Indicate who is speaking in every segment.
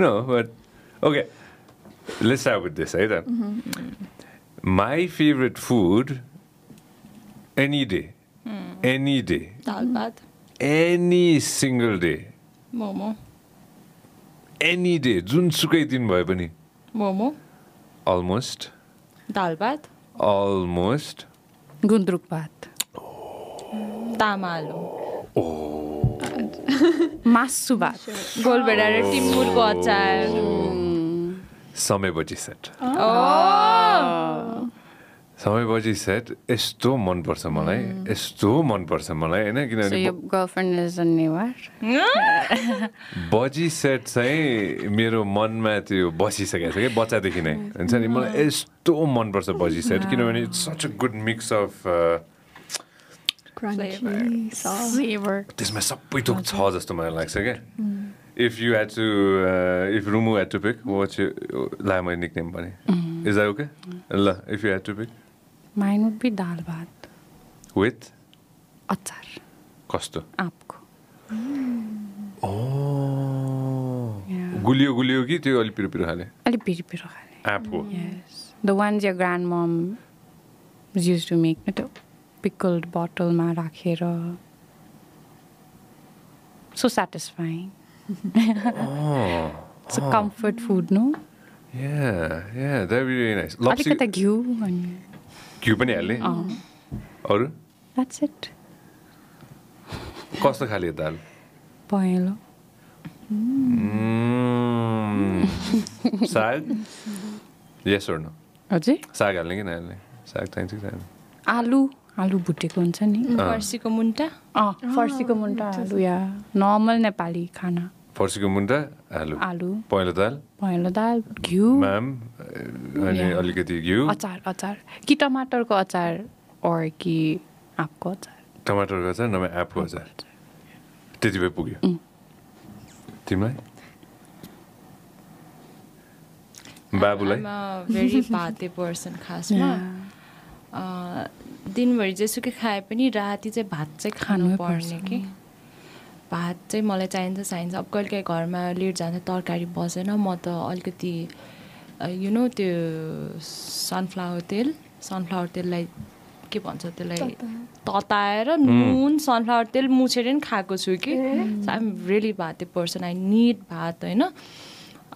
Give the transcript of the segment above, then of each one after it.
Speaker 1: no, but okay. Let's start with this, है त my favourite food any day any day
Speaker 2: dal
Speaker 1: any single day
Speaker 2: momo
Speaker 1: any day जुनसुकै दिन भए पनि momo almost
Speaker 2: दाल भात गुन्द्रुक भात तामा ओ मासु भात गोल र टिम्बुरको अचार
Speaker 1: समयपछि सेट समयपछि सेट यस्तो मनपर्छ मलाई यस्तो मनपर्छ मलाई होइन
Speaker 3: किनभने बजी सेट चाहिँ मेरो मनमा त्यो बसिसकेको छ कि बच्चादेखि
Speaker 1: नै हुन्छ नि मलाई यस्तो मनपर्छ बजी सेट किनभने it's such a good mix of
Speaker 2: त्यसमा सबै
Speaker 1: थोक छ जस्तो मलाई लाग्छ क्या if you had to if Rumu had to pick वाच लाइ मैले निक्नेम भने इज आई ओके ल if you had to pick
Speaker 2: mine would be dal bhat
Speaker 1: with
Speaker 2: अचार
Speaker 1: कस्तो
Speaker 2: आँपको
Speaker 1: गुलियो गुलियो कि त्यो अलिक पिरो पिरो खाले
Speaker 2: अलिक पिरो पिरो खाले आँपको द वान जियर grand mom use to make न त पिकल्ड बटलमा राखेर so satisfying comfort food no घिउ
Speaker 1: पनि हाल्ने अरू
Speaker 2: कस्तो
Speaker 1: खाले दाल पहेँलो साग यसो
Speaker 2: हजुर
Speaker 1: साग हाल्ने कि नहाल्ने साग चाहिन्छ कि चाहिन्छ
Speaker 2: आलु आलु भुटेको
Speaker 3: हुन्छ नि फर्सीको मुन्टा अँ फर्सीको
Speaker 2: मुन्टा आलु या नर्मल नेपाली खाना फर्सीको
Speaker 1: मुन्टा आलु
Speaker 2: आलु
Speaker 1: पहेँलो दाल
Speaker 2: पहेँलो दाल
Speaker 1: घिउ अनि अलिकति
Speaker 2: घिउ अचार अचार कि टमाटरको अचार अर कि
Speaker 1: आँपको अचार टमाटरको अचार नभए आँपको अचार त्यति भए पुग्यो तिमीलाई
Speaker 3: बाबुलाई भेरी पाते पर्सन खासमा दिनभरि जेसुकै खाए पनि राति चाहिँ भात चाहिँ खानु पर्ने कि भात चाहिँ मलाई चाहिन्छ चाहिन्छ अब कहिले काहीँ घरमा लेट जान्छ तरकारी बसेन म त अलिकति यु नो त्यो सनफ्लावर तेल सनफ्लावर तेललाई के भन्छ त्यसलाई तताएर नुन सनफ्लावर तेल मुछेर नि खाएको छु कि आइएम रियली भाते पर्सन आई निड भात होइन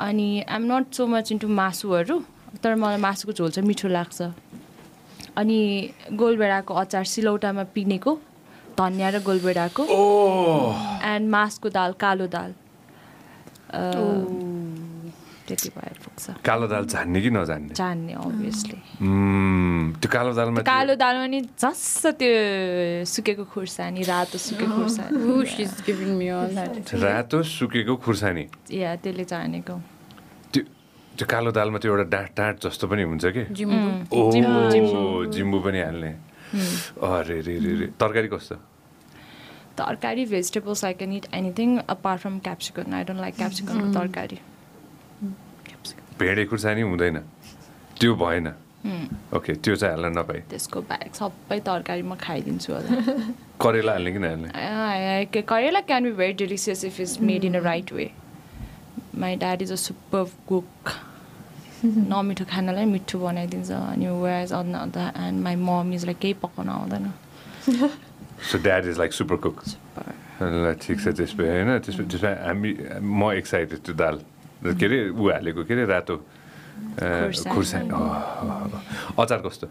Speaker 3: अनि I'm not so much into मासुहरू तर मलाई मासुको झोल चाहिँ मिठो लाग्छ अनि गोलभेडाको अचार सिलौटामा पिनेको धनियाँ र गोलभेडाको
Speaker 1: एन्ड
Speaker 3: मासको दाल कालो दाल त्यति भएर पुग्छ कालो दाल
Speaker 1: झान्ने कि
Speaker 3: नझान्ने झान्ने अभियसली
Speaker 1: त्यो कालो दालमा
Speaker 3: कालो दालमा नि जस त्यो सुकेको खुर्सानी रातो सुकेको खुर्सानी
Speaker 1: रातो सुकेको खुर्सानी
Speaker 3: या त्यसले चानेको
Speaker 1: त्यो कालो दालमा त्यो एउटा डाँट डाँट जस्तो पनि हुन्छ कि ओ जिम्बु पनि हाल्ने
Speaker 3: अरे रे रे रे तरकारी कस्तो तरकारी vegetables I can eat anything apart from capsicum I don't like capsicum तरकारी भेडे
Speaker 1: खुर्सानी हुँदैन त्यो भएन ओके
Speaker 3: त्यो चाहिँ हाल्न नपाए त्यसको बाहेक सबै तरकारी म खाइदिन्छु
Speaker 1: होला करेला
Speaker 3: हाल्ने कि नहाल्ने करेला can be very delicious if is made in a right way my dad is a super cook नमिठो खानालाई मिठो बनाइदिन्छ अनि where is and my mom केही पकाउन आउँदैन
Speaker 1: so dad is like super cook ल ठिक छ त्यसपछि होइन त्यसपछि त्यसमा हामी म एक्साइटेड त्यो दाल के अरे ऊ हालेको के अरे रातो खुर्सानी अचार कस्तो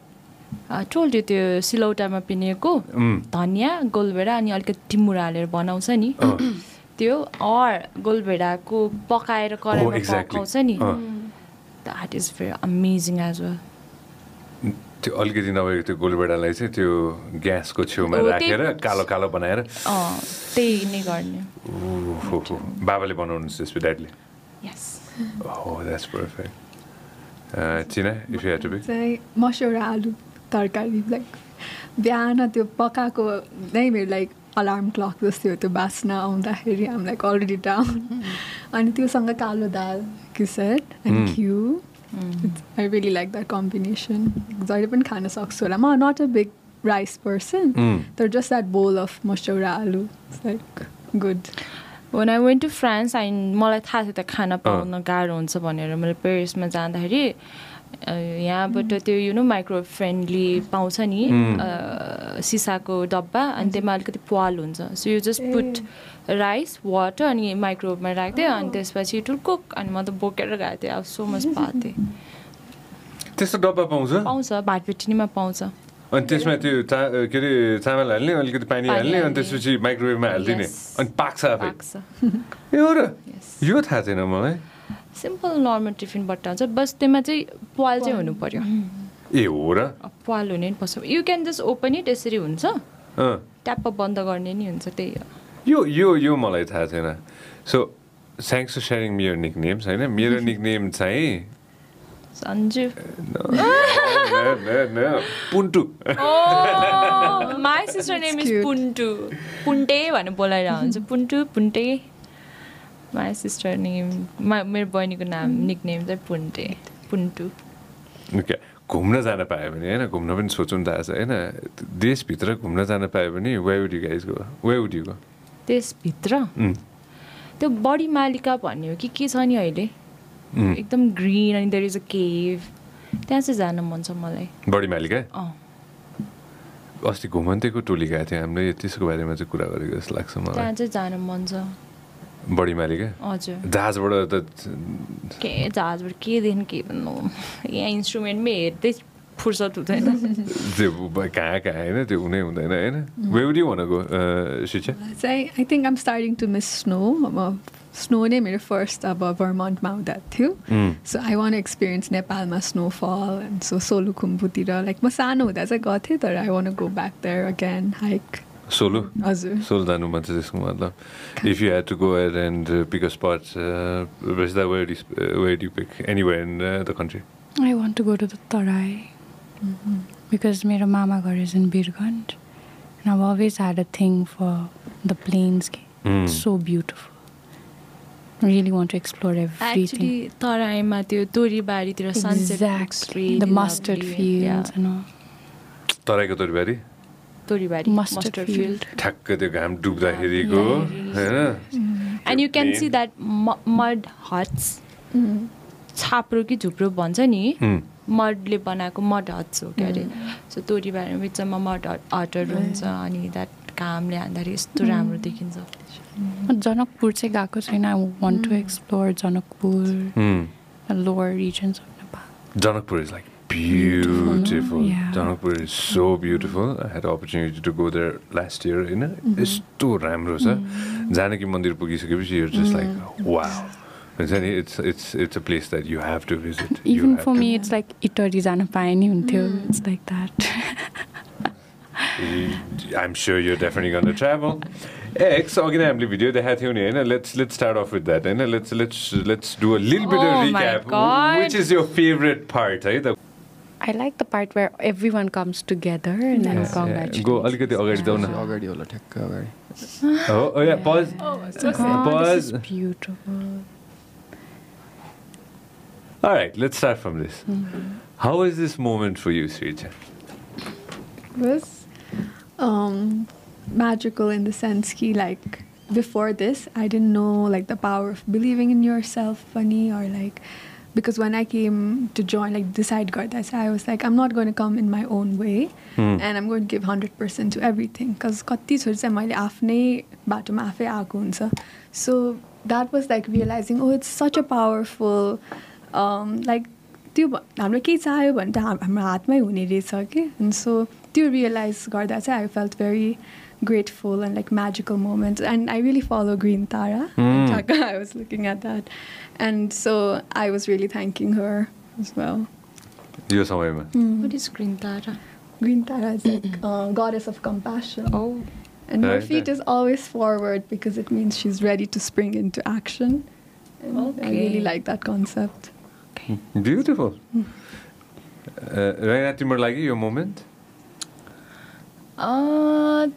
Speaker 3: टोल त्यो सिलौटामा पिनेको धनियाँ गोलभेडा अनि अलिकति टिमुरा हालेर बनाउँछ नि त्यो अर गोलभेडाको पकाएर कराईमा oh, पकाउँछ नि that is very amazing as well त्यो अलिकति नभएको
Speaker 1: त्यो गोलभेडालाई चाहिँ त्यो ग्यासको छेउमा oh, राखेर कालो कालो बनाएर त्यही नै गर्ने oh, बाबाले बनाउनुहुन्छ त्यसपछि ड्याडले
Speaker 2: पर्फेक्ट चिना इफ यु टु बी मसौरा आलु तरकारी लाइक बिहान त्यो पकाएको नै मेरो लाइक अलार्म क्लक जस्तै हो त्यो बाँच्न आउँदाखेरि लाइक अलरेडी डाउन अनि त्योसँग कालो दाल किसेट अनि mm. घिउ I really like that combination जहिले पनि खान सक्छु होला म not a big rice person तर जस्ट द्याट बोल अफ मस्यौरा आलु like good
Speaker 3: one I went to France I मलाई थाहा थियो त खाना पाउन गाह्रो हुन्छ भनेर मैले पेरिसमा जाँदाखेरि यहाँबाट mm. त्यो यु नो माइक्रो फ्रेन्डली पाउँछ नि mm. सिसाको डब्बा अनि mm. त्यसमा अलिकति पाल हुन्छ so you just put rice water अनि माइक्रोवेभमा राख्थेँ अनि oh. त्यसपछि टुल्कुक अनि म त बोकेर गएको थिएँ अब सो मच पाएको थिएँ
Speaker 1: त्यस्तो डब्बा
Speaker 3: पाउँछ पाउँछ भाटपेटिनीमा पाउँछ
Speaker 1: अनि त्यसमा त्यो चा के अरे चामल हाल्ने अलिकति पानी हाल्ने अनि त्यसपछि माइक्रोवेभमा हालिदिने अनि पाक्छ आफै यो र यो थाहा थिएन मलाई
Speaker 3: सिम्पल नर्मल टिफिन बट्टा हुन्छ बस त्यसमा चाहिँ पाल चाहिँ हुनु पर्यो
Speaker 1: ए हो र
Speaker 3: पाल हुने नि पर्छ you can just open it यसरी हुन्छ ट्याप बन्द गर्ने नि हुन्छ त्यही हो यो
Speaker 1: यो यो मलाई थाहा छैन so thanks for sharing मियर Nick names होइन मेरो निक नेम चाहिँ
Speaker 3: Sanju
Speaker 1: Puntu
Speaker 3: my sister name is Puntu Punte भनेर बोलाइरहेको हुन्छ पुन्टु पुन्टे माई सिस्टर नेम मेरो बहिनीको नाम निकनेम mm-hmm. चाहिँ पुन्टे पुन्टु ओके घुम्न जान पायो भने होइन
Speaker 1: घुम्न पनि
Speaker 3: सोचौँ थाहा
Speaker 1: छ
Speaker 3: होइन देशभित्र
Speaker 1: घुम्न जान पायो भने वेउडी गाइजको
Speaker 3: देशभित्र mm. त्यो बडी मालिका भन्ने हो कि के छ नि अहिले mm. एकदम ग्रिन अनि देयर इज अ केभ त्यहाँ चाहिँ जान मन छ मलाई बडी मालिका अँ अस्ति
Speaker 1: घुमन्तेको टोली गएको थियो हामीले त्यसको बारेमा चाहिँ कुरा गरेको जस्तो लाग्छ मलाई त्यहाँ चाहिँ जान मन छ बढी मारेका
Speaker 3: हजुर जहाजबाट त के जहाजबाट केदेखि के भन्नु यहाँ इन्स्ट्रुमेन्टमै हेर्दै
Speaker 1: फुर्सद हुँदैन त्यो कहाँ कहाँ होइन त्यो हुनै हुँदैन होइन वेवरी भनेको शिक्षा
Speaker 2: चाहिँ I think I'm starting to miss snow अब स्नो नै मेरो फर्स्ट अब भर्मन्टमा हुँदा थियो सो आई वान्ट एक्सपिरियन्स नेपालमा स्नोफल एन्ड सो सोलुखुम्बुतिर लाइक म सानो हुँदा चाहिँ गएको थिएँ तर I want go back there again hike solo
Speaker 1: हजुर सोलो जानुपर्ने चाहिँ त्यसको मतलब if you had to go add and pick a spot where where you pick anywhere in the country
Speaker 2: I want to go to the Terai because मेरो मामा घर is in Birgunj and अब always had a thing for the plains so beautiful really want to explore everything.
Speaker 3: Actually, तराईमा त्यो तोरीबारीतिर
Speaker 2: sunset the mustard
Speaker 3: तोरीबारी mustard field
Speaker 1: ठ्याक्क त्यो घाम
Speaker 2: डुब्दाखेरिको
Speaker 1: होइन
Speaker 3: and you can see that mud huts छाप्रो कि झुप्रो भन्छ नि mm. मडले बनाएको मड हट्स हो क्या अरे सो mm. तोरीबारी बिचमा मड हट हटहरू हुन्छ अनि द्याट घामले हान्दाखेरि यस्तो mm. राम्रो देखिन्छ
Speaker 2: जनकपुर चाहिँ गएको छैन I want to explore Janakpur
Speaker 1: lower regions Janakpur is like beautiful. beautiful. Yeah. Danakpur is so beautiful. I had opportunity to go there last year, होइन यस्तो राम्रो छ जानकी मन्दिर पुगिसकेपछि यो जस्ट लाइक वा हुन्छ नि it's it's it's a place that you have to visit
Speaker 2: even for me it's like इटरी जान पाए नि हुन्थ्यो it's like that
Speaker 1: I'm sure you're definitely going to travel. X हामीले भिडियो देखाएको थियौँ नि होइन let's let's start off with that होइन let's let's let's do a लिल बिट रिक्याप विच इज यो फेभरेट पार्ट है त
Speaker 2: I like the part where everyone comes together and then congratulation go अलिकति
Speaker 1: अगाडि जाउँ
Speaker 2: अगाडि होला ठ्याक्क अगाडि
Speaker 1: All right, let's start from this. Mm-hmm. this moment for you, Srija?
Speaker 2: It was um, magical in the sense he like before this I didn't know like the power of believing in yourself, funny or like because when I came to join, like decide Gardas, I was like, I'm not going to come in my own way, mm. and I'm going to give hundred percent to everything. Cause kati chhod मैले आफ्नै बाटोमा आफै So that was like realizing, oh, it's such a powerful, um, like त्यो हाम्रो केही चाह्यो भने त हाम्रो हातमै हुने रहेछ कि. And so त्यो realize गर्दा चाहिँ I felt very grateful and like magical moments. And I really follow Green Tara. Mm. I was looking at that. And so I was really thanking her as well.
Speaker 1: You saw Mm.
Speaker 3: What is Green Tara?
Speaker 2: Green Tara is like uh, goddess of compassion. Oh. And her feet is always forward because it means she's ready to spring into action. And okay. I really like that concept.
Speaker 1: Okay. Beautiful. Mm. Uh, Raina timur your moment?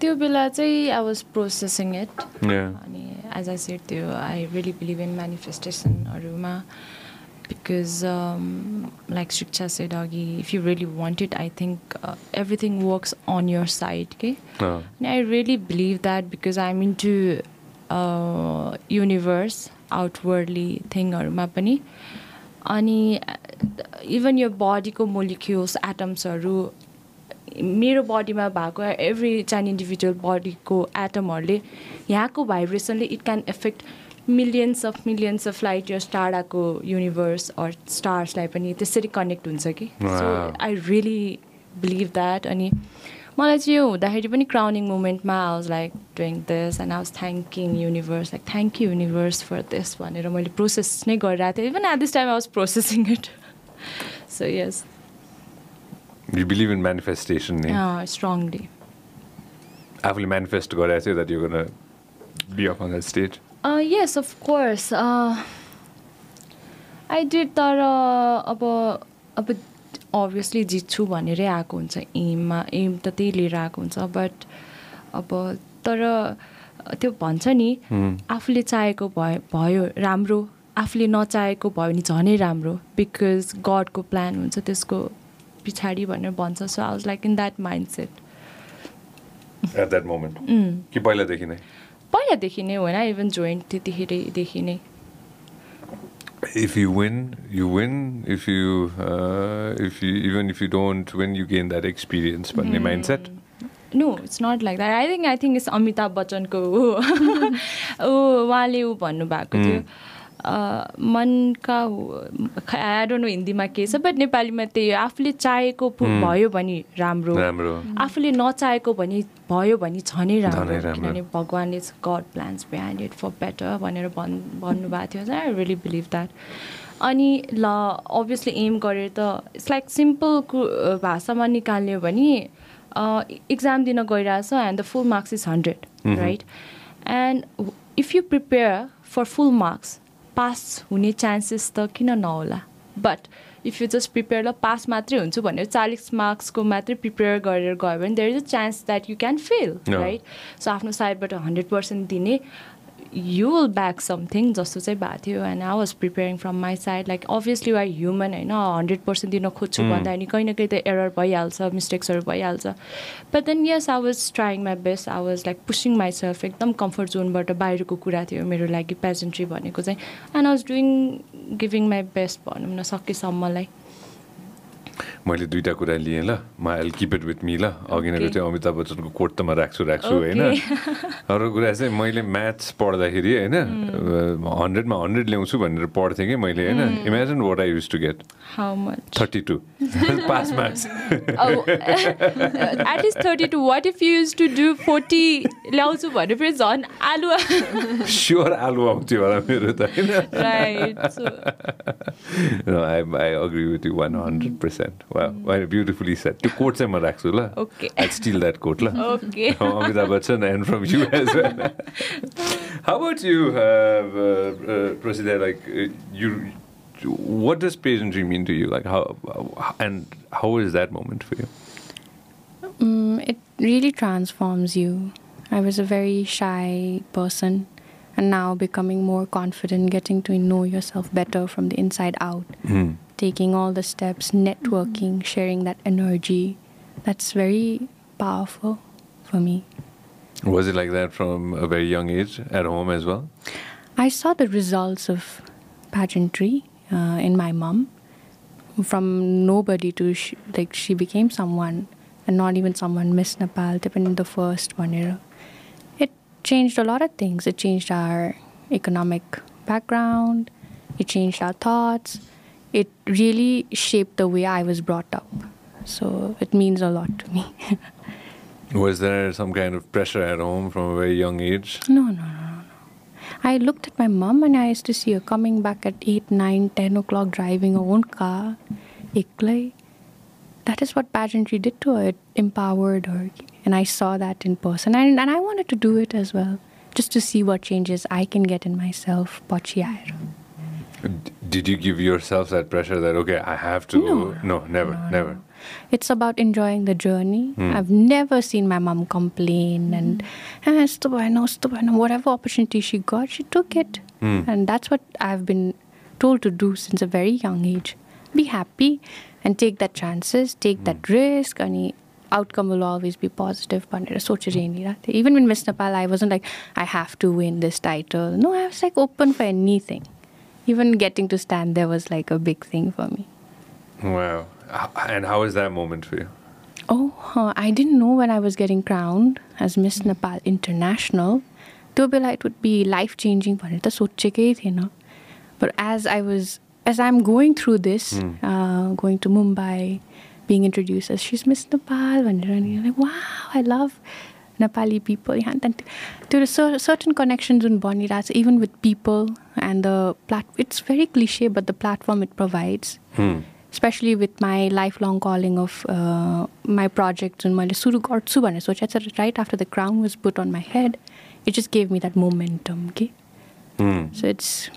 Speaker 3: त्यो बेला चाहिँ I was processing it अनि as I said त्यो I really believe in मेनिफेस्टेसनहरूमा because like Shiksha said अघि if you really want it I think everything works on your side के अनि I really believe that because I mean to universe outwardly थिङहरूमा पनि अनि even यो बडीको मोलिक्युल्स एटम्सहरू मेरो बडीमा भएको एभ्री चाइन इन्डिभिजुअल बडीको एटमहरूले यहाँको भाइब्रेसनले it can affect millions of millions of light यो टाढाको युनिभर्स अर स्टार्सलाई पनि त्यसरी कनेक्ट हुन्छ कि so I really believe that अनि मलाई चाहिँ यो हुँदाखेरि पनि क्राउनिङ मुमेन्टमा I was like doing this and I was thanking universe like thank you universe for this भनेर मैले प्रोसेस नै गरिरहेको थिएँ even at this time I was processing it so yes
Speaker 1: you believe in manifestation
Speaker 3: strongly
Speaker 1: आफूले manifest गरेको थियो that you गर्न be of on the state
Speaker 3: yes of course I did तर अब अब अभियसली जित्छु भनेरै आएको हुन्छ एममा एम त त्यही लिएर आएको हुन्छ बट अब तर त्यो भन्छ नि आफूले चाहेको भए भयो राम्रो आफूले नचाहेको भयो भने झनै राम्रो बिकज गडको प्लान हुन्छ त्यसको पछाडि भनेर भन्छ so I was like in that mindset at that moment कि पहिलादेखि नै पहिलादेखि नै होइन इभन जोइन्ट
Speaker 1: त्यतिखेरदेखि
Speaker 3: नै
Speaker 1: if you win, you win. If you, uh, if you, even if you don't win, you gain that experience. But mm. mindset.
Speaker 3: No, it's not like that. I think I think it's Amitabh ko. oh, wale u bhannu bhako मनका I don't know हिन्दीमा के छ but नेपालीमा त्यही आफूले चाहेको भयो भने राम्रो आफूले नचाहेको भने भयो भने छ नै राम्रो किनभने भगवान् इज गड प्लान्स बिहान इट फर बेटर भनेर भन् भन्नुभएको थियो आई रियली बिलिभ द्याट अनि ल अभियसली एम गरेर त इट्स लाइक सिम्पल भाषामा निकाल्यो भने इक्जाम दिन गइरहेछ and the full marks is hundred right and if you prepare for full marks pass हुने चान्सेस त किन नहोला but if you just prepare ल पास मात्रै हुन्छु भनेर चालिस मार्क्सको मात्रै प्रिपेयर गरेर गयो भने there is a chance that you can fail right so आफ्नो साइडबाट हन्ड्रेड पर्सेन्ट दिने यु विल ब्याक समथिङ जस्तो चाहिँ भएको थियो and I was preparing from my side like obviously I human होइन हन्ड्रेड पर्सेन्ट दिन खोज्छु mm. भन्दा कहीँ न कहीँ त एरर भइहाल्छ मिस्टेक्सहरू भइहाल्छ but then yes I was trying my best I was like pushing my self एकदम कम्फर्ट जोनबाट बाहिरको कुरा थियो मेरो लागि पेजेन्ट्री भनेको चाहिँ and I was doing giving my best भनौँ न सकेसम्मलाई
Speaker 1: मैले दुइटा कुरा लिएँ ल म I'll keep it with me ल अघि नै चाहिँ अमिताभ बच्चनको कोट त म राख्छु राख्छु होइन अरू कुरा चाहिँ मैले म्याथ्स पढ्दाखेरि होइन hmm. हन्ड्रेडमा हन्ड्रेड ल्याउँछु भनेर पढ्थेँ कि मैले होइन imagine what I use to get thirty two pass marks
Speaker 3: at least thirty two what if use to do forty ल्याउँछु भने फेरि झन् आलु स्योर आलु आउँथ्यो होला
Speaker 1: मेरो त होइन I I agree with you one hundred percent Wow, beautifully said. To quote Sam Maraxula, okay. I'll steal that quote. La.
Speaker 3: Okay.
Speaker 1: from Amitabh Bachchan and from you as well. How about you, have, uh, uh, uh Prasida? Like, uh, you, what does pageantry mean to you? Like, how, uh, and how is that moment for you?
Speaker 2: Um, it really transforms you. I was a very shy person and now becoming more confident, getting to know yourself better from the inside out. Mm taking all the steps, mm-hmm. networking, mm-hmm. sharing that energy. That's very powerful for me.
Speaker 1: Was it like that from a very young age at home as well?
Speaker 2: I saw the results of pageantry uh, in my mom. From nobody to sh- like she became someone, and not even someone Miss Nepal, depending the first one year. It changed a lot of things. It changed our economic background. It changed our thoughts it really shaped the way I was brought up. So it means a lot to me.
Speaker 1: was there some kind of pressure at home from a very young age?
Speaker 2: No, no, no. no. I looked at my mom and I used to see her coming back at 8, 9, 10 o'clock driving her own car. Iklai. That is what pageantry did to her. It empowered her. And I saw that in person. And, and I wanted to do it as well, just to see what changes I can get in myself. Pochiairo
Speaker 1: did you give yourself that pressure that okay i have to no, no never no, never no.
Speaker 2: it's about enjoying the journey mm. i've never seen my mom complain mm. and eh, ah, stubborn, stubborn. whatever opportunity she got she took it mm. and that's what i've been told to do since a very young age be happy and take that chances take that hmm. risk any outcome will always be positive. Even when Miss Nepal, I wasn't like, I have to win this title. No, I was like open for anything even getting to stand there was like a big thing for me.
Speaker 1: Wow. And how was that moment for you?
Speaker 2: Oh, I didn't know when I was getting crowned as Miss Nepal International. To be like, it would be life changing. But as I was, as I'm going through this, mm. uh, going to Mumbai, being introduced as she's Miss Nepal, and you're like, wow, I love Nepali people. Yeah, and there are certain connections in Bonirats, even with people and the platform, it's very cliche, but the platform it provides, hmm. especially with my lifelong calling of my projects and my project in Malisurugortsu, which I said right after the crown was put on my head, it just gave me that momentum. Okay? Hmm. So it's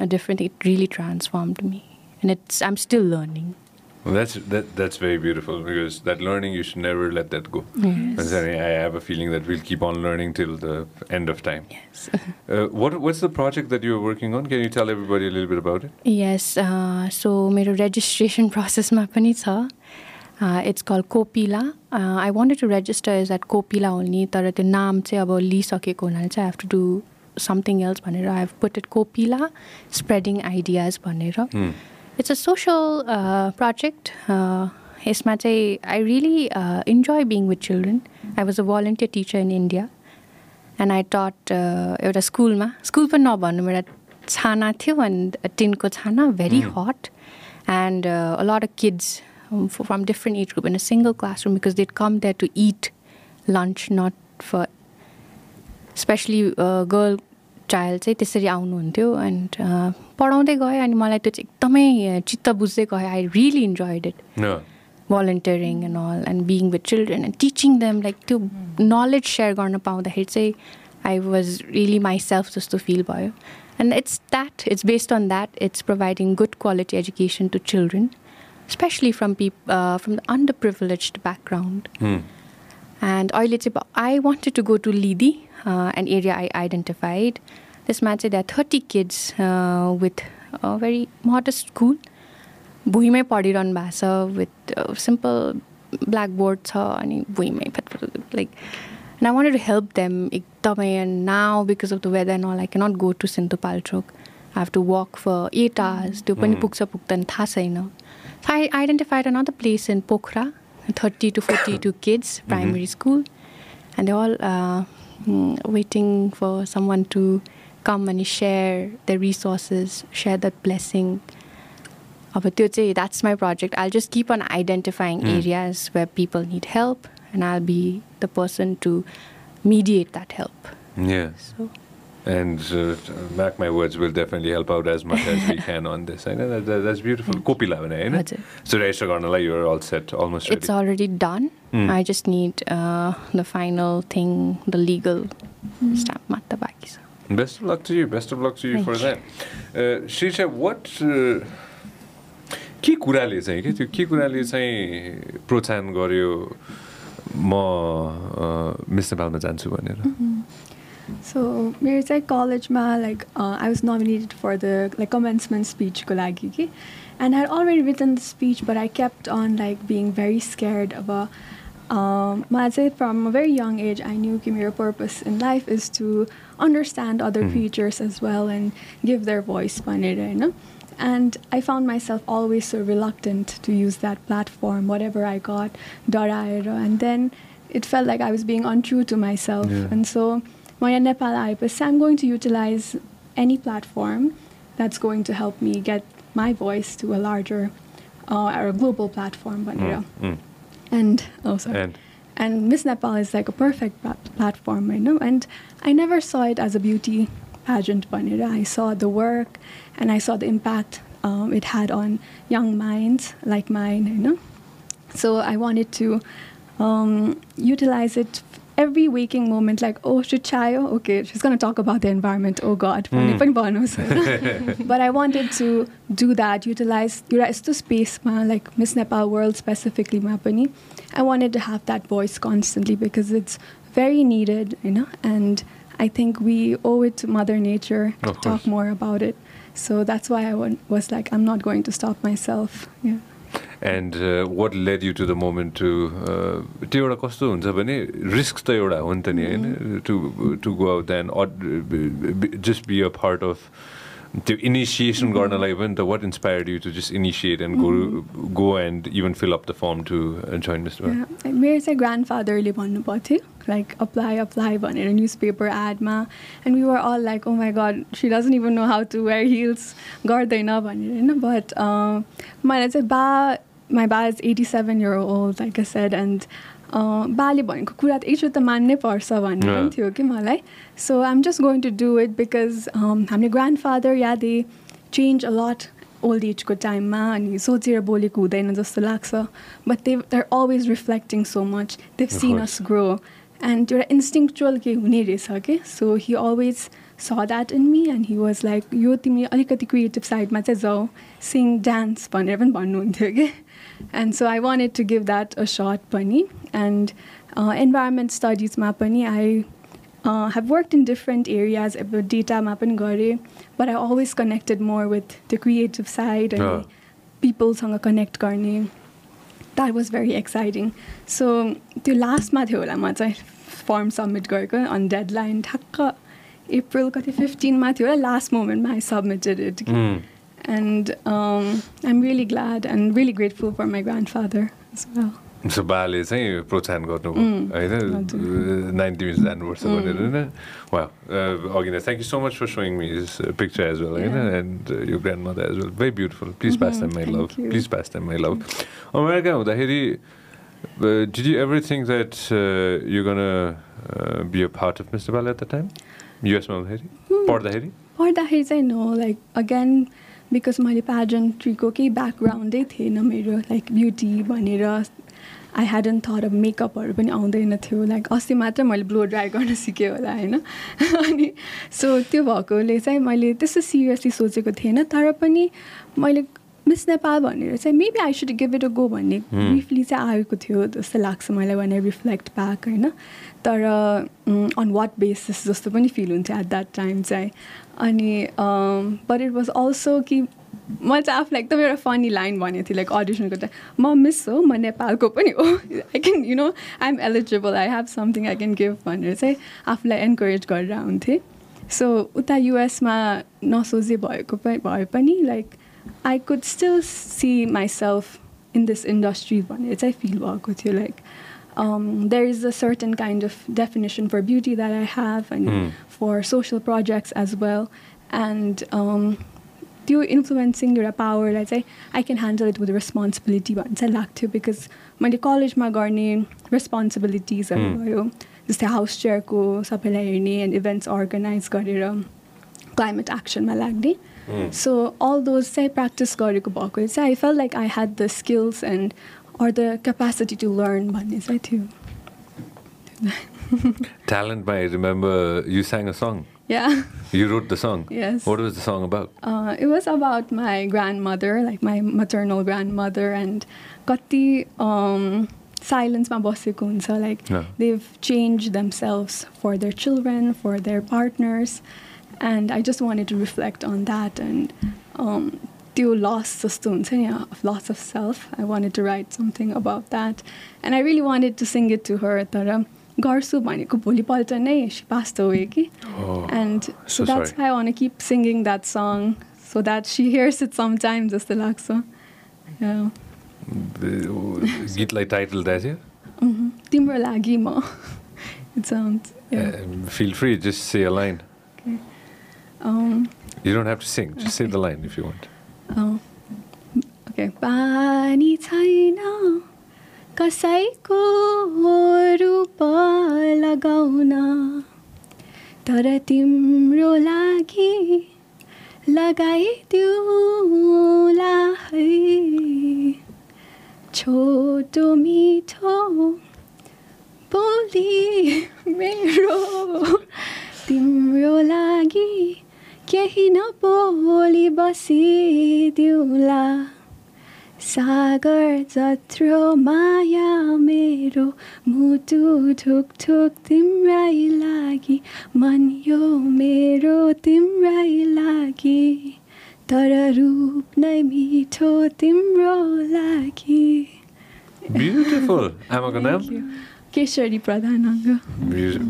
Speaker 2: a different It really transformed me. And it's I'm still learning.
Speaker 1: that's that, that's very beautiful because that learning you should never let that go. Yes. I have a feeling that we'll keep on learning till the end of time. Yes. uh, what what's the project that you're working on? Can you tell everybody a little bit about it?
Speaker 2: Yes. Uh, so my registration process पनि uh, it's called Kopila. I wanted to register is at Kopila only तर त्यो नाम चाहिँ अब लिइसकेको हुनाले चाहिँ have to do something else भनेर I have put it it's a social uh, project. Uh, I really uh, enjoy being with children. I was a volunteer teacher in India and I taught at uh, a school. ma school was and born. छाना थियो and टिनको छाना very hot and a lot of kids from different age group in a single classroom because दिट come that to it lunch not for especially girl style चाहिँ त्यसरी आउनुहुन्थ्यो and पढाउँदै गयो अनि मलाई त्यो चाहिँ एकदमै चित्त बुझ्दै गयो I really enjoyed it volunteering and all and being with children and teaching them like त्यो नलेज सेयर गर्न पाउँदाखेरि चाहिँ I was really myself जस्तो फिल भयो and it's that it's based on that it's providing good quality education to children especially from people from the under privilege background and अहिले चाहिँ I wanted to go to लिदी and area I identified त्यसमा चाहिँ द्या thirty kids with very modest school भुइँमै पढिरहनु भएको छ विथ सिम्पल ब्ल्याक बोर्ड छ अनि भुइँमै लाइक न I want to help them एकदमै and now because of the weather null I not go to सेन्तो Palchok I have to walk for eight hours त्यो पनि mm. पुग्छ पुग्दैन थाहा छैन I identified not the place in Pokhara thirty to forty to kids primary school and all waiting for someone to come and share their resources, share that blessing. That's my project. I'll just keep on identifying mm. areas where people need help, and I'll be the person to mediate that help.
Speaker 1: Yeah. So. And uh, mark my words, we'll definitely help out as much as we can on this. I know that, that, that's beautiful. Kopila, right? Eh? So, Raishaganala, you're all set, almost ready.
Speaker 2: It's already done. Mm. I just need uh, the final thing, the legal mm. stamp.
Speaker 1: Best of luck to you. Best of luck to you Thank for you. that. Uh, Shisha, what uh, के कुराले चाहिँ के त्यो के कुराले चाहिँ प्रोत्साहन गर्यो म मिस नेपालमा जान्छु भनेर सो
Speaker 2: mm-hmm. मेरो चाहिँ कलेजमा like I was nominated for the like commencement स्पिचको लागि कि and I already with in the speech but I kept on like being very scared अब Um, I'd say from a very young age, I knew Kimura's purpose in life is to understand other mm. creatures as well and give their voice. No? And I found myself always so reluctant to use that platform, whatever I got, and then it felt like I was being untrue to myself. Yeah. And so, when Nepal I'm going to utilize any platform that's going to help me get my voice to a larger uh, or a global platform. Mm. Mm and oh sorry. And, and Miss Nepal is like a perfect platform, you know. And I never saw it as a beauty pageant but I saw the work and I saw the impact um, it had on young minds like mine, you know. So I wanted to um, utilize it every waking moment, like, oh, she's Shichaya, okay, she's going to talk about the environment. Oh, God, mm. but I wanted to do that, utilize, utilize the space, like Miss Nepal world specifically, I wanted to have that voice constantly because it's very needed, you know, and I think we owe it to Mother Nature to talk more about it. So that's why I was like, I'm not going to stop myself. Yeah.
Speaker 1: And what led you to the moment to त्यो एउटा कस्तो हुन्छ भने risk त एउटा हो नि त नि होइन to to go out then at just be a part of त्यो इनिसिएसन mm-hmm. गर्नलाई पनि त what inspired you to just initiate and go go and even fill up the form to join mister
Speaker 2: मेरो चाहिँ grand फादरले भन्नु पर्थ्यो like apply apply भनेर न्युज पेपर एडमा and we are all like oh my God she doesn't even know how to wear heels गर्दैन भनेर होइन बट uh, मलाई चाहिँ बा माई बा is eighty seven year old like a said and बाले भनेको कुरा त एकचोटि त मान्नै पर्छ भन्ने पनि थियो कि मलाई so I am just going to do it because हामीले ग्रान्ड फादर या दे चेन्ज अलट ओल्ड एजको टाइममा अनि सोचेर बोलेको हुँदैन जस्तो लाग्छ but they are always reflecting so much they've seen us grow and एउटा इन्स्टिङचुअल के हुने रहेछ कि so he always saw that in me and he was like यो तिमी अलिकति क्रिएटिभ साइडमा चाहिँ जाऊ सिङ डान्स भनेर पनि भन्नुहुन्थ्यो कि And so I wanted to give that a shot, Pani. And uh, environment studies ma pani i uh, have worked in different areas about data mapping gare but i always connected more with the creative side and uh. Ah. people सँग connect गर्ने that was very exciting so the last ma, होला form summit form deadline, April on deadline ठ्याक्क April कति फिफ्टिनमा थियो होला last मोमेन्टमा I And um, I'm really glad and really grateful for my grandfather as well. So बाले चाहिँ प्रोत्साहन
Speaker 1: गर्नुभयो mm. होइन नाइन्टी नाइन्टिमिज जानुपर्छ भनेर होइन वा अघि नै thank you so much for showing me his picture as well होइन and you grandmother as well very beautiful please pass time my love please pass time my love America हुँदाखेरि did you everything that you gonna be a part of mister बाल at the time युएसमा हुँदाखेरि पढ्दाखेरि
Speaker 2: पढ्दाखेरि चाहिँ no like again because मैले प्याजेन्ट्रीको केही ब्याकग्राउन्डै थिएन मेरो लाइक ब्युटी भनेर आई ह्याड एन्ड थर अफ मेकअपहरू पनि आउँदैन थियो लाइक अस्ति मात्र मैले ब्लो ड्राई गर्न सिकेँ होला होइन अनि सो त्यो भएकोले चाहिँ मैले त्यस्तो सिरियसली सोचेको थिएन तर पनि मैले मिस नेपाल भनेर चाहिँ maybe I should give it a go भन्ने ब्रिफली hmm. चाहिँ आएको थियो जस्तो लाग्छ मलाई वान आई रिफ्लेक्ट ब्याक होइन तर अन वाट बेसिस जस्तो पनि फिल हुन्थ्यो एट द्याट टाइम चाहिँ अनि बट इट वाज अल्सो कि म चाहिँ आफूलाई एकदम एउटा फनी लाइन भनेको थिएँ लाइक अडिसनको टाइम म मिस हो म नेपालको पनि हो I can you know I am eligible I have something I can give भनेर चाहिँ आफूलाई एन्करेज गरेर हुन्थेँ सो उता युएसमा नसोझे भएको भए पनि like I could still see myself in this industry one. It's I feel walk with you like um, there is a certain kind of definition for beauty that I have and mm. for social projects as well. And um, you influencing your power, let's say, I can handle it with responsibility once I like to because my college my garden responsibilities mm. जस्तै house चेयरको सबैलाई हेर्ने and events organise गरेर climate action लाग्ने Hmm. So all those चाहिँ practice गरेको भएको चाहिँ I felt like I had the skills and or the capacity to learn. भन्ने that
Speaker 1: थियो Talent, I remember you sang a song.
Speaker 2: Yeah.
Speaker 1: You wrote the song.
Speaker 2: Yes.
Speaker 1: What was the song about?
Speaker 2: Uh, it was about my grandmother, like my maternal grandmother, and kati um, silence ma boseko Like they've changed themselves for their children, for their partners. And I just want to reflect on that and त्यो loss जस्तो हुन्छ नि loss of self I wanted to write something about that and I really wanted to sing it to her तर गर्छु भनेको भोलिपल्ट नै she passed away कि and so that's I want keep singing that song so that she hears it some time जस्तो लाग्छ
Speaker 1: गीतलाई
Speaker 2: title दिएको थियो तिम्रो लागि म it's
Speaker 1: feel free just say a line Um, you don't have to sing. Just okay. say the line if you want. Oh.
Speaker 2: Okay. Bani chayna kasai ko rupa lagauna tara timro lagi lagai diula hai choto mitho boli mero timro lagi केही नपोली बसिदिउला सागर जत्रो माया मेरो मुटु ठुक ठुक तिम्रै लागि मन यो मेरो तिम्रै लागि तर रूप नै मिठो तिम्रो
Speaker 1: लागि ब्युटिफुल आमाको नाम
Speaker 2: केशरी
Speaker 1: प्रधान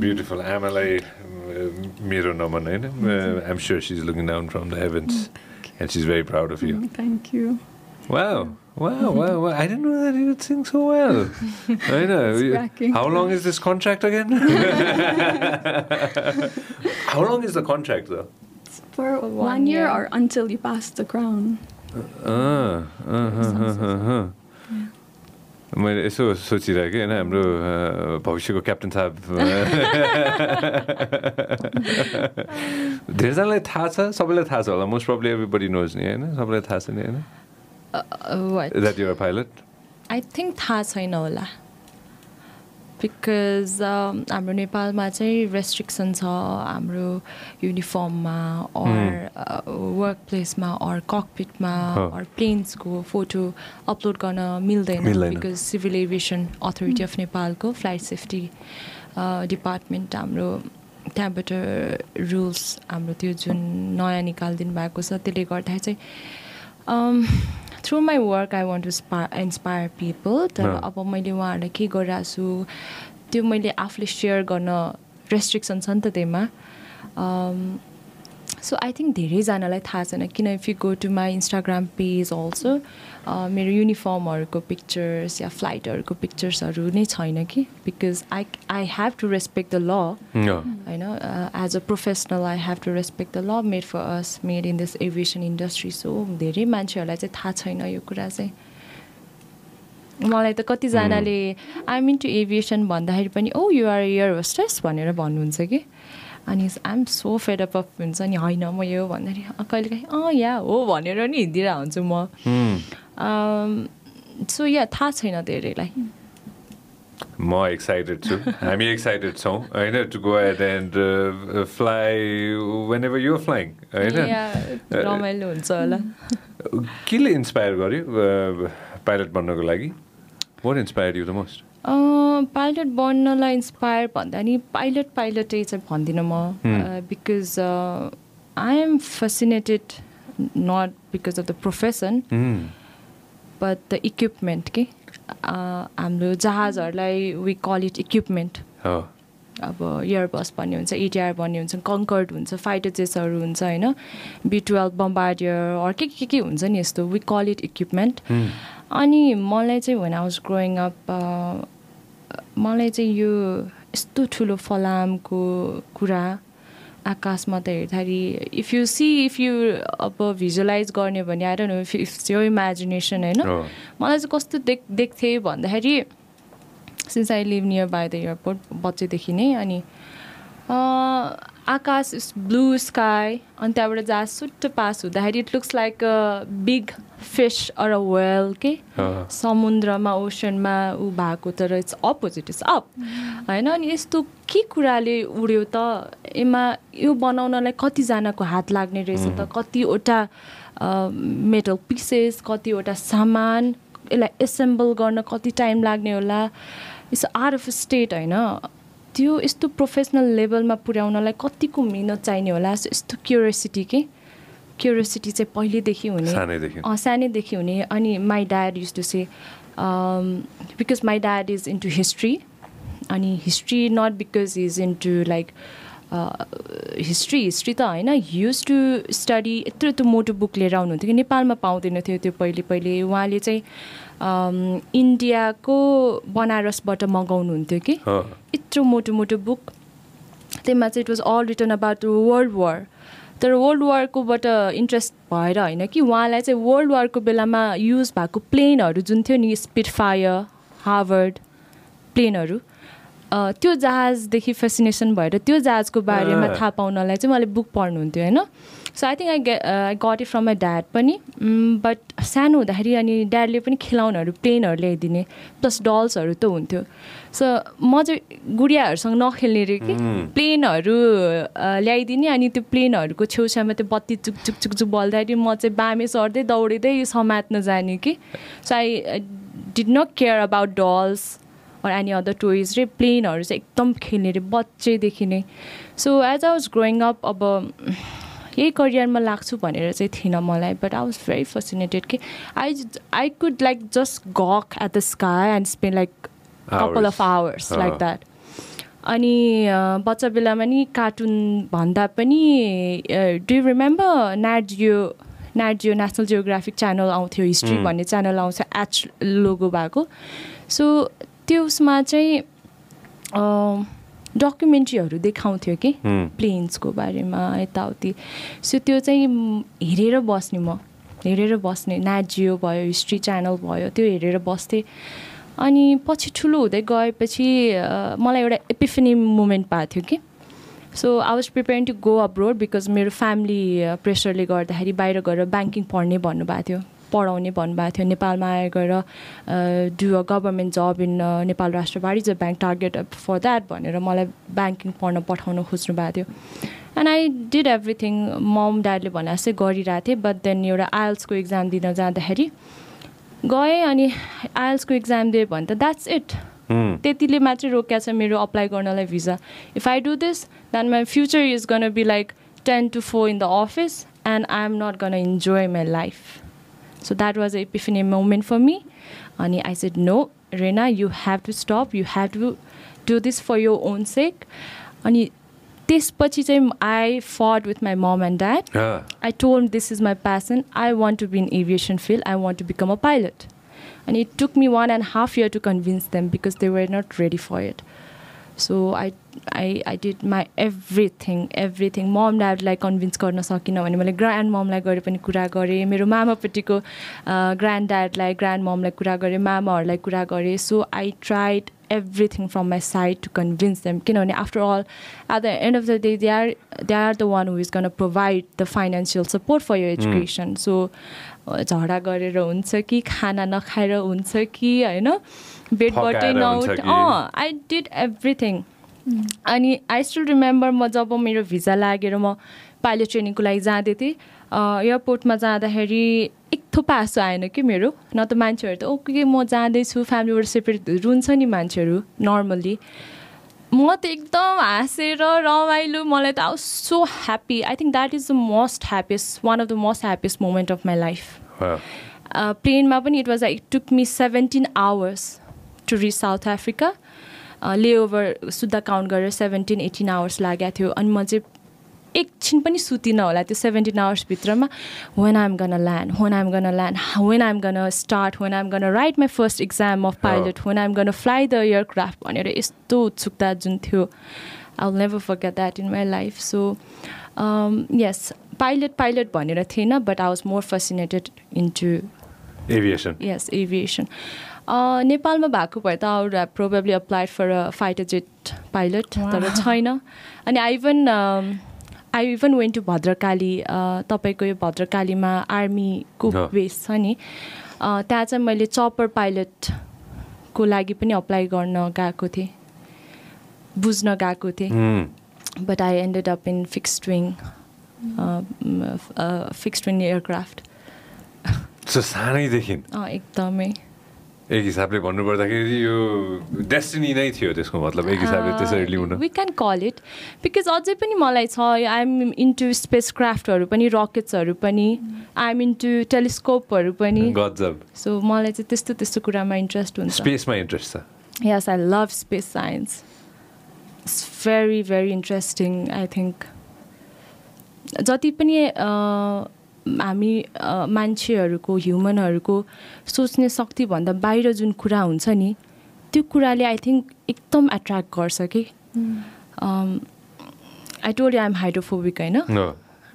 Speaker 1: ब्युटिफुल आमालाई Uh, mirror nominee. Eh? I'm sure she's looking down from the heavens, mm, and she's very proud of you. Mm,
Speaker 2: thank you.
Speaker 1: Wow. Wow, wow, wow. I didn't know that you would sing so well. I know. How long is this contract again? How long is the contract, though?
Speaker 2: It's for one, one year, year, or until you pass the crown.
Speaker 1: Uh, uh, uh, uh, uh, uh. मैले यसो सोचिरहेको होइन हाम्रो भविष्यको captain साहब धेरैजनालाई थाहा छ सबैलाई थाहा छ होला मोस्ट एभ्री बडी नोज नि होइन सबैलाई थाहा छ नि होइन
Speaker 3: आई थिङ्क थाहा छैन होला बिकज um, हाम्रो नेपालमा चाहिँ रेस्ट्रिक्सन छ हाम्रो युनिफर्ममा अर वर्क प्लेसमा अर ककपिटमा अर प्लेन्सको फोटो अपलोड गर्न मिल्दैन because civil aviation authority of नेपालको फ्लाइट सेफ्टी डिपार्टमेन्ट हाम्रो त्यहाँबाट रुल्स हाम्रो त्यो जुन नयाँ निकालिदिनु भएको छ त्यसले गर्दाखेरि चाहिँ um, through my work I want to spa inspire people तर अब मैले उहाँहरूलाई के गरिरहेको छु त्यो मैले आफूले सेयर गर्न रेस्ट्रिक्सन छ नि त त्यहीमा सो आई थिङ्क धेरैजनालाई थाहा छैन किन if you go to my Instagram page also मेरो युनिफर्महरूको पिक्चर्स या फ्लाइटहरूको पिक्चर्सहरू नै छैन कि because I I have to respect the law होइन as a professional I have to respect the law made for us made in this aviation industry so धेरै मान्छेहरूलाई चाहिँ थाहा छैन यो कुरा चाहिँ मलाई त कतिजनाले आई मिन टु एभिएसन भन्दाखेरि पनि oh you're are air hostess भनेर भन्नुहुन्छ कि अनि एम सो फेड अप हुन्छ नि होइन म यो भन्दाखेरि कहिलेकाहीँ अँ या हो भनेर नि हिँडिरह हुन्छु म mm. सो या थाहा छैन धेरैलाई
Speaker 1: म एक्साइटेड छु हामी एक्साइटेड छौँ होइन to go at and fly when ever you flying होइन रमाइलो हुन्छ होला केले इन्सपायर गर्यो पाइलट बन्नको लागि what inspire you the most
Speaker 3: pilot बन्नलाई इन्सपायर भन्दा नि पाइलट पाइलटै चाहिँ भन्दिनँ म because I am fascinated not because of the profession but the equipment के हाम्रो जहाजहरूलाई वी कल इट इक्विपमेन्ट अब एयरबस भन्ने हुन्छ इटिआर भन्ने हुन्छ कङ्कर्ड हुन्छ फाइटर जेसहरू हुन्छ होइन बी टुवेल्भ बम्बार्डियर अरू के के के हुन्छ नि यस्तो वी कल इट इक्विपमेन्ट अनि मलाई चाहिँ when I was growing up मलाई चाहिँ यो यस्तो ठुलो फलामको कुरा आकाशमा त हेर्दाखेरि if you see if you अब भिजुलाइज गर्ने भने आएर नो इफ इट्स यो इमेजिनेसन होइन oh. मलाई चाहिँ कस्तो देख देख्थेँ भन्दाखेरि since I live near by the airport बच्चैदेखि नै अनि आकाश इज ब्लु स्काई अनि त्यहाँबाट जहाँ सुट्ट पास हुँदाखेरि it looks like a big fish or a whale के समुद्रमा ओसनमा ऊ भएको तर इट्स अपोजिट इट्स अप होइन अनि यस्तो के कुराले उड्यो त यसमा यो बनाउनलाई कतिजनाको हात लाग्ने रहेछ त mm-hmm. कतिवटा मेटल पिसेस कतिवटा सामान यसलाई एसेम्बल गर्न कति टाइम लाग्ने होला इट्स आर अफ स्टेट होइन त्यो यस्तो प्रोफेसनल लेभलमा पुर्याउनलाई कतिको मिहिनेत चाहिने होला यस्तो क्युरियोसिटी के क्युरियोसिटी चाहिँ पहिल्यैदेखि हुने सानैदेखि हुने अनि my dad use to say because my dad is into history अनि history not because is into like history history त होइन युज टु स्टडी यत्रो यत्रो मोटो बुक लिएर आउनुहुन्थ्यो कि नेपालमा पाउँदैन थियो त्यो पहिले पहिले उहाँले चाहिँ इन्डियाको बनारसबाट मगाउनुहुन्थ्यो कि यत्रो मोटो मोटो बुक त्यहीमा चाहिँ it was all written about world war तर वर्ल्ड वारकोबाट इन्ट्रेस्ट भएर होइन कि उहाँलाई चाहिँ वर्ल्ड वारको बेलामा युज भएको प्लेनहरू जुन थियो नि स्पिड फायर हार्वर्ड प्लेनहरू त्यो जहाजदेखि फेसिनेसन भएर त्यो जहाजको बारेमा थाहा पाउनलाई चाहिँ मैले बुक पढ्नुहुन्थ्यो होइन सो आई थिङ्क आई गे I got it from my dad पनि बट सानो हुँदाखेरि अनि ड्याडले पनि खेलाउनहरू प्लेनहरू ल्याइदिने प्लस डल्सहरू त हुन्थ्यो सो म चाहिँ गुडियाहरूसँग नखेल्ने रे कि प्लेनहरू ल्याइदिने अनि त्यो प्लेनहरूको छेउछाउमा त्यो बत्ती चुक चुक चुक चुक बल्दाखेरि म चाहिँ बामे सर्दै दौडिँदै समात्न जाने कि so I did not care about dolls or any other toys रे प्लेनहरू चाहिँ एकदम खेल्ने अरे बच्चैदेखि नै so as I was growing up अब यही करियरमा लाग्छु भनेर चाहिँ थिइनँ मलाई but I was very fascinated कि I I could like just gawk at the sky and spend like couple of hours like that अनि बच्चा बेलामा नि कार्टुन भन्दा पनि do you remember नाजियो Nat Geo National Geographic channel आउँथ्यो हिस्ट्री भन्ने channel आउँछ
Speaker 2: एच लोगो भएको सो त्यो उसमा चाहिँ डकुमेन्ट्रीहरू देखाउँथ्यो कि प्लेन्सको बारेमा यताउति सो त्यो चाहिँ हेरेर बस्ने म हेरेर बस्ने नाजियो भयो हिस्ट्री च्यानल भयो त्यो हेरेर बस्थेँ अनि पछि ठुलो हुँदै गएपछि मलाई एउटा एपिफेनी मुमेन्ट भएको थियो कि so I was preparing to go abroad because मेरो फ्यामिली प्रेसरले गर्दाखेरि बाहिर गएर ब्याङ्किङ पढ्ने भन्नुभएको थियो पढाउने भन्नुभएको थियो नेपालमा आएर गएर do a government job in Nepal Rastra Banijya Bank target for that भनेर मलाई ब्याङ्किङ पढ्न पठाउन खोज्नु भएको थियो and I did everything mom ड्याडले भने जस्तै गरिरहेको थिएँ बट देन एउटा आयल्सको e इक्जाम दिन जाँदाखेरि गएँ अनि आइएल्सको e इक्जाम दिएँ भने त द्याट्स इट त्यतिले मात्रै रोकिया छ मेरो अप्लाई गर्नलाई visa if I do this then my future is gonna be like ten to four in the office and I am not gonna enjoy my life So that was a epiphany moment for me. And I said, No, Rena, you have to stop. You have to do this for your own sake. And this time I fought with my mom and dad. Ah. I told them this is my passion. I want to be in aviation field. I want to become a pilot. And it took me one and a half year to convince them because they were not ready for it. So I I I did my everything everything mom ड्याडलाई convince गर्न सकिनँ भने मैले grand ममलाई गएर पनि कुरा गरेँ मेरो मामापट्टिको ग्रान्ड ड्याडलाई ग्रान्ड ममलाई कुरा गरेँ मामाहरूलाई कुरा गरेँ so I tried everything from my side to convince them किनभने after all at the end of the day they are they are the one who is gonna provide the financial support for your education so झगडा गरेर हुन्छ कि खाना नखाएर हुन्छ कि होइन बेड बेडबाट नआउट अँ आई डिड एभ्रिथिङ अनि आई स्टिल रिमेम्बर म जब मेरो भिजा लागेर म पाइलट ट्रेनिङको लागि जाँदै थिएँ एयरपोर्टमा जाँदाखेरि एक थुप्रो आँसु आएन कि मेरो न त मान्छेहरू त ओके म जाँदैछु फ्यामिलीबाट सेपरेट रुन्छ नि मान्छेहरू नर्मल्ली म त एकदम हाँसेर रमाइलो मलाई त आउ so happy I think that is the most happiest one of the most happiest moment of my life प्लेनमा पनि it was it took me seventeen hours to reach South Africa layover सुत्दा काउन्ट गरेर seventeen eighteen hours लागेको थियो अनि म चाहिँ एकछिन पनि सुतिनँ होला त्यो सेभेन्टिन आवर्सभित्रमा when I'm gonna land when I'm gonna land when I'm gonna start when I'm gonna write my first exam of pilot when I'm gonna fly the aircraft भनेर यस्तो उत्सुकता जुन थियो I will never forget that in my life so yes pilot pilot भनेर थिएन but I was more fascinated into
Speaker 1: aviation
Speaker 2: yes aviation नेपालमा भएको भए त out probably applied for a fighter jet pilot तर छैन अनि I even I even went to Bhadrakali तपाईँको यो भद्रकालीमा आर्मीको बेस छ नि त्यहाँ चाहिँ मैले चपर पाइलटको लागि पनि अप्लाई गर्न गएको थिएँ बुझ्न गएको थिएँ but I ended up in fixed wing fixed wing aircraft सानैदेखि एकदमै एक हिसाबले भन्नुपर्दाखेरि यो डेस्टिनी नै थियो त्यसको मतलब एक हिसाबले त्यसरी लिउनु we can call it because अझै पनि मलाई छ आइएम इन्टु स्पेस क्राफ्टहरू पनि रकेट्सहरू पनि आइएम इन्टु टेलिस्कोपहरू पनि गजब सो मलाई चाहिँ
Speaker 1: त्यस्तो त्यस्तो कुरामा इन्ट्रेस्ट हुन्छ स्पेसमा इन्ट्रेस्ट छ
Speaker 2: yes I love space science it's very very interesting I think जति पनि हामी मान्छेहरूको ह्युमनहरूको सोच्ने शक्तिभन्दा बाहिर जुन कुरा हुन्छ नि त्यो कुराले आई थिङ्क एकदम एट्र्याक्ट गर्छ कि आई टोल्ड एम हाइड्रोफोबिक होइन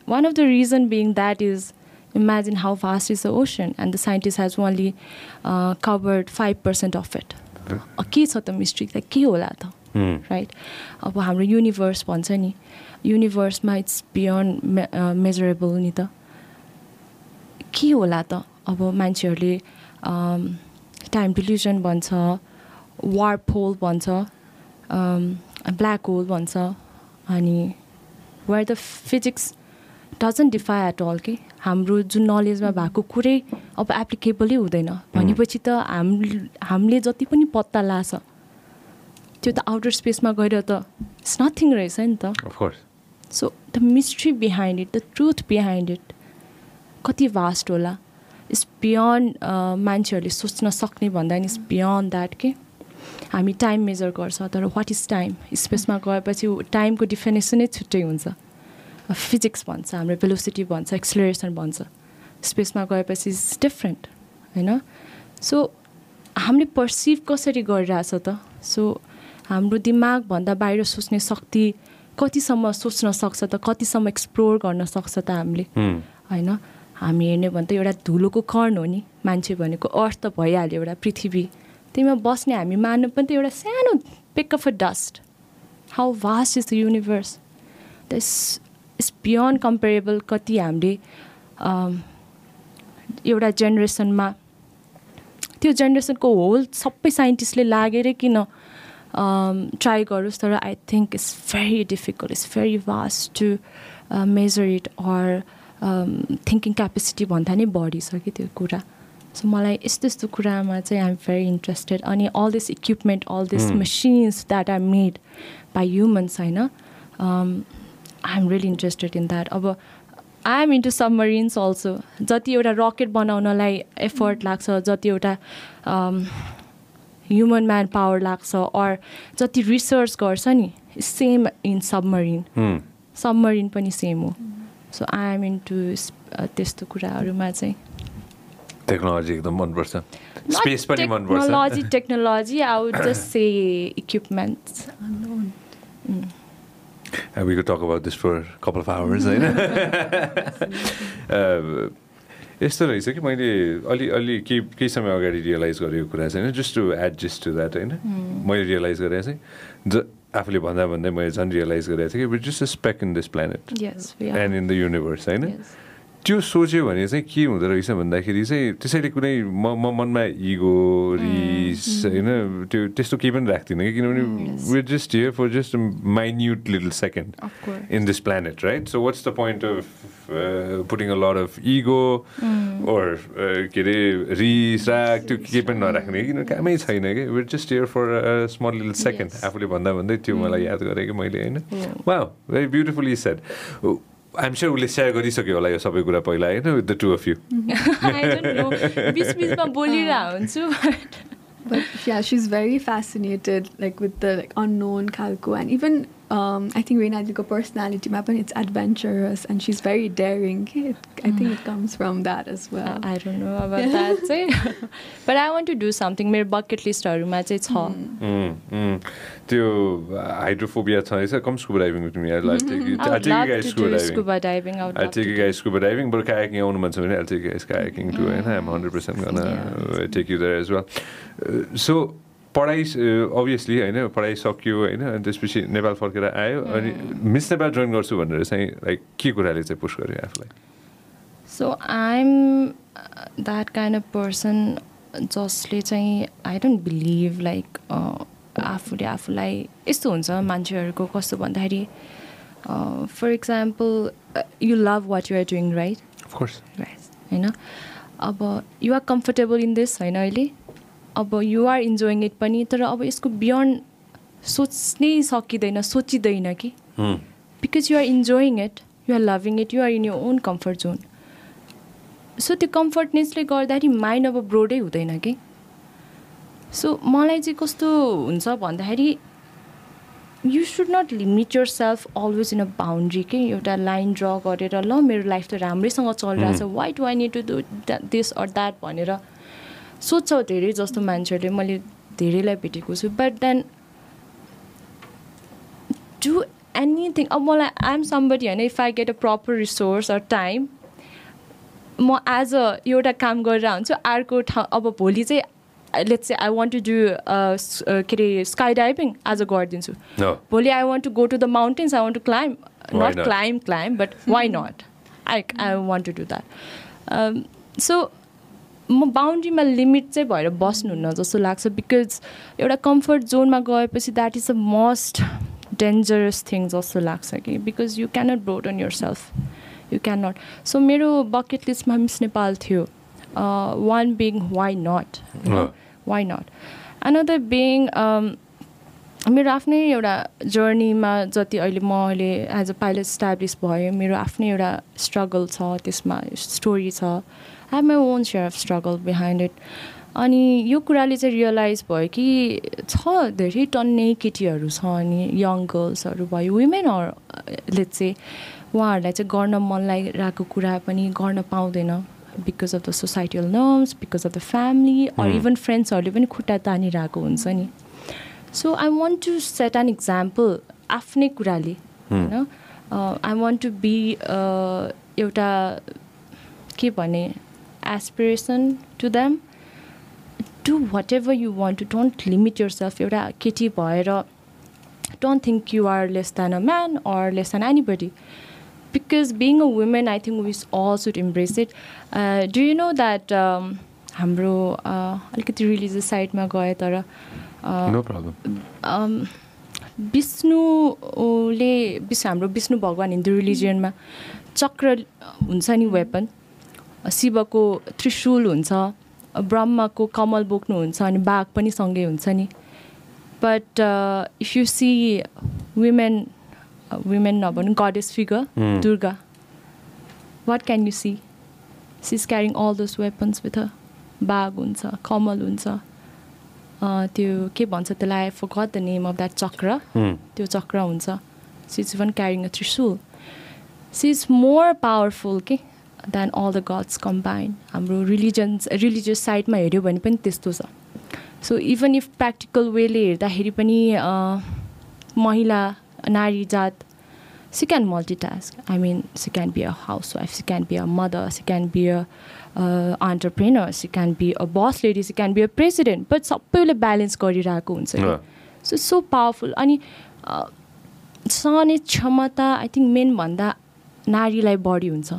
Speaker 2: one of the reason being that is imagine how fast is the ocean and the scientist has only covered five percent of it के छ त मिस्ट्री त के होला त राइट mm. अब हाम्रो युनिभर्स भन्छ नि युनिभर्समा इट्स बियोन्ड मेजरेबल नि त के होला त अब मान्छेहरूले टाइम डिल्युजन भन्छ वार्प होल भन्छ ब्ल्याक होल भन्छ अनि where the physics doesn't defy at all कि हाम्रो जुन नलेजमा भएको कुरै अब एप्लिकेबलै हुँदैन mm. भनेपछि त हाम हामीले जति पनि पत्ता लाछ त्यो त आउटर स्पेसमा गएर त इट्स नथिङ रहेछ नि त so the mystery behind it the truth behind it कति भास्ट होला इट्स बियोन्ड uh, मान्छेहरूले सोच्न सक्ने भन्दा नि इट्स बियोन्ड द्याट के हामी टाइम मेजर गर्छ तर वाट इज टाइम स्पेसमा गएपछि टाइमको डिफिनेसनै छुट्टै हुन्छ फिजिक्स uh, भन्छ हाम्रो भेलोसिटी भन्छ एक्सप्लोरेसन भन्छ स्पेसमा गएपछि इज डिफ्रेन्ट होइन सो हामीले पर्सिभ कसरी गरिरहेछ त सो हाम्रो दिमागभन्दा बाहिर सोच्ने शक्ति कतिसम्म सोच्न सक्छ त कतिसम्म एक्सप्लोर गर्न सक्छ त हामीले होइन हामी हेर्ने भने त एउटा धुलोको कर्ण हो नि मान्छे भनेको अर्थ त भइहाल्यो एउटा पृथ्वी त्यहीमा बस्ने हामी मान्नु पनि त एउटा सानो pick of a dust how vast is the universe दस इट्स बियन्ड कम्पेरेबल कति हामीले एउटा जेनेरेसनमा त्यो जेनेरेसनको होल सबै साइन्टिस्टले लागेरै किन ट्राई गरोस् तर I think it's very difficult it's very vast to measure it or thinking um, capacity भन्दा नै बढी छ कि त्यो कुरा सो मलाई यस्तो यस्तो कुरामा चाहिँ आइएम भेरी इन्ट्रेस्टेड अनि all this equipment all this machines that are made by humans होइन I am really interested in that अब I am into submarines also जति एउटा रकेट बनाउनलाई एफर्ट लाग्छ जति एउटा ह्युमन म्यान पावर लाग्छ अर जति रिसर्च गर्छ नि सेम इन सबमरिन सबमरिन पनि सेम हो सो आई एम इन्टु
Speaker 1: त्यस्तो कुराहरूमा चाहिँ टेक्नोलोजी एकदम मनपर्छ
Speaker 2: स्पेस पनि मनपर्छ technology technology I would just say equipments unknown
Speaker 1: we could talk about this for couple of hours हैन यस्तो रहेछ कि मैले अलि अलि केही केही समय अगाडि रियलाइज गरेको कुरा hmm. चाहिँ होइन just to add just to that होइन मैले रियलाइज गरेँ चाहिँ आफूले भन्दा भन्दै मैले झन् रियलाइज गरेको थिएँ कि विट is a speck in this planet and in the universe होइन त्यो सोच्यो भने चाहिँ के हुँदो रहेछ भन्दाखेरि चाहिँ त्यसैले कुनै म म मनमा इगो रिस होइन त्यो त्यस्तो केही पनि राख्दिनँ कि किनभने we're just here for just minute little second in this planet right so what's the point of putting a lot of ego or के अरे रिस राग त्यो केही पनि नराख्ने किनभने कामै छैन कि we're just here for a small little second आफूले भन्दा भन्दै त्यो मलाई mm. याद गरेँ कि मैले होइन वा very beautiful is set I'm sure उसले सेयर गरिसक्यो होला यो सबै कुरा पहिला होइन with the two
Speaker 2: of you बोलिरहेको हुन्छु but yeah she is very like like with the like unknown खालको एन्ड इभन आई थिङ्क रेनाजीको पर्सनालिटीमा पनि it's adventurous and she is very daring के I think it comes from that as well I don't know अब that चाहिँ but I want to do something मेरो bucket लिस्टहरूमा चाहिँ
Speaker 1: छ त्यो हाइड्रोफोबिया छ है कम scuba diving scuba diving I take guy scuba diving बरु कायाकिङ आउनु मन छ भने I take guys kayaking to होइन आइम हन्ड्रेड पर्सेन्ट गर्न take you there as well so पढाइ अभियसली eh, होइन पढाइ सकियो होइन अनि त्यसपछि नेपाल फर्केर आयो hmm.
Speaker 2: अनि मिस नेपाल जोइन गर्छु भनेर चाहिँ लाइक के कुराले चाहिँ पुस्ट गर्यो आफूलाई so I'm that kind of person जसले चाहिँ आई डोन्ट बिलिभ लाइक आफूले आफूलाई यस्तो हुन्छ मान्छेहरूको कस्तो भन्दाखेरि for example
Speaker 1: you love what you're doing
Speaker 2: right right होइन अब युआर कम्फर्टेबल इन दिस होइन अहिले अब युआर इन्जोइङ इट पनि तर अब यसको बियन्ड सोच्नै सकिँदैन सोचिँदैन कि because you're enjoying it you're loving it you're in your own comfort zone so त्यो कम्फर्टनेसले गर्दाखेरि माइन्ड अब ब्रोडै हुँदैन कि सो मलाई चाहिँ कस्तो हुन्छ भन्दाखेरि you should not limit yourself always in a boundary कि एउटा लाइन ड्र गरेर ल मेरो लाइफ त राम्रैसँग चलिरहेको छ white why need to do this or that भनेर सोध्छ धेरै जस्तो मान्छेहरूले मैले धेरैलाई भेटेको छु बट देन डु एनिथिङ अब मलाई आइएम समबडी होइन if I get a proper resource or time म आज एउटा काम गरेर हुन्छु अर्को ठाउँ अब भोलि चाहिँ लेट्स चाहिँ आई वान्ट टु डु के अरे स्काई डाइभिङ आज गरिदिन्छु भोलि I want to go to the mountains I want to climb not climb climb but why not I I want to do that so म बााउन्ड्रीमा limit चाहिँ भएर बस्नुहुन्न जस्तो लाग्छ बिकज एउटा कम्फर्ट जोनमा गएपछि that is a most dangerous thing जस्तो लाग्छ कि because you can not broad on yourself you can not so मेरो बकेट लिस्टमा मिस नेपाल थियो one being why not why not another being मेरो आफ्नै एउटा जर्नीमा जति अहिले म अहिले एज अ पाइलट स्ट्याब्लिस भएँ मेरो आफ्नै एउटा स्ट्रगल छ त्यसमा स्टोरी छ have my own share of struggle behind it अनि यो कुराले चाहिँ रियलाइज भयो कि छ धेरै टन्ने केटीहरू छ अनि यङ गर्ल्सहरू भयो वुमेनहरूले चाहिँ uh, उहाँहरूलाई चाहिँ गर्न मन लागिरहेको कुरा पनि गर्न पाउँदैन because of the societal norms because of the family or even फ्रेन्ड्सहरूले पनि खुट्टा तानिरहेको हुन्छ नि so I want to set an example आफ्नै कुराले hmm. होइन आई वन्ट टु बी एउटा के भने aspiration to them do whatever you want to don't limit yourself एउटा केटी भएर don't think you are less than a man or less than body because being a woman I think we all should embrace it do you know that हाम्रो uh, अलिकति religious
Speaker 1: साइडमा गयो तर uh, um, विष्णुले Vishnu हाम्रो विष्णु भगवान् हिन्दू रिलिजियनमा चक्र हुन्छ नि
Speaker 2: weapon शिवको त्रिशूल हुन्छ ब्रह्माको कमल बोक्नुहुन्छ अनि बाघ पनि सँगै हुन्छ नि but if you see women women नभनौँ goddess figure hmm. Durga what can you see she is carrying all those weapons with बाघ हुन्छ कमल हुन्छ त्यो के भन्छ त्यसलाई forgot the name of that chakra hmm. त्यो चक्र हुन्छ she is even carrying a trishul she is more powerful के then all the gods combine हाम्रो रिलिजन्स रिलिजियस साइडमा हेऱ्यो भने पनि त्यस्तो छ सो इभन इफ प्र्याक्टिकल वेले हेर्दाखेरि पनि महिला नारी जात she can multitask I mean she can be a housewife she can be a mother she can be a entrepreneur she can be a boss lady she can be a president but सबैले balance गरिरहेको हुन्छ so so powerful अनि सहने क्षमता I think मेनभन्दा नारीलाई बढी हुन्छ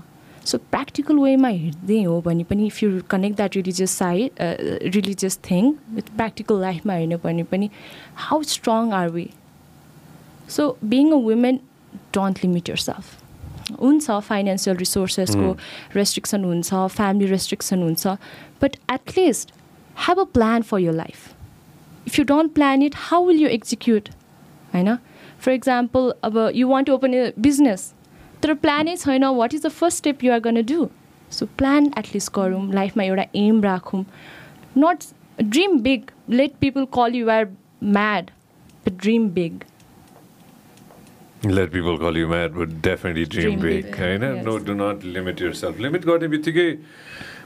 Speaker 2: so practical वेमा हेर्दै हो भने पनि if you connect that religious side religious thing with practical लाइफमा हेर्ने भने पनि how strong are we so being a women don't limit yourself हुन्छ फाइनेन्सियल रिसोर्सेसको रेस्ट्रिक्सन हुन्छ फ्यामिली रेस्ट्रिक्सन हुन्छ but at least have a plan for your life if you don't plan it how will you execute होइन for example अब you want to open a business तर प्लानै छैन what is the first step you're gonna do so plan at least गरौँ लाइफमा एउटा aim राखौँ not dream big let people call you are mad dream big
Speaker 1: let people call you mad would definitely dream big होइन no do not limit yourself limit गर्ने बित्तिकै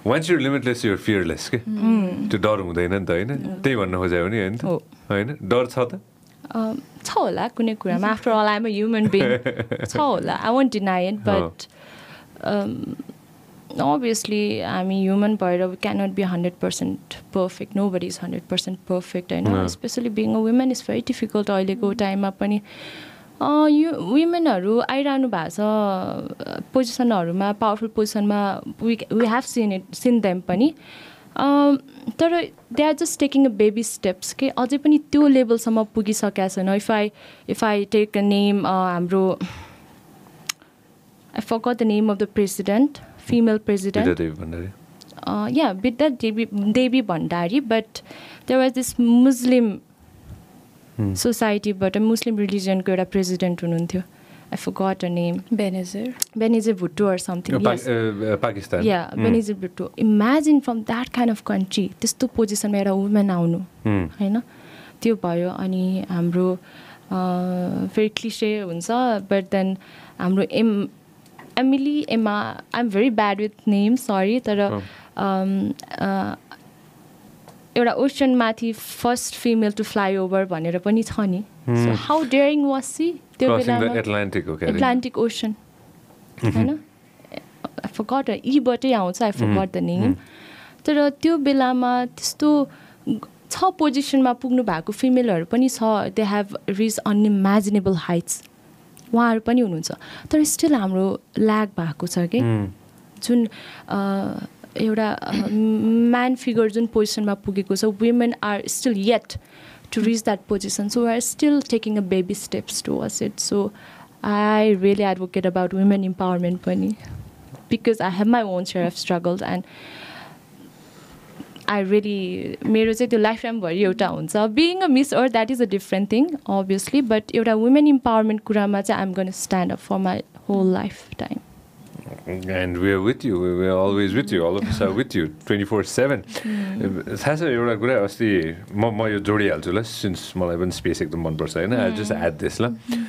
Speaker 1: once your limitless your fearless के त्यो डर हुँदैन नि त होइन hmm. त्यही भन्न खोज्यो भने
Speaker 2: होइन होइन डर छ त छ होला कुनै कुरामा after all I'm a human being छ होला I won't deny it but obviously हामी ह्युमन भएर we can not be hundred percent perfect nobody is hundred percent perfect होइन specially being a women is very difficult अहिलेको टाइममा पनि you वुमेनहरू आइरहनु भएको छ पोजिसनहरूमा पावरफुल पोजिसनमा we we have seen it seen them पनि तर they are just taking a baby steps के अझै पनि त्यो लेभलसम्म पुगिसकेका छैन if I if I take a name हाम्रो I fuck the name of the president female president yeah the Devi Devi Bhandari but there was this Muslim सोसाइटीबाट मुस्लिम रिलिजनको एउटा प्रेसिडेन्ट हुनुहुन्थ्यो I forgot her name. Benazir. Benazir Bhutto or something. yes. uh, Pakistan. Yeah, mm. Benazir Bhutto. Imagine from that kind of country, this two position where एउटा women now. होइन त्यो भयो अनि हाम्रो फेरि क्लिसे हुन्छ बट देन हाम्रो am Emily Emma I am very bad with name sorry तर एउटा ओसनमाथि फर्स्ट फिमेल टु ओभर भनेर पनि छ नि हाउ डेयरिङ वाज सी त्यो एटलान्टिक ओसन mm-hmm. होइन आई फर्गट यीबाटै आउँछ आई फर्गट द नेम तर त्यो बेलामा त्यस्तो छ पोजिसनमा पुग्नु भएको फिमेलहरू पनि छ they have ridge unimaginable heights उहाँहरू पनि हुनुहुन्छ तर स्टिल हाम्रो ल्याग भएको छ कि mm. जुन एउटा म्यान फिगर जुन पोजिसनमा पुगेको छ women are still yet to reach that position so are still taking a baby steps towards it so I really advocate about women empowerment पनि because I have my own share of struggles and I really मेरो चाहिँ त्यो life टाइमभरि एउटा हुन्छ being a Miss Earth that is a different thing obviously but एउटा women empowerment कुरामा चाहिँ I'm gonna stand up for my whole life time
Speaker 1: and way with you way always with you all of are with you twenty four seven थाहा छ एउटा कुरा अस्ति म म यो जोडिहाल्छु ल सिन्स मलाई पनि स्पेस एकदम मनपर्छ होइन आई जस्ट एट दिस ल mm-hmm.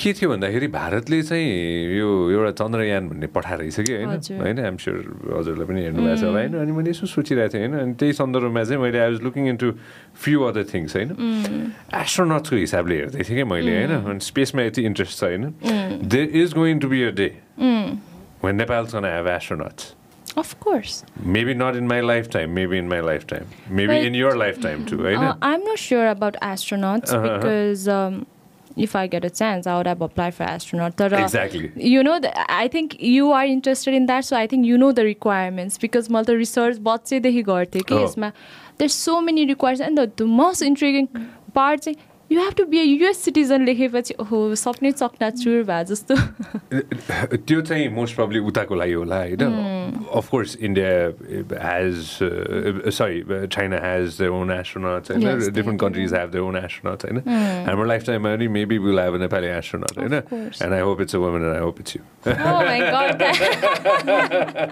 Speaker 1: के थियो भन्दाखेरि भारतले चाहिँ यो एउटा चन्द्रयान भन्ने पठाएरहेछ कि होइन होइन आइम स्योर हजुरलाई पनि हेर्नु भएको छ होइन अनि मैले यसो सोचिरहेको थिएँ होइन अनि त्यही सन्दर्भमा चाहिँ मैले I was looking to few other things होइन एस्ट्रोनट्सको हिसाबले हेर्दै थिएँ कि मैले होइन
Speaker 2: अनि
Speaker 1: स्पेसमा यति इन्ट्रेस्ट छ होइन they is going to be a day when Nepal's gonna have
Speaker 2: astronauts Of course. Maybe not in my
Speaker 1: lifetime, maybe in my lifetime. Maybe but, in your lifetime too, right? Uh, I'm not sure about
Speaker 2: astronauts uh -huh. because um, if I get a chance, I would have applied for astronaut. But, exactly. You know, I think you are interested in that, so I think you know the requirements because मैले research research बच्चैदेखि गर्थेँ कि यसमा there so many requires and the most intriguing part चाहिँ you have to be a US citizen लेखेपछि ओहो चक्ना चुर भए जस्तो
Speaker 1: त्यो चाहिँ मोस्ट प्रब्लम उताको लागि होला होइन of course India has sorry China has the own astronaut होइन different countries have the own astronaut होइन हाम्रो लाइफ टाइममा पनि maybe will have Nepali astronaut होइन and I hope it's a women and I hope it's you oh my god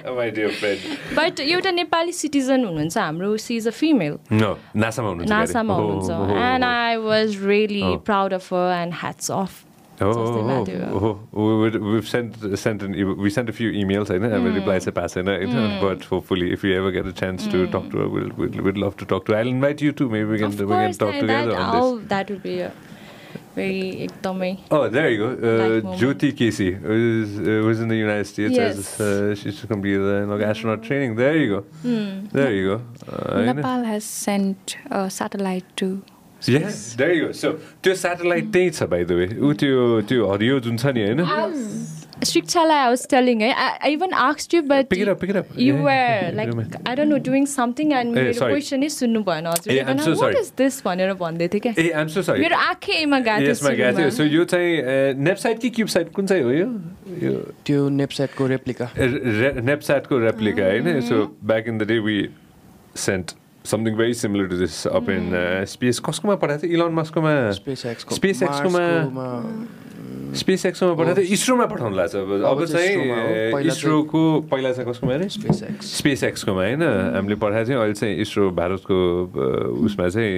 Speaker 2: my dear friend but एउटा a Nepali citizen, हाम्रो she is a female नासामा हुनुहुन्छ नासामा हुनुहुन्छ NASA I was really proud of her and hats off Oh, oh,
Speaker 1: oh, we would, we've sent sent an we sent a few emails, I know, mm. replies are passing, mm. but hopefully, if we ever get a chance to hmm. talk to her, we'll, we'll we'd love to talk to her. I'll invite you too. Maybe we can of we can talk I, together that, on this. Oh, that would be. A, very ekdamai Oh, there you go. Uh, Jyoti Casey is uh, was in the United States yes. as uh, she completed the like, astronaut training. There you go. Mm. There you go. Uh, Nepal has sent a satellite to Yes, there you go.
Speaker 2: So त्यो satellite त्यही
Speaker 1: छ by the way. ऊ त्यो
Speaker 2: त्यो हरियो जुन छ नि होइन शिक्षालाई आई वाज टेलिङ है आई इभन आक्स you but you were like I don't know doing something and मेरो क्वेसनै सुन्नु भएन हजुर इज दिस भनेर भन्दै थियो क्या मेरो आँखेमा गएको सो यो चाहिँ नेपसाइट कि क्युबसाइट कुन चाहिँ हो यो त्यो नेपसाइटको
Speaker 1: रेप्लिका नेपसाइटको
Speaker 2: रेप्लिका
Speaker 1: होइन so back in the day we sent something very similar to this up in space कसकोमा पठाएको थियो इलन मस्कोमा स्पेस एक्सकोमा स्पेस एक्समा पठाएको थियो इसरोमा पठाउनु लाग्छ अब चाहिँ इसरोको पहिला चाहिँ कसकोमा अरे स्पेस एक्सकोमा होइन हामीले पठाएको थियौँ अहिले चाहिँ इसरो भारतको उसमा चाहिँ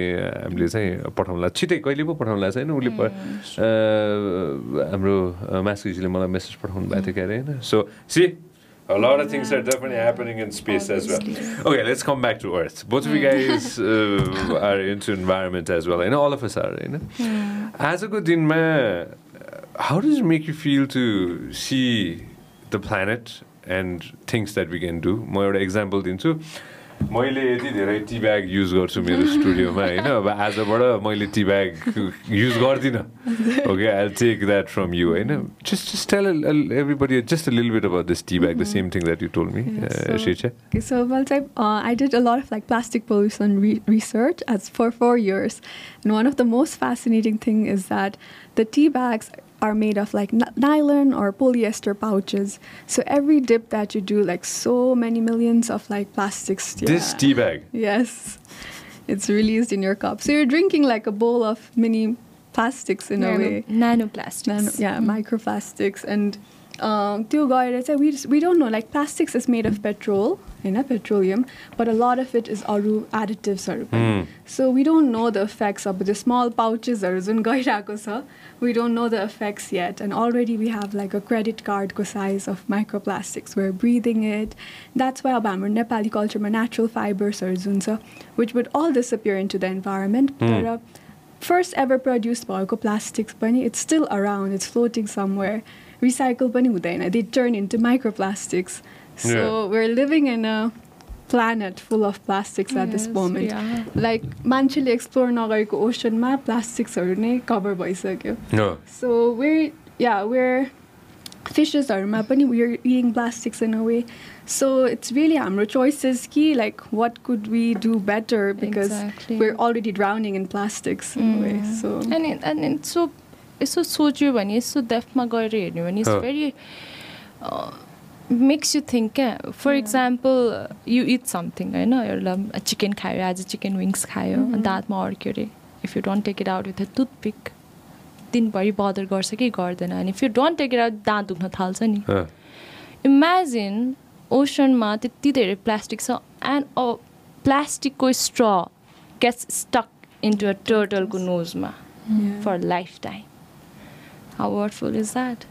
Speaker 1: हामीले चाहिँ पठाउनु लाग्छ छिटै कहिले पो पठाउनु लाग्छ होइन उसले हाम्रो मास्किजीले मलाई मेसेज पठाउनु भएको थियो क्यारे होइन so C a lot of things are definitely happening in space Obviously. as well. Okay, let's come back to Earth. Both of you guys uh, are into environment as well. You know, all of us are. You know, good दिनमा how does it make you feel to see the planet and things that we can do? More example example दिन्छु मैले यति धेरै tea bag use गर्छु मेरो स्टुडियोमा होइन अब आजबाट मैले टी ब्याग युज गर्दिनँ okay I take that from you होइन just just tell everybody just a लिल bit about this tea bag the same thing that you told me
Speaker 2: शिक्षा I did a lot of like plastic pollution research as for four years and one of the most fascinating thing is that the tea bags are made of like nylon or polyester pouches. So every dip that you do, like so many millions of like plastics.
Speaker 1: Yeah. This tea bag.
Speaker 2: Yes, it's released in your cup. So you're drinking like a bowl of mini plastics in Nano, a way. Nanoplastics. Nano, yeah, mm. microplastics and. त्यो गएर चाहिँ we don't know. Like plastics is made of petrol. In a petroleum, but a lot of it is aru additives. Mm. So we don't know the effects of the small pouches are gairako We don't know the effects yet. And already we have like a credit card size of microplastics. We're breathing it. That's why our Nepali culture natural fibers are which would all disappear into the environment. Mm. But, uh, first ever produced भएको plastics पनि it's still around, it's floating somewhere. Recycle bunny हुँदैन. They turn into microplastics. So we're living in a planet full of plastics at this moment. Like मान्छेले explore नगरेको ओसनमा प्लास्टिक्सहरू नै cover भइसक्यो so we're या we're फिसेसहरूमा पनि we're eating plastics in a way so it's really हाम्रो choices कि like what could we do better because we're already drowning in plastics so and so यसो सोच्यो भने यसो डेफमा गएर हेर्यो भने it's very makes you think क्या for example you it something होइन एउटा चिकन खायो आज चिकन विङ्स खायो अन्त हातमा अड्क्यो अरे if you don't take it out with toothpick दिनभरि बदर गर्छ कि गर्दैन अनि if you don't take it out दाँत दुख्न थाल्छ नि इमेजिन ओसनमा त्यति धेरै प्लास्टिक छ एन्ड अ प्लास्टिकको straw gets stuck into a टर्टलको नोजमा for lifetime how वर्डफुल is that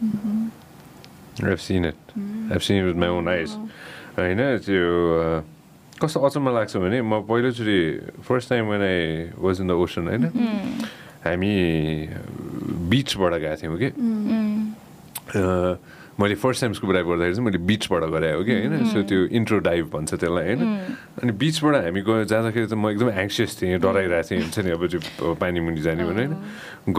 Speaker 1: I've seen it. Mm. I've seen it with my own eyes. होइन त्यो कस्तो अचम्म लाग्छ भने म पहिलोचोटि फर्स्ट टाइम मैले वाज इन द ओसन होइन हामी बिचबाट गएको थियौँ कि मैले फर्स्ट टाइम स्कुबा ड्राइभ गर्दाखेरि चाहिँ मैले बिचबाट गरेँ हो कि होइन सो mm-hmm. त्यो इन्ट्रो डाइभ भन्छ त्यसलाई होइन mm. अनि बिचबाट हामी गयो जाँदाखेरि त म एकदम एङ्सियस थिएँ mm. डराइरहेको थिएँ हुन्छ नि अब त्यो पानी मुनि जाने भने होइन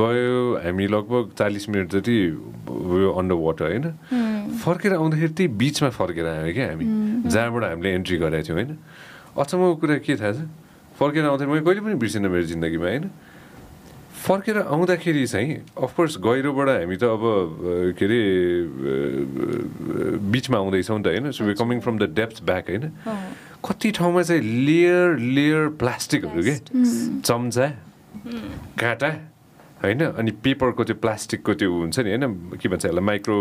Speaker 1: गयो हामी लगभग चालिस मिनट जति उयो अन्डर वाटर होइन mm. फर्केर आउँदाखेरि त्यही बिचमा फर्केर आयो क्या हामी mm-hmm. जहाँबाट हामीले एन्ट्री गरेको थियौँ होइन अचम्मको कुरा के थाहा छ फर्केर आउँदाखेरि मैले कहिले पनि बिर्सिनँ मेरो जिन्दगीमा होइन फर्केर आउँदाखेरि चाहिँ अफकोर्स गहिरोबाट हामी त अब के अरे बिचमा आउँदैछौँ त होइन so we coming from the depth back होइन कति ठाउँमा चाहिँ लेयर लेयर प्लास्टिकहरू के mm. चम्चा mm. काँटा होइन अनि पेपरको त्यो प्लास्टिकको त्यो हुन्छ नि होइन के भन्छ यसलाई माइक्रो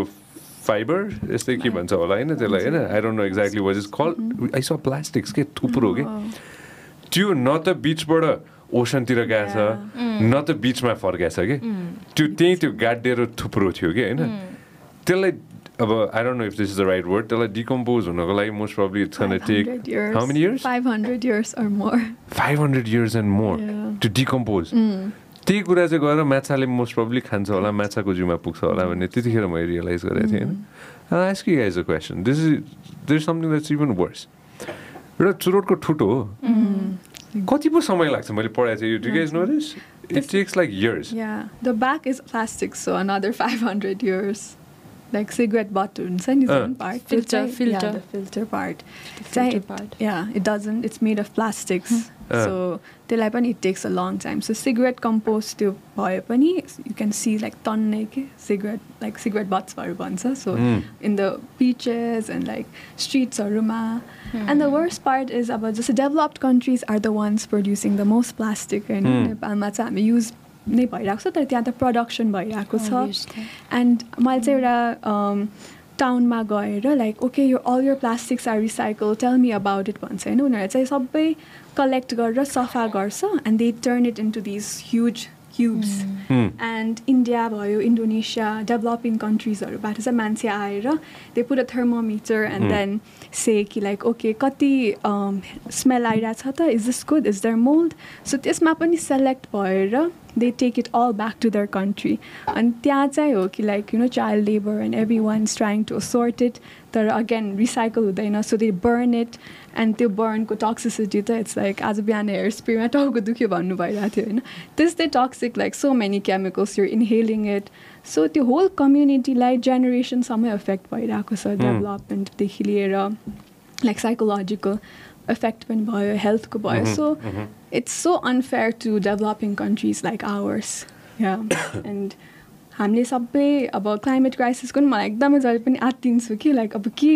Speaker 1: फाइबर यस्तै के भन्छ होला होइन त्यसलाई होइन I don't know exactly was is call I saw plastics के थुप्रो के त्यो न त बिचबाट ओसनतिर गएछ mm. न त बिचमा फर्काएछ कि mm. त्यो त्यहीँ त्यो गाडिएर थुप्रो थियो कि होइन mm. त्यसलाई अब I don't know if this is the right word त्यसलाई डिकम्पोज हुनको लागि most problem it's can
Speaker 4: take
Speaker 1: how many years
Speaker 4: five hundred years or more
Speaker 1: five hundred years and more to decompose त्यही कुरा चाहिँ गएर माछाले मोस्ट प्रब्लम खान्छ होला माछाको जिउमा पुग्छ होला भन्ने त्यतिखेर मैले रियलाइज गरेको थिएँ होइन ask you guys a question this is this something that's even worse एउटा चुरोटको ठुटो हो कति पो समय लाग्छ मैले पढाएको थिएँ you guys know this it takes like years
Speaker 4: yeah the back is plastic so another five hundred years like cigarette but हुन्छ नि part
Speaker 2: filter filter
Speaker 4: filter part चाहिँ या it doesn't it's made of plastics so त्यसलाई पनि it takes a long time so cigarette compose त्यो भए पनि you can see like तन्ने के सिगरेट लाइक सिगरेट बट्सहरू भन्छ so in the beaches and like स्ट्रिट्सहरूमा and the worse part is अब जस्तो developed countries are the ones producing the most plastic होइन नेपालमा चाहिँ हामी युज नै भइरहेको छ तर त्यहाँ त प्रडक्सन भइरहेको छ एन्ड मैले चाहिँ एउटा टाउनमा गएर लाइक ओके यो all your plastics are recycle tell me about it भन्छ होइन उनीहरूले चाहिँ सबै कलेक्ट गरेर सफा गर्छ and they turn it into this huge cubes and India भयो इन्डोनेसिया डेभलपिङ कन्ट्रिजहरूबाट चाहिँ मान्छे आएर दे पुरा थर्मोमिटर एन्ड देन से कि लाइक ओके कति स्मेल um, आइरहेछ त इज दिस गुड इज दर मोल्ड सो त्यसमा पनि सेलेक्ट भएर they take it all back to their country अनि त्यहाँ चाहिँ हो कि like you know child labour and every one is trying to sort it तर अगेन रिसाइकल हुँदैन so they burn it and त्यो बर्नको टक्सिसिटी त इट्स लाइक आज बिहान हेयर स्प्रेमा टाउको दुख्यो भन्नु भइरहेको थियो होइन त्यस्तै toxic like so many chemicals you inhaling it so त्यो होल कम्युनिटीलाई जेनेरेसनसम्म इफेक्ट भइरहेको छ डेभलपमेन्टदेखि लिएर लाइक साइकोलोजिकल इफेक्ट पनि भयो हेल्थको भयो so it's so unfair to developing countries like ours yeah and हामीले सबै अब क्लाइमेट क्राइसिसको पनि मलाई एकदमै जहिले पनि आत्तिन्छु कि लाइक अब के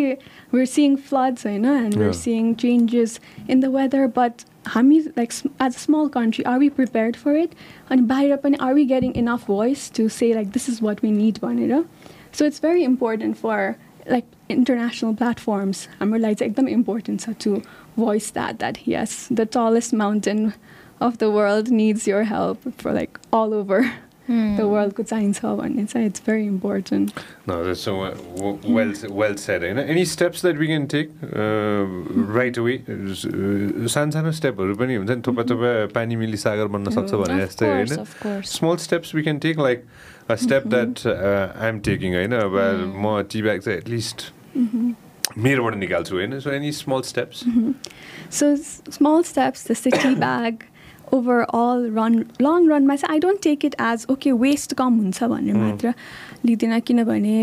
Speaker 4: वेयर सिइङ फ्लड्स होइन and we're seeing changes in the weather but हामी like as a small country are we prepared for it अनि बाहिर पनि are we getting enough voice to say like this is what we need भनेर so it's very important for like international platforms हाम्रो लागि चाहिँ एकदम important छ to voice that that yes the tallest mountain of the world needs your help for like all over the वर्ल्डको चाहिन्छ भन्ने चाहिँ it's very important
Speaker 1: well said होइन any steps that we can take right way सानो सानो स्टेपहरू पनि हुन्छ नि थुप्रा hmm. थुप्रा पानी मिली सागर बन्न सक्छ oh, भने जस्तै होइन small steps we can take like a step that I am taking होइन अब hmm. म टी ब्याग चाहिँ एटलिस्ट mm-hmm. मेरोबाट निकाल्छु होइन so any
Speaker 4: small steps so small steps जस्तै tea bag overall run long रनमा चाहिँ I don't take it as okay waste कम हुन्छ भनेर mm. मात्र लिँदैन किनभने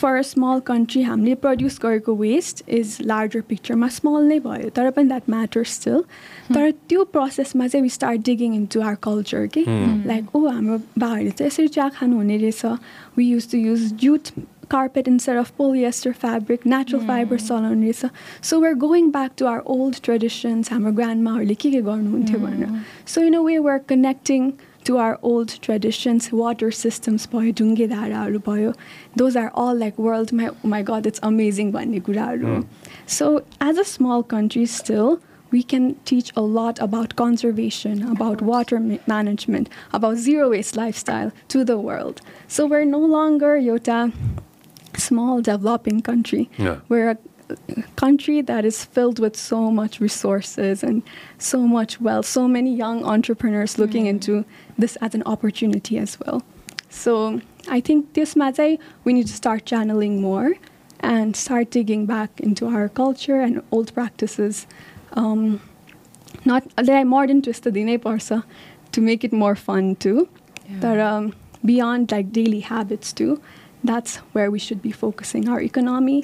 Speaker 4: फर स्मल कन्ट्री हामीले प्रड्युस गरेको वेस्ट इज लार्जर पिक्चरमा स्मल नै भयो तर पनि द्याट म्याटर्स स्टिल तर त्यो प्रोसेसमा चाहिँ we start digging into our culture कि लाइक ओ हाम्रो बाबाहरूले चाहिँ यसरी चिया खानुहुने रहेछ we use to use jute carpet instead of polyester fabric, natural mm. fiber solon risa. So we're going back to our old traditions, our grandma or likike mm. So in a way we're connecting to our old traditions, water systems, those are all like world, my, oh my god, it's amazing. Mm. So as a small country still, we can teach a lot about conservation, about water management, about zero waste lifestyle to the world. So we're no longer Yota small developing country.
Speaker 1: Yeah.
Speaker 4: We're a country that is filled with so much resources and so much wealth, so many young entrepreneurs looking mm. into this as an opportunity as well. So I think this matter we need to start channeling more and start digging back into our culture and old practices. Um, not they interested in a parsa to make it more fun too. Yeah. But um, beyond like daily habits too. That's where we should be focusing our economy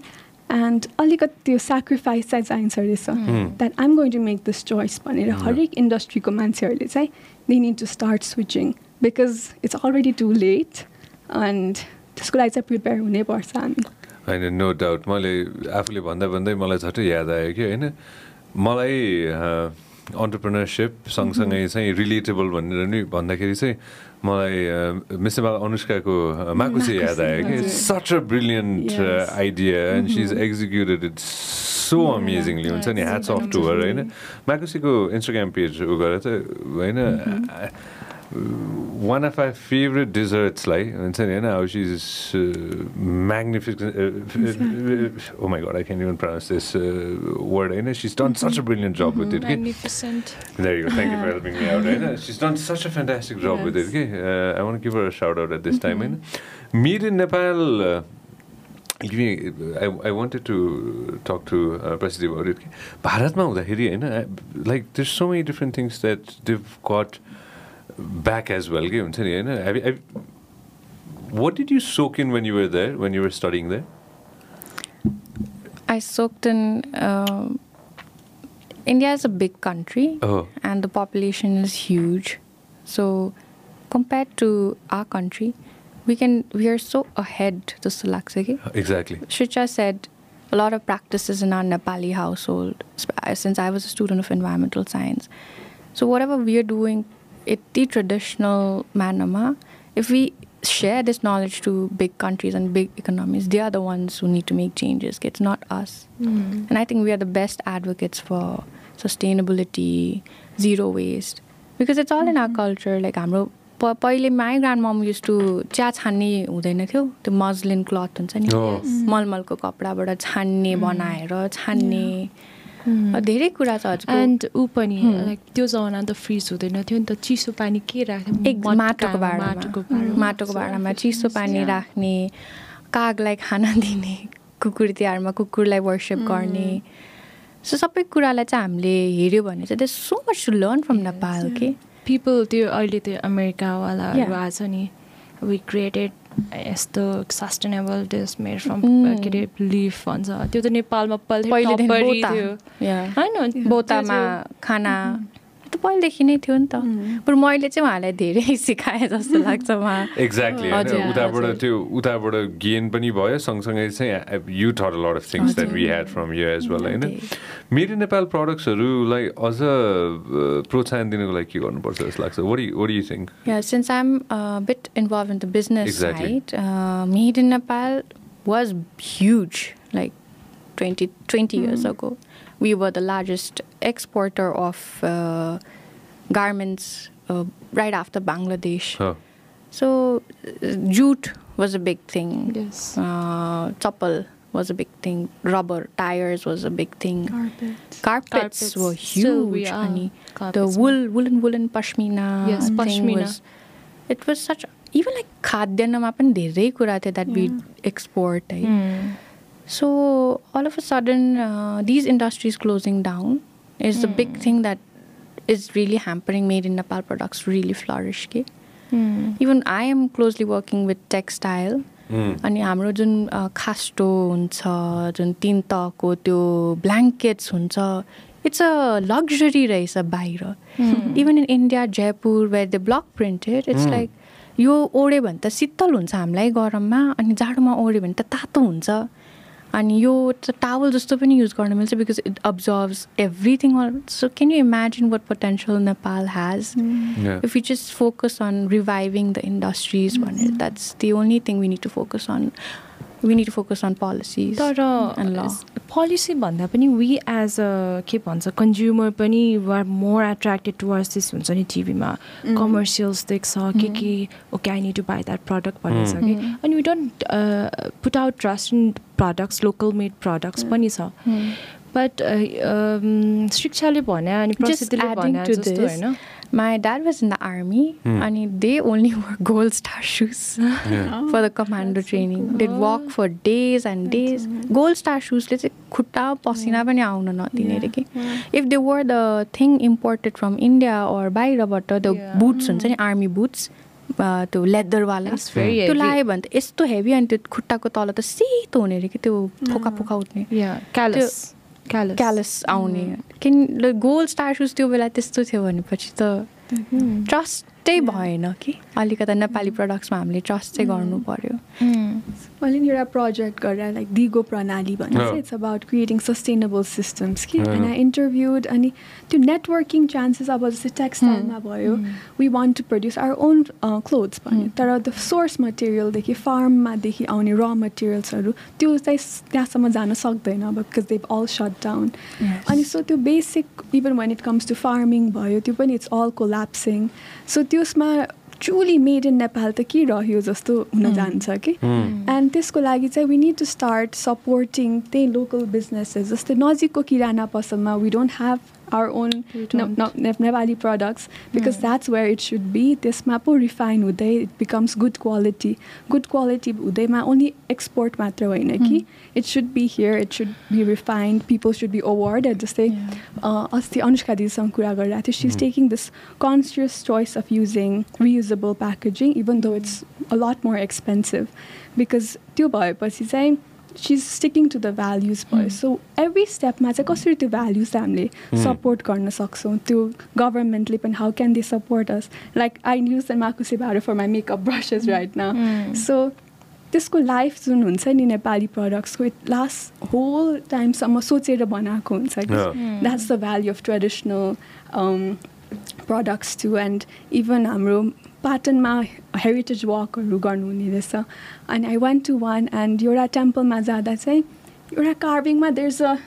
Speaker 4: and अलिकति त्यो sacrifice चाहिँ चाहिन्छ रहेछ that I'm going to make this choice भनेर हरेक इन्डस्ट्रीको मान्छेहरूले चाहिँ they need to start switching because it's already too late and त्यसको लागि चाहिँ प्रिपेयर हुनैपर्छ
Speaker 1: हामी होइन नो डाउट मैले आफूले भन्दा भन्दै मलाई झट्टै याद आयो कि होइन मलाई अन्टरप्रिनरसिप सँगसँगै चाहिँ रिलेटेबल भनेर नि भन्दाखेरि चाहिँ मलाई मिसेबा अनुष्काको माकुसी याद आयो कि such a brilliant idea and she is executed it so amazingly हुन्छ नि ह्याट्स अफ टुवर होइन माकुसीको इन्स्टाग्राम पेज उ गरेर चाहिँ होइन वान अफ माई फेभरेट डेजर्ट्सलाई हुन्छ नि होइन how is magnificent oh my god I can even pronounce this word होइन she's done such a brilliant job with it कि
Speaker 2: थ्याङ्क
Speaker 1: यू हेल्पिङ होइन she's done such a fantastic job with it कि I want किभर shout out at this time होइन made in Nepal I, I wanted to talk to uh, President about it. Bharatma, eh? like, there's so many different things that they've got back as well What did you soak in when you were there, when you were studying there?
Speaker 2: I soaked in. Uh, India is a big country,
Speaker 1: oh.
Speaker 2: and the population is huge. So, compared to our country, we can we are so ahead to
Speaker 1: Sulaksege. Exactly.
Speaker 2: Shicha said a lot of practices in our Nepali household since I was a student of environmental science. So whatever we are doing यति traditional म्यानरमा if we share this knowledge to big countries and big economies they are the ones who need to make changes it's not us and I think we are the best advocates for sustainability zero waste because it's all in our culture like हाम्रो प पहिले my grand mom use to चिया छान्ने हुँदैन थियो त्यो मजलिन cloth हुन्छ नि hmm. मलमलको कपडाबाट छान्ने hmm. बनाएर छान्ने Hmm. धेरै कुरा छ
Speaker 4: एन्ड ऊ पनि लाइक hmm. त्यो जमाना त फ्रिज हुँदैन थियो नि त चिसो पानी के राख्ने
Speaker 2: एक माटोको भाँडाको माटोको भाँडामा चिसो पानी राख्ने कागलाई खाना दिने कुकुर तिहारमा कुकुरलाई वर्सेप hmm. गर्ने सो सबै कुरालाई चाहिँ हामीले हेऱ्यो भने चाहिँ they so much to learn from Nepal के
Speaker 4: पिपल त्यो अहिले त्यो अमेरिकावालाहरू आएको छ नि वी क्रिएटेड यस्तो सस्टेनेबल दिस मेड फ्रम के अरे लिफ भन्छ त्यो त नेपालमा
Speaker 2: पहिले
Speaker 4: होइन
Speaker 2: बोतामा खाना mm-hmm। त पहिलेदेखि नै
Speaker 1: थियो नि त बरु मैले चाहिँ उहाँलाई धेरै सिकाएँ जस्तो लाग्छ उहाँ एक्ज्याक्टली उताबाट त्यो उताबाट गेन पनि भयो सँगसँगै चाहिँ यु थर lot of things that we had from you as well होइन मेरो नेपाल प्रडक्ट्सहरूलाई अझ प्रोत्साहन दिनुको लागि के गर्नुपर्छ जस्तो लाग्छ वरि you think
Speaker 2: since I'm bit involve in the business right made in Nepal was huge like twenty twenty years ago we were the largest exporter of uh, garments uh, right after Bangladesh.
Speaker 1: Huh.
Speaker 2: So uh, jute was a big thing.
Speaker 4: Yes. Uh,
Speaker 2: was a big thing. Rubber tires was a big thing. Carpets. Carpets, Carpets. were huge, the wool, woolen, woolen pashmina.
Speaker 4: Yes, pashmina. Was,
Speaker 2: it was such. Even like khadyanam, happen they कुरा that we export. Right? Mm. So all of a sudden, uh, these industries closing down is mm. a big thing that is really hampering made in Nepal products really flourish. Ke. Mm. Even I am closely working with textile. अनि हाम्रो जुन खास्टो हुन्छ जुन तिन तहको त्यो blankets हुन्छ it's a luxury रहेछ बाहिर even in India Jaipur where the block printed it's like यो ओढ्यो भने त शीतल हुन्छ हामीलाई गरममा अनि जाडोमा ओढ्यो भने त तातो हुन्छ अनि यो टावल जस्तो पनि युज गर्न मिल्छ because it अब्जर्भ्स everything so can you imagine what potential Nepal has if you just focus on reviving the industries भनेर that's the only thing we need to focus on we need focus on policy तर policy uh, भन्दा
Speaker 4: पनि we as a के भन्छ consumer पनि are more attracted towards this हुन्छ नि टिभीमा कमर्सियल्स mm. देख्छ के mm. के okay I need to buy that product भनिन्छ कि अनि we don't put out trust in products local made products पनि छ बट शिक्षाले भन्यो अनि
Speaker 2: प्रसिद्धले भन्यो जस्तो होइन My dad was in the army, and they only wore gold star shoes
Speaker 1: for
Speaker 2: the commando training. Cool. They'd walk for days and days. Gold star shoes, let's khutta pasina pani auna nadine ke. If they wore the thing imported from India or बाहिरबाट त्यो boots हुन्छ boots, army boots त्यो
Speaker 4: लेदरवाला त्यो
Speaker 2: लगायो भने त यस्तो heavy अनि त्यो खुट्टाको तल त सेतो हुने अरे कि त्यो फोका फोका
Speaker 4: उठ्ने
Speaker 2: क्यालस क्यालस आउने mm. किन गोल स्टार सुज त्यो बेला त्यस्तो थियो भनेपछि त ट्रस्टै mm-hmm. भएन कि अलिकता नेपाली प्रडक्ट्समा mm-hmm. हामीले ट्रस्ट चाहिँ mm-hmm. गर्नु पऱ्यो
Speaker 4: मैले नि एउटा प्रोजेक्ट गरेर लाइक दिगो प्रणाली भन्ने it's about creating sustainable systems कि होइन oh. इन्टरभ्युड अनि त्यो नेटवर्किङ चान्सेस अब जस्तै टेक्सटाइलमा mm. भयो we want to produce our own clothes भन्यो mm. तर द सोर्स मटेरियलदेखि फार्ममादेखि आउने र मटेरियल्सहरू त्यो चाहिँ त्यहाँसम्म जान सक्दैन अब because they all shut down अनि सो त्यो basic even one it comes to farming भयो त्यो पनि इट्स अल को ऱ्याप्सिङ सो त्यसमा ट्रुली मेड इन नेपाल त के रह्यो जस्तो हुन hmm. जान्छ कि एन्ड hmm. त्यसको लागि चाहिँ we need to start supporting त्यही लोकल बिजनेसेस जस्तै नजिकको किराना पसलमा we don't have our own no, Nepali products because hmm. that's where it should be. This mapo refined, uday, it becomes good quality. Good quality uday ma only export matra mm. It should be here, it should be refined, people should be awarded. the Just say, yeah. uh, she's hmm. taking this conscious choice of using reusable packaging, even though it's a lot more expensive. Because Dubai, boy, but she's saying, she sticking to the values भयो so every स्टेपमा चाहिँ कसरी त्यो भ्याल्युजलाई हामीले support गर्न सक्छौँ त्यो गभर्मेन्टले पनि how can they support us like I use the माकुसे भाडो for my makeup brushes right न सो त्यसको लाइफ जुन हुन्छ नि नेपाली प्रडक्ट्सको इट लास्ट होल टाइमसम्म सोचेर बनाएको हुन्छ कि that's the value of traditional products too and even हाम्रो पाटनमा heritage walk or rugarnu nidesa. And I went to one and Yora temple mazada say, Yora carving ma there's a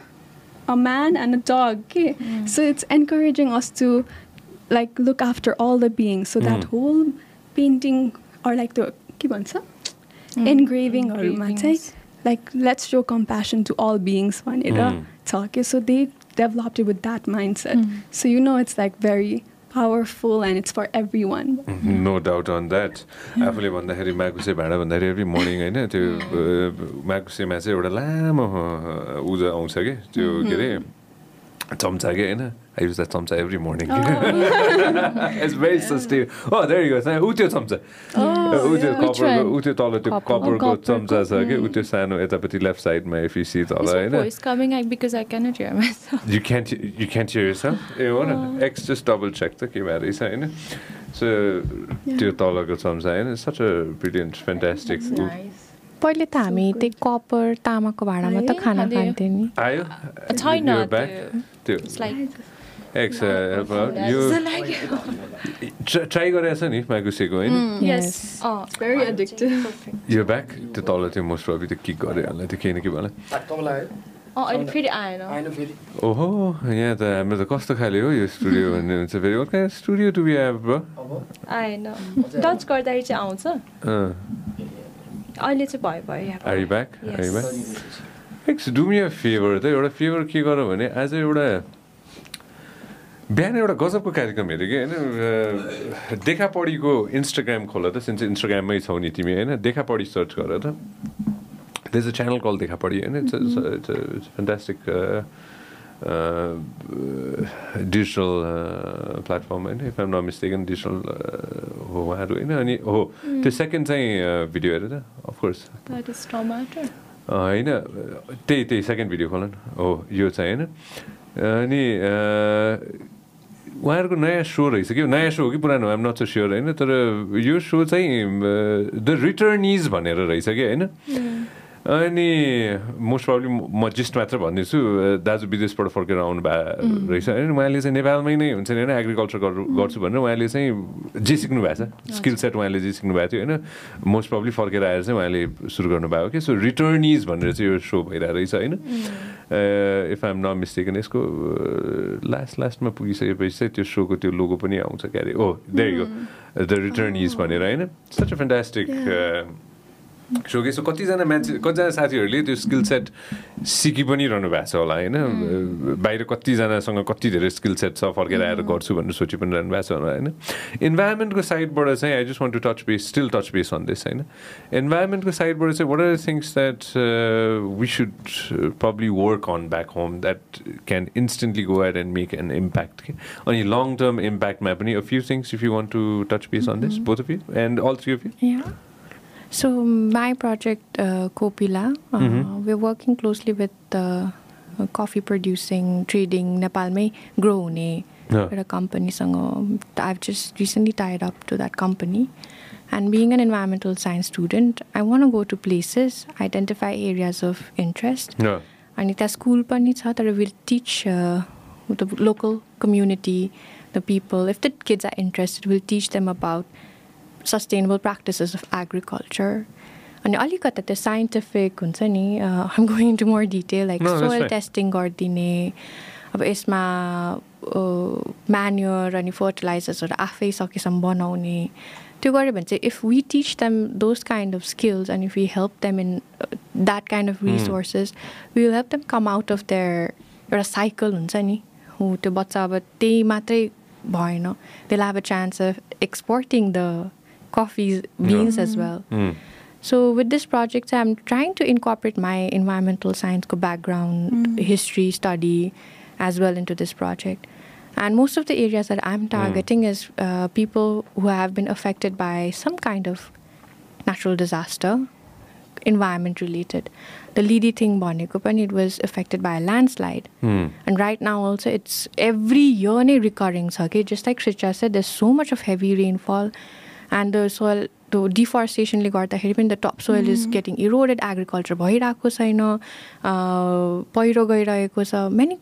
Speaker 4: a man and a dog. Mm. So it's encouraging us to like look after all the beings. So that mm. whole painting or like the kibansa mm. engraving or like let's show compassion to all beings one mm. So they developed it with that mindset. Mm. So you know it's like very powerful and it's for every one
Speaker 1: no doubt on that आफूले भन्दाखेरि माकुसे भाँडा भन्दाखेरि every morning होइन त्यो माकुसेमा चाहिँ एउटा लामो उजा आउँछ कि त्यो के अरे चम्चा के होइन I use that चम्चा every morning. Oh. it's very sustainable. Oh, there you go. ऊ त्यो चम्चा ऊ त्यो कपरको ऊ त्यो तल त्यो कपरको चम्चा छ कि ऊ त्यो सानो यतापट्टि लेफ्ट साइडमा इफ यु सी तल
Speaker 2: होइन
Speaker 1: You can't you can't hear yourself. ए हो न एक्स जस्ट डबल चेक त के भएर रहेछ होइन सो त्यो तलको चम्चा होइन सच अ ब्रिलियन्ट फ्यान्टास्टिक
Speaker 2: पहिले त हामी त्यही कपर तामाको भाँडामा त खाना
Speaker 1: खान्थ्यौँ नि आयो छैन
Speaker 4: त्यो
Speaker 1: एक्सएल हेल्पर यो ट्राई गरेछ नि
Speaker 4: माइकुसेको
Speaker 1: होइन
Speaker 4: यो ब्याक त्यो
Speaker 1: तल त्यो मोस्ट अबी त्यो किक गरिहाल्ने त्यो
Speaker 2: केही न
Speaker 1: के
Speaker 2: भन्ला ओहो
Speaker 1: यहाँ त हाम्रो त कस्तो खाले हो यो स्टुडियो भन्ने हुन्छ फेरि अर्का स्टुडियो टु बी एप आएन टच गर्दाखेरि चाहिँ आउँछ
Speaker 2: अहिले चाहिँ भयो भयो आरी ब्याक आरी ब्याक डुम अ
Speaker 1: फेभर त एउटा फेभर
Speaker 2: के
Speaker 1: गर भने आज एउटा बिहान एउटा गजबको कार्यक्रम हेऱ्यो कि होइन देखापडीको इन्स्टाग्राम खोल त सिन्स इन्स्टाग्राममै छौ नि तिमी होइन देखापडी सर्च गर त त्यस अ च्यानल कल देखापडी होइन फ्यान्टास्टिक डिजिटल प्लेटफर्म होइन इफ एम नमिस्टेकन डिजिटल हो उहाँहरू होइन अनि हो त्यो सेकेन्ड hmm. चाहिँ भिडियो हेरेर अफकोर्स
Speaker 4: होइन
Speaker 1: त्यही त्यही सेकेन्ड भिडियो खोल हो यो चाहिँ होइन अनि उहाँहरूको नयाँ सो रहेछ कि नयाँ सो हो कि पुरानो आम नट स्योर होइन तर यो सो चाहिँ द रिटर्निज भनेर रहेछ कि होइन अनि मोस्ट प्रब्लम म जिस्ट मात्र भन्दैछु दाजु विदेशबाट फर्केर आउनु भएको रहेछ होइन उहाँले चाहिँ नेपालमै नै हुन्छ नि होइन एग्रिकल्चर गर्छु भनेर उहाँले चाहिँ जे सिक्नु भएको छ स्किल सेट उहाँले जे सिक्नु भएको थियो होइन मोस्ट प्रब्लि फर्केर आएर चाहिँ उहाँले सुरु गर्नुभएको कि सो रिटर्निज भनेर चाहिँ यो सो भइरहेको रहेछ होइन इफ न मिस्टेक मिस्टेकन यसको लास्ट लास्टमा पुगिसकेपछि चाहिँ त्यो सोको त्यो लोगो पनि आउँछ क्यारे ओ देयर यो द रिटर्निज भनेर होइन सच अ फ्यान्टास्टिक के सो कतिजना मान्छे कतिजना साथीहरूले त्यो स्किल सेट सिकि पनि रहनु भएको छ होला होइन बाहिर कतिजनासँग कति धेरै स्किल सेट छ फर्केर आएर गर्छु भनेर सोचि पनि रहनु भएको छ होला होइन इन्भाइरोमेन्टको साइडबाट चाहिँ I just want to touch base still touch base on this होइन इन्भाइरोमेन्टको साइडबाट चाहिँ what are things that we should probably work on back home that can instantly go add and make an impact के अनि long term इम्प्याक्टमा पनि a few things if you want to touch base on this both of you and all three of
Speaker 2: you So my project, uh, Kopila, uh, mm-hmm. we're working closely with the uh, coffee producing, trading, Nepal grow
Speaker 1: ne yeah. a
Speaker 2: company. I've just recently tied up to that company. And being an environmental science student, I want to go to places, identify areas of interest. Anita, school त्यहाँ school we'll teach will teach the local community the people if the kids are interested will teach them sustainable practices of agriculture अनि अलिकता त्यो scientific हुन्छ नि I'm going to more detail like soil testing गरिदिने अब यसमा म्यान्युर अनि फर्टिलाइजर्सहरू आफै सकेसम्म बनाउने त्यो गऱ्यो भने चाहिँ if we teach them those kind of skills and if we help them in that kind of resources we will help them come out of there एउटा साइकल हुन्छ नि हो त्यो बच्चा अब त्यही मात्रै भएन they have a chance of exporting the coffee beans as well.
Speaker 1: Hmm. Hmm.
Speaker 2: So with this project, I'm trying to incorporate my environmental science background, hmm. history study, as well into this project. And most of the areas that I'm targeting mm. is uh, people who have been affected by some kind of natural disaster, environment related. The Lidi thing Boniko, and it was affected by a landslide.
Speaker 1: Mm.
Speaker 2: And right now also it's every year a recurring circuit. Just like Shricha said, there's so much of heavy rainfall and the soil त्यो डिफरेस्टेसनले The topsoil is mm-hmm. getting eroded. Agriculture, getting eroded agriculture भइरहेको छैन पहिरो गइरहेको छ many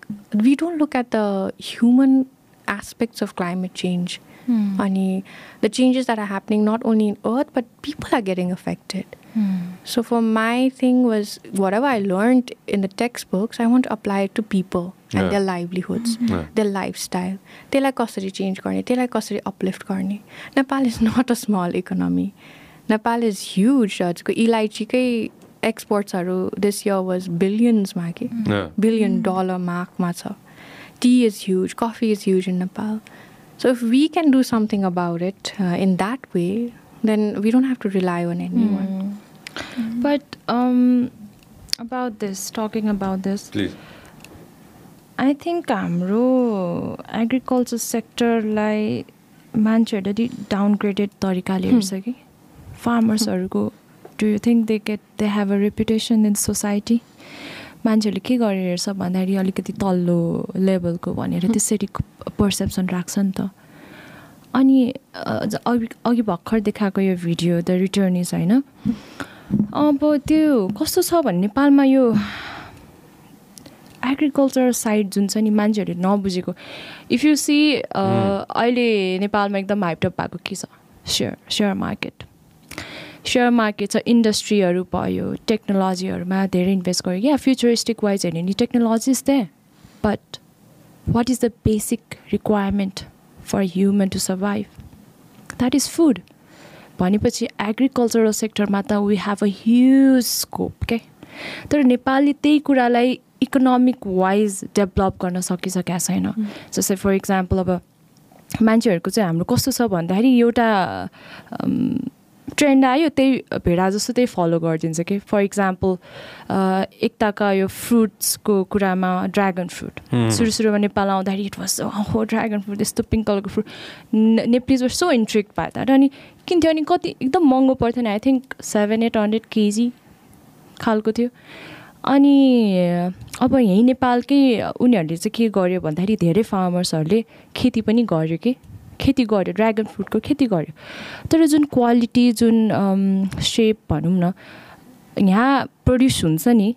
Speaker 2: we don't look at the human aspects of climate change mm. the changes that are happening not only in earth but people are getting affected
Speaker 4: hmm.
Speaker 2: so for my thing was whatever i learned in the textbooks i want to apply it to people and their livelihoods their lifestyle त्यसलाई कसरी change गर्ने त्यसलाई कसरी uplift गर्ने Nepal is not a small economy Nepal is huge हजुरको इलाइचीकै एक्सपोर्ट्सहरू this year was बिलियन्समा कि बिलियन डलर मार्कमा छ tea is huge coffee is huge in Nepal so if we can do something about it in that way then we don't have to rely on any one
Speaker 4: but about this talking about this I think हाम्रो agriculture सेक्टरलाई मान्छेहरूले downgraded तरिकाले हेर्छ कि फार्मर्सहरूको do you think they get they have a reputation in society मान्छेहरूले के गरेर हेर्छ भन्दाखेरि अलिकति तल्लो लेभलको भनेर त्यसरी पर्सेप्सन राख्छ नि त अनि अघि अघि भर्खर देखाएको यो भिडियो द रिटर्न इज होइन अब त्यो कस्तो छ भने नेपालमा यो एग्रिकल्चर साइड जुन छ नि मान्छेहरूले नबुझेको इफ यु सी अहिले नेपालमा एकदम हाइपटप भएको के छ share share market share market छ इन्डस्ट्रीहरू भयो टेक्नोलोजीहरूमा धेरै इन्भेस्ट गर्यो क्या फ्युचरिस्टिक वाइज हेर्ने नि टेक्नोलोजिज त they but what is the basic requirement for human to survive that is food भनेपछि एग्रिकल्चरल सेक्टरमा त we have a huge scope के तर नेपालले त्यही कुरालाई इकोनोमिक वाइज डेभलप गर्न सकिसकेका छैन जस्तै फर इक्जाम्पल अब मान्छेहरूको चाहिँ हाम्रो कस्तो छ भन्दाखेरि एउटा ट्रेन्ड आयो त्यही भेडा जस्तो त्यही फलो गरिदिन्छ कि फर इक्जाम्पल एकताका यो फ्रुट्सको कुरामा ड्रागन फ्रुट सुरु सुरुमा नेपाल आउँदाखेरि इट वाज हो ड्रागन फ्रुट यस्तो पिङ्क कलरको fruit Nepalese were so intrigued भयो द्याट अनि किन्थ्यो अनि कति एकदम महँगो पर्थ्यो नि I think seven eight hundred KG खालको थियो अनि अब यहीँ नेपालकै उनीहरूले चाहिँ के गर्यो भन्दाखेरि धेरै फार्मर्सहरूले खेती पनि गर्यो कि खेती गर्यो ड्रागन फ्रुटको खेती गर्यो तर जुन क्वालिटी जुन सेप भनौँ न यहाँ प्रड्युस हुन्छ नि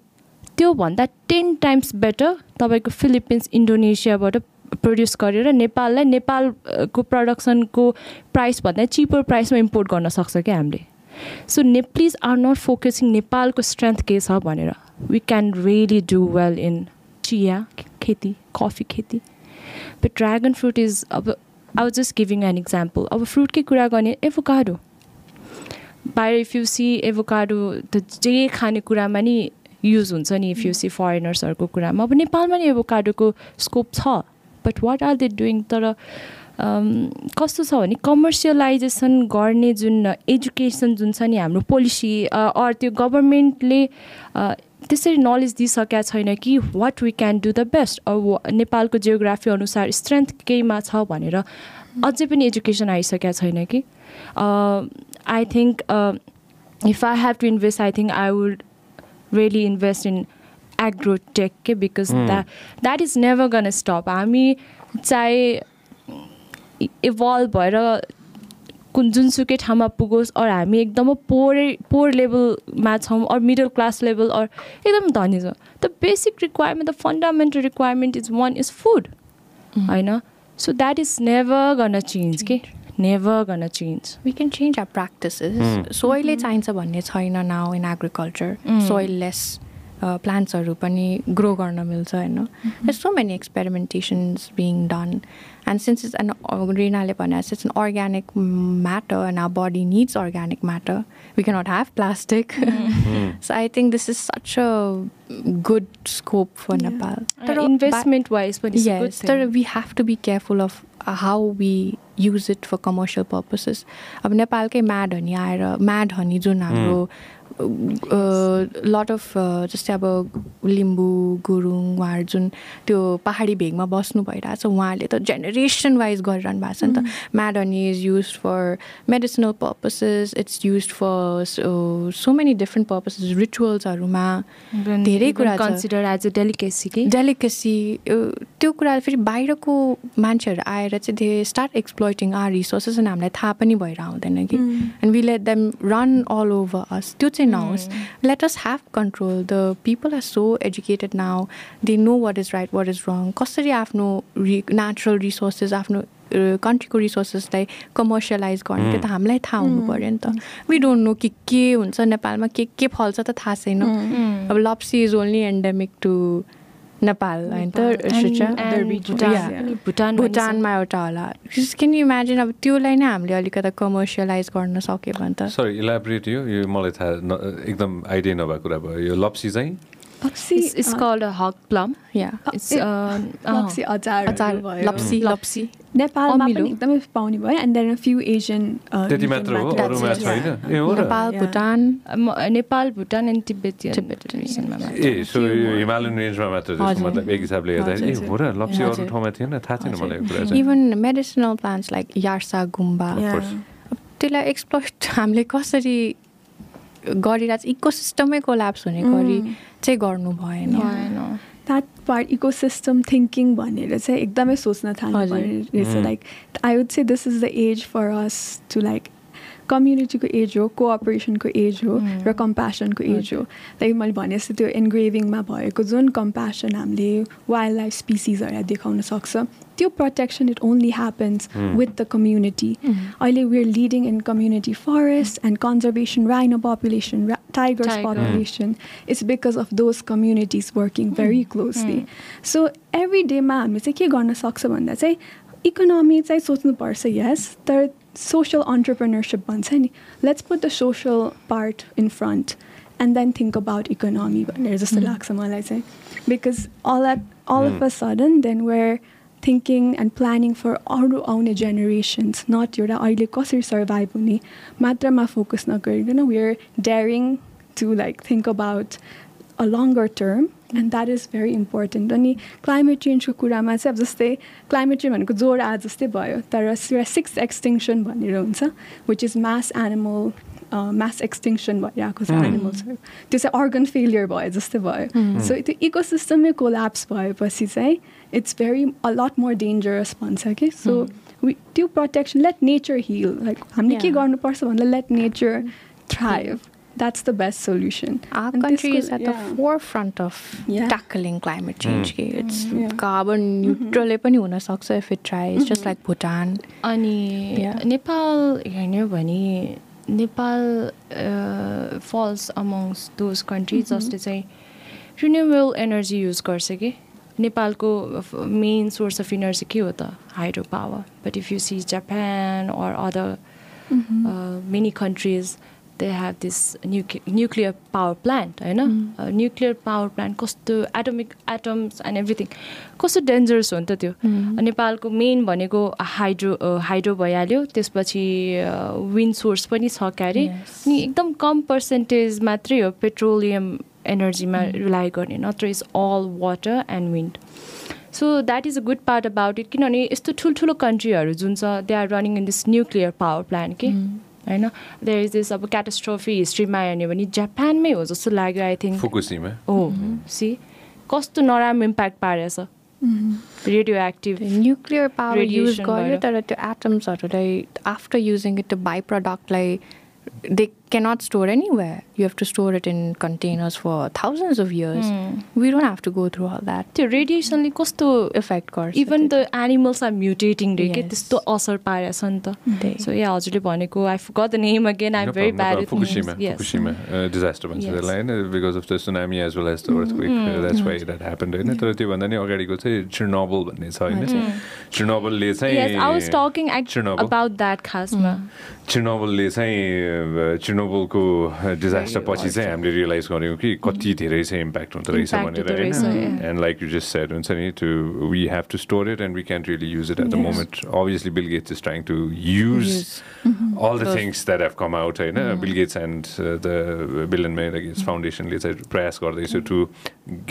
Speaker 4: त्योभन्दा टेन टाइम्स बेटर तपाईँको फिलिपिन्स इन्डोनेसियाबाट प्रड्युस गरेर नेपाललाई नेपालको प्रडक्सनको
Speaker 5: प्राइसभन्दा
Speaker 4: चिपर प्राइसमा इम्पोर्ट गर्न सक्छ क्या हामीले
Speaker 5: so please are not focusing नेपालको स्ट्रेन्थ के छ भनेर we can really do well in चिया खेती कफी खेती बट ड्रागन फ्रुट इज अब I was just giving an example अब फ्रुटकै कुरा गर्ने एभोकाडो बाहिर इफ यु सी एभोकाडो त जे खानेकुरामा नि युज हुन्छ नि इफ यु सी फरेनर्सहरूको कुरामा अब नेपालमा नि एभोकाडोको स्कोप छ but what are they doing तर कस्तो छ भने कमर्सियलाइजेसन गर्ने जुन एजुकेसन जुन छ नि हाम्रो पोलिसी अर त्यो गभर्मेन्टले त्यसरी नलेज दिइसकेका छैन कि what we can do the best अब नेपालको जियोग्राफी अनुसार स्ट्रेन्थ केहीमा छ भनेर अझै पनि एजुकेसन आइसकेका छैन कि I think if I have to invest I think I would really invest in agrotech के because that that is never gonna stop हामी चाहे इभल्भ भएर कुन जुनसुकै ठाउँमा पुगोस् अरू हामी एकदमै पोरै पोर लेभलमा छौँ अरू मिडल क्लास लेभल अरू एकदम धनी छ the basic requirement the fundamental requirement is one is food होइन सो द्याट इज नेभर गर्न चेन्ज के नेभर गर्न change
Speaker 2: we can change our practices सोइलै चाहिन्छ भन्ने छैन now in agriculture soil lace प्लान्ट्सहरू पनि ग्रो गर्न मिल्छ होइन so many experimentations being done and since is an रिनाले भने it's an organic matter and our body needs organic matter we cannot have plastic so I think this is such a good scope for Nepal
Speaker 5: तर investment wise पनि
Speaker 2: तर we have to be careful of how we use it for commercial purposes अब नेपालकै mad honey आएर mad honey जुन हाम्रो mm. Lot of जस्तै अब लिम्बू गुरुङ उहाँहरू जुन त्यो पहाडी भेगमा बस्नु भइरहेछ उहाँहरूले त जेनेरेसन वाइज गरिरहनु भएको छ नि त म्याडनी is use for medicinal purposes it's use for so many different purposes रिचुअल्सहरूमा
Speaker 5: धेरै कुरा कन्सिडर एज अ डेलिकेसी कि डेलिकेसी त्यो
Speaker 2: कुरा फेरि बाहिरको मान्छेहरू आएर चाहिँ they start exploiting our resources अनि हामीलाई थाहा पनि भएर आउँदैन कि and we let them run all over us त्यो चाहिँ hinaus. Mm. Let us have control. The people are so educated now. They know what is right, what is wrong. कसरी आफ्नो नेचुरल रिसोर्सेस आफ्नो कन्ट्रीको रिसोर्सेसलाई कमर्सियलाइज गर्ने त्यो त हामीलाई थाहा हुनु mm. पऱ्यो नि त वी डोन्ट नो कि के हुन्छ नेपालमा के के फल्छ त थाहा छैन mm. अब lapsi is only endemic to Nepal होइन त भुटान भुटानमा एउटा होला क्यान यु इमेजिन अब त्योलाई नै हामीले अलिकता कमर्सियलाइज गर्न सक्यो भने त
Speaker 1: सरी इलाबोरेट यो मलाई थाहा एकदम आइडिया नभएको कुरा भयो यो लप्सी चाहिँ lapsi is called hog plum
Speaker 4: लप्सी लप्सी Nepal
Speaker 5: Bhutan Nepal Bhutan and
Speaker 2: even medicinal plants like yarsa gumba त्यसलाई एक्सप्लोर हामीले कसरी गरेर चाहिँ इको सिस्टमै
Speaker 4: कोल्याप्स हुने गरी चाहिँ गर्नु भएन द्याट पार्ट सिस्टम थिङ्किङ भनेर चाहिँ एकदमै सोच्न थाल्नु like I would say this is the age for us to like कम्युनिटीको एज हो कोअपरेसनको एज हो र कम्प्यासनको एज हो लाइक मैले भने जस्तो त्यो एन्ग्रेभिङमा भएको जुन कम्प्यासन हामीले वाइल्ड लाइफ स्पिसिसहरूलाई देखाउन सक्छ त्यो protection it only happens hmm. with the community. अहिले hmm. we're leading in community forests and conservation rhino population, tigers Tiger. population. Mm. It's because of those communities working hmm. very closely. So every day मा हामीले चाहिँ के गर्न सक्छ भन्दा चाहिँ economy चाहिँ सोच्नुपर्छ यस तर social entrepreneurship भन्छ नि let's put the social part in front and then think about economy भनेर जस्तो लाग्छ मलाई चाहिँ because all at all of a sudden then we're thinking and planning for अरू आउने जेनेरेसन्स नट एउटा अहिले कसरी सर्भाइभ हुने मात्रामा फोकस नगरिकन are daring to like think about a longer term and that is very important अनि climate चेन्जको कुरामा चाहिँ अब जस्तै क्लाइमेट चेन्ज भनेको ज्वरो आज जस्तै भयो तर सिक्स एक्सटिङ्सन भनेर हुन्छ which is mass animal mass extinction भइरहेको छ एनिमल्सहरू त्यो चाहिँ अर्गन फेलियर भयो जस्तै भयो सो त्यो इकोसिस्टमै कोल्याप्स भएपछि चाहिँ it's very a lot more dangerous भन्छ कि सो त्यो protection let nature heal like हामीले के गर्नुपर्छ भन्दा let nature thrive that's the best solution country is at the forefront of tackling climate change कि इट्स कार्बन न्युट्रलै पनि हुनसक्छ if it try just like Bhutan अनि नेपाल हेर्ने भने Nepal falls amongst those country जसले चाहिँ रिन्युएबल एनर्जी युज गर्छ कि नेपालको मेन सोर्स अफ इनर्जी के हो त hydro power but if you see Japan or other many countries they have this न्युक्लि nuclear power plant होइन न्युक्लियर पावर प्लान्ट कस्तो एटोमिक एटम्स एन्ड एभ्रिथिङ कस्तो dangerous हो नि त त्यो mm-hmm. नेपालको मेन भनेको हाइड्रो हाइड्रो भइहाल्यो त्यसपछि विन्ड सोर्स पनि छ क्यारे अनि एकदम कम पर्सेन्टेज मात्रै हो पेट्रोलियम एनर्जीमा रिलाइ hmm. गर्ने नत्र is all water and wind so that is a good part about it किनभने यस्तो ठुल्ठुलो कन्ट्रीहरू जुन छ they are running in this nuclear power plant कि होइन देयर इज दिस अब क्याटास्ट्रोफी हिस्ट्रीमा हेर्ने भने जापानमै हो जस्तो लाग्यो आई थिङ्क हो सी कस्तो नराम्रो इम्प्याक्ट पारेछ radio active nuclear power use गर्यो तर त्यो एटम्सहरूलाई आफ्टर युजिङ इट त्यो बाई प्रडक्टलाई they cannot store anywhere. You have to store it in containers for thousands of years. Mm. We don't have to go through all that. त्यो रेडिएसनले कस्तो effect गर्छ even the animals are mutating डे के त्यस्तो असर पारेको छ नि त सो या हजुरले भनेको I got the name again I am very bad it Fukushima disaster भन्छ त्यसलाई होइन because of the tsunami as well as the earthquake that's why that happened होइन तर त्योभन्दा नि अगाडिको चाहिँ चिर्नोबल भन्ने छ होइन चिर्नोबलले चाहिँ I was talking at about that खासमा चिर्नोबलले चाहिँ चेर्नोबलको डिजास्टर पछि चाहिँ हामीले रियलाइज गऱ्यौँ कि कति mm-hmm. धेरै चाहिँ इम्प्याक्ट हुँदो रहेछ भनेर होइन and like you just set हुन्छ नि to we have to store it and we can really use it at the moment obviously Bill Gates is trying to use all the things that have come out होइन Bill Gates and the Bill and मेरा Gates फाउन्डेसनले चाहिँ प्रयास गर्दैछ to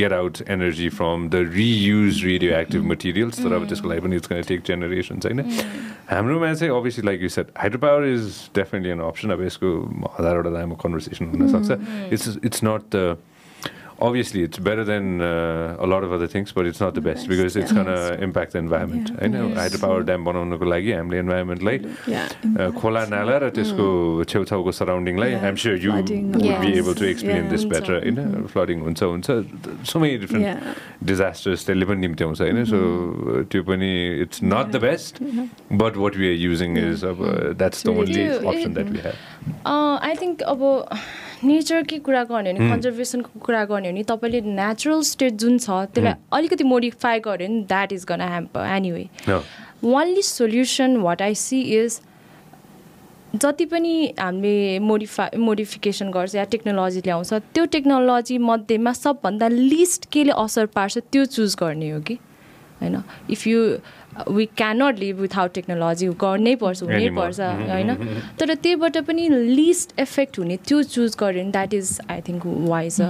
Speaker 4: get out energy from the reuse radio active materials तर अब त्यसको लागि पनि इट्स टेक जेनेरेसन होइन हाम्रोमा चाहिँ obviously like you set hydro power is definitely an option अब यसको that out of the conversation. Mm-hmm. It's, it's not obviously it's better than uh, a lot of other things but it's not the, the best, best, because it's going to impact the environment होइन hydro power dam बनाउनुको लागि हामीले इन्भाइरोमेन्टलाई खोला नाला र त्यसको छेउछाउको सराउन्डिङलाई I'm sure you would be able to experience this better होइन फ्लडिङ हुन्छ हुन्छ सो मेनी डिफ्रेन्ट डिजास्टर्स त्यसले पनि निम्त्याउँछ होइन
Speaker 6: सो त्यो पनि it's not the best but what we are using is अब that's the only option that we have I think अब नेचरकै कुरा गर्ने हो भने कन्जर्भेसनको कुरा गर्ने हो भने तपाईँले नेचुरल स्टेट जुन छ त्यसलाई अलिकति मोडिफाई गर्यो भने that is gonna hamper anyway only solution what I see is जति पनि हामीले मोडिफा मोडिफिकेसन गर्छ या टेक्नोलोजी ल्याउँछ त्यो टेक्नोलोजी मध्येमा सबभन्दा लिस्ट केले असर पार्छ त्यो चुज गर्ने हो कि होइन if you we cannot live without technology गर्नै पर्छ हुनै पर्छ होइन तर त्यहीबाट पनि लिस्ट इफेक्ट हुने त्यो चुज गर्यो भने that is I think wise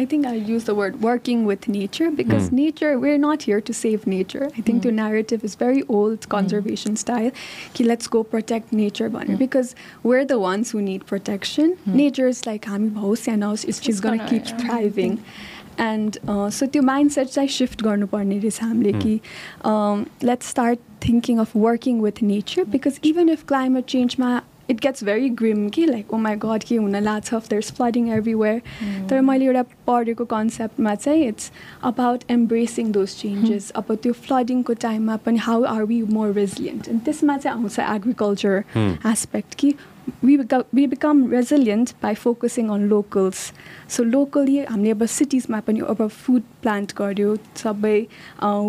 Speaker 6: I think I use the word working with nature because mm. nature, we're not here to save nature. I think mm. the narrative is very old conservation mm. style. Ki let's go protect nature mm. because we're the ones who need protection. Nature is like, Hami is she's going to keep thriving. And so uh, त्यो mindset चाहिँ shift गर्नुपर्ने रहेछ हामीले hmm. कि let's start thinking of working with nature because even if climate चेन्जमा it gets very grim कि like oh my God के हुन लाग्छ अफ दर्स फ्लडिङ एभ्रिवेयर तर मैले एउटा पढेको कन्सेप्टमा चाहिँ it's about embracing those changes अब त्यो फ्लडिङको टाइममा पनि how are we more resilient अनि त्यसमा चाहिँ आउँछ एग्रिकल्चर एस्पेक्ट hmm. कि we, beca- we become resilient by focusing on locals. So locally, हामीले अब सिटिजमा पनि अब फुड प्लान्ट गऱ्यो सबै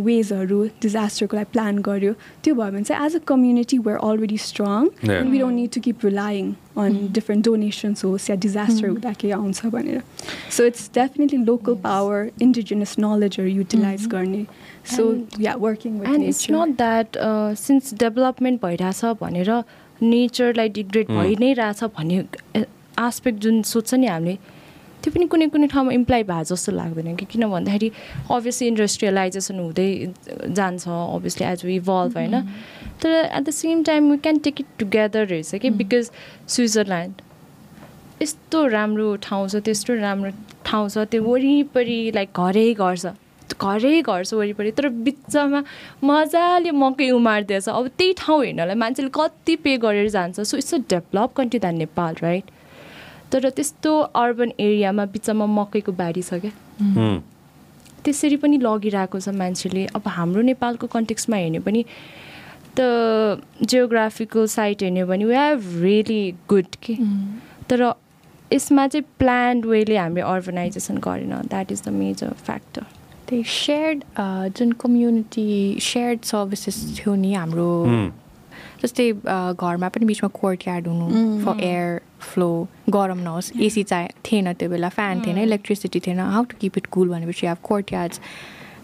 Speaker 6: वेजहरू डिजास्टरको लागि प्लान गऱ्यो त्यो भयो भने चाहिँ as a community were already strong and we don't need to keep relying on different donations होस् या डिजास्टर हुँदा केही आउँछ भनेर so it's definitely local power indigenous नलेजहरू युटिलाइज गर्ने so yeah working and it's not that since development भइरहेछ भनेर नेचरलाई डिग्रेड भइ नै रहेछ भन्ने आस्पेक्ट जुन सोध्छ नि हामीले त्यो पनि कुनै कुनै ठाउँमा इम्प्लाइ भए जस्तो लाग्दैन कि किन भन्दाखेरि अभियसली इन्डस्ट्रियलाइजेसन हुँदै जान्छ अभियसली एज इभल्भ होइन तर at the same time we can take it together रहेछ कि बिकज स्विजरल्यान्ड यस्तो राम्रो ठाउँ छ त्यस्तो राम्रो ठाउँ छ त्यो वरिपरि लाइक घरै घर छ घरै घर छ वरिपरि तर बिचमा मजाले मकै उमार्दैछ अब त्यही ठाउँ हेर्नलाई मान्छेले कति पे गरेर जान्छ so it's a develop country than Nepal right तर त्यस्तो अर्बन एरियामा बिचमा मकैको बारी छ क्या त्यसरी पनि लगिरहेको छ मान्छेले अब हाम्रो नेपालको कन्टेक्स्टमा हेर्ने पनि त जियोग्राफिकल साइट हेर्ने भने वी आर रियली गुड के तर यसमा चाहिँ प्लान्ड वेले हामीले अर्गनाइजेसन गरेन that is the major factor त्यही सेयर्ड जुन कम्युनिटी सेयर्ड सर्भिसेस थियो नि हाम्रो जस्तै घरमा पनि बिचमा कोर्ट यार्ड हुनु फर एयर फ्लो गरम नहोस् एसी चाहे थिएन त्यो बेला फ्यान थिएन इलेक्ट्रिसिटी थिएन how to keep it cool भनेपछि अब कोर्ट यार्ड्स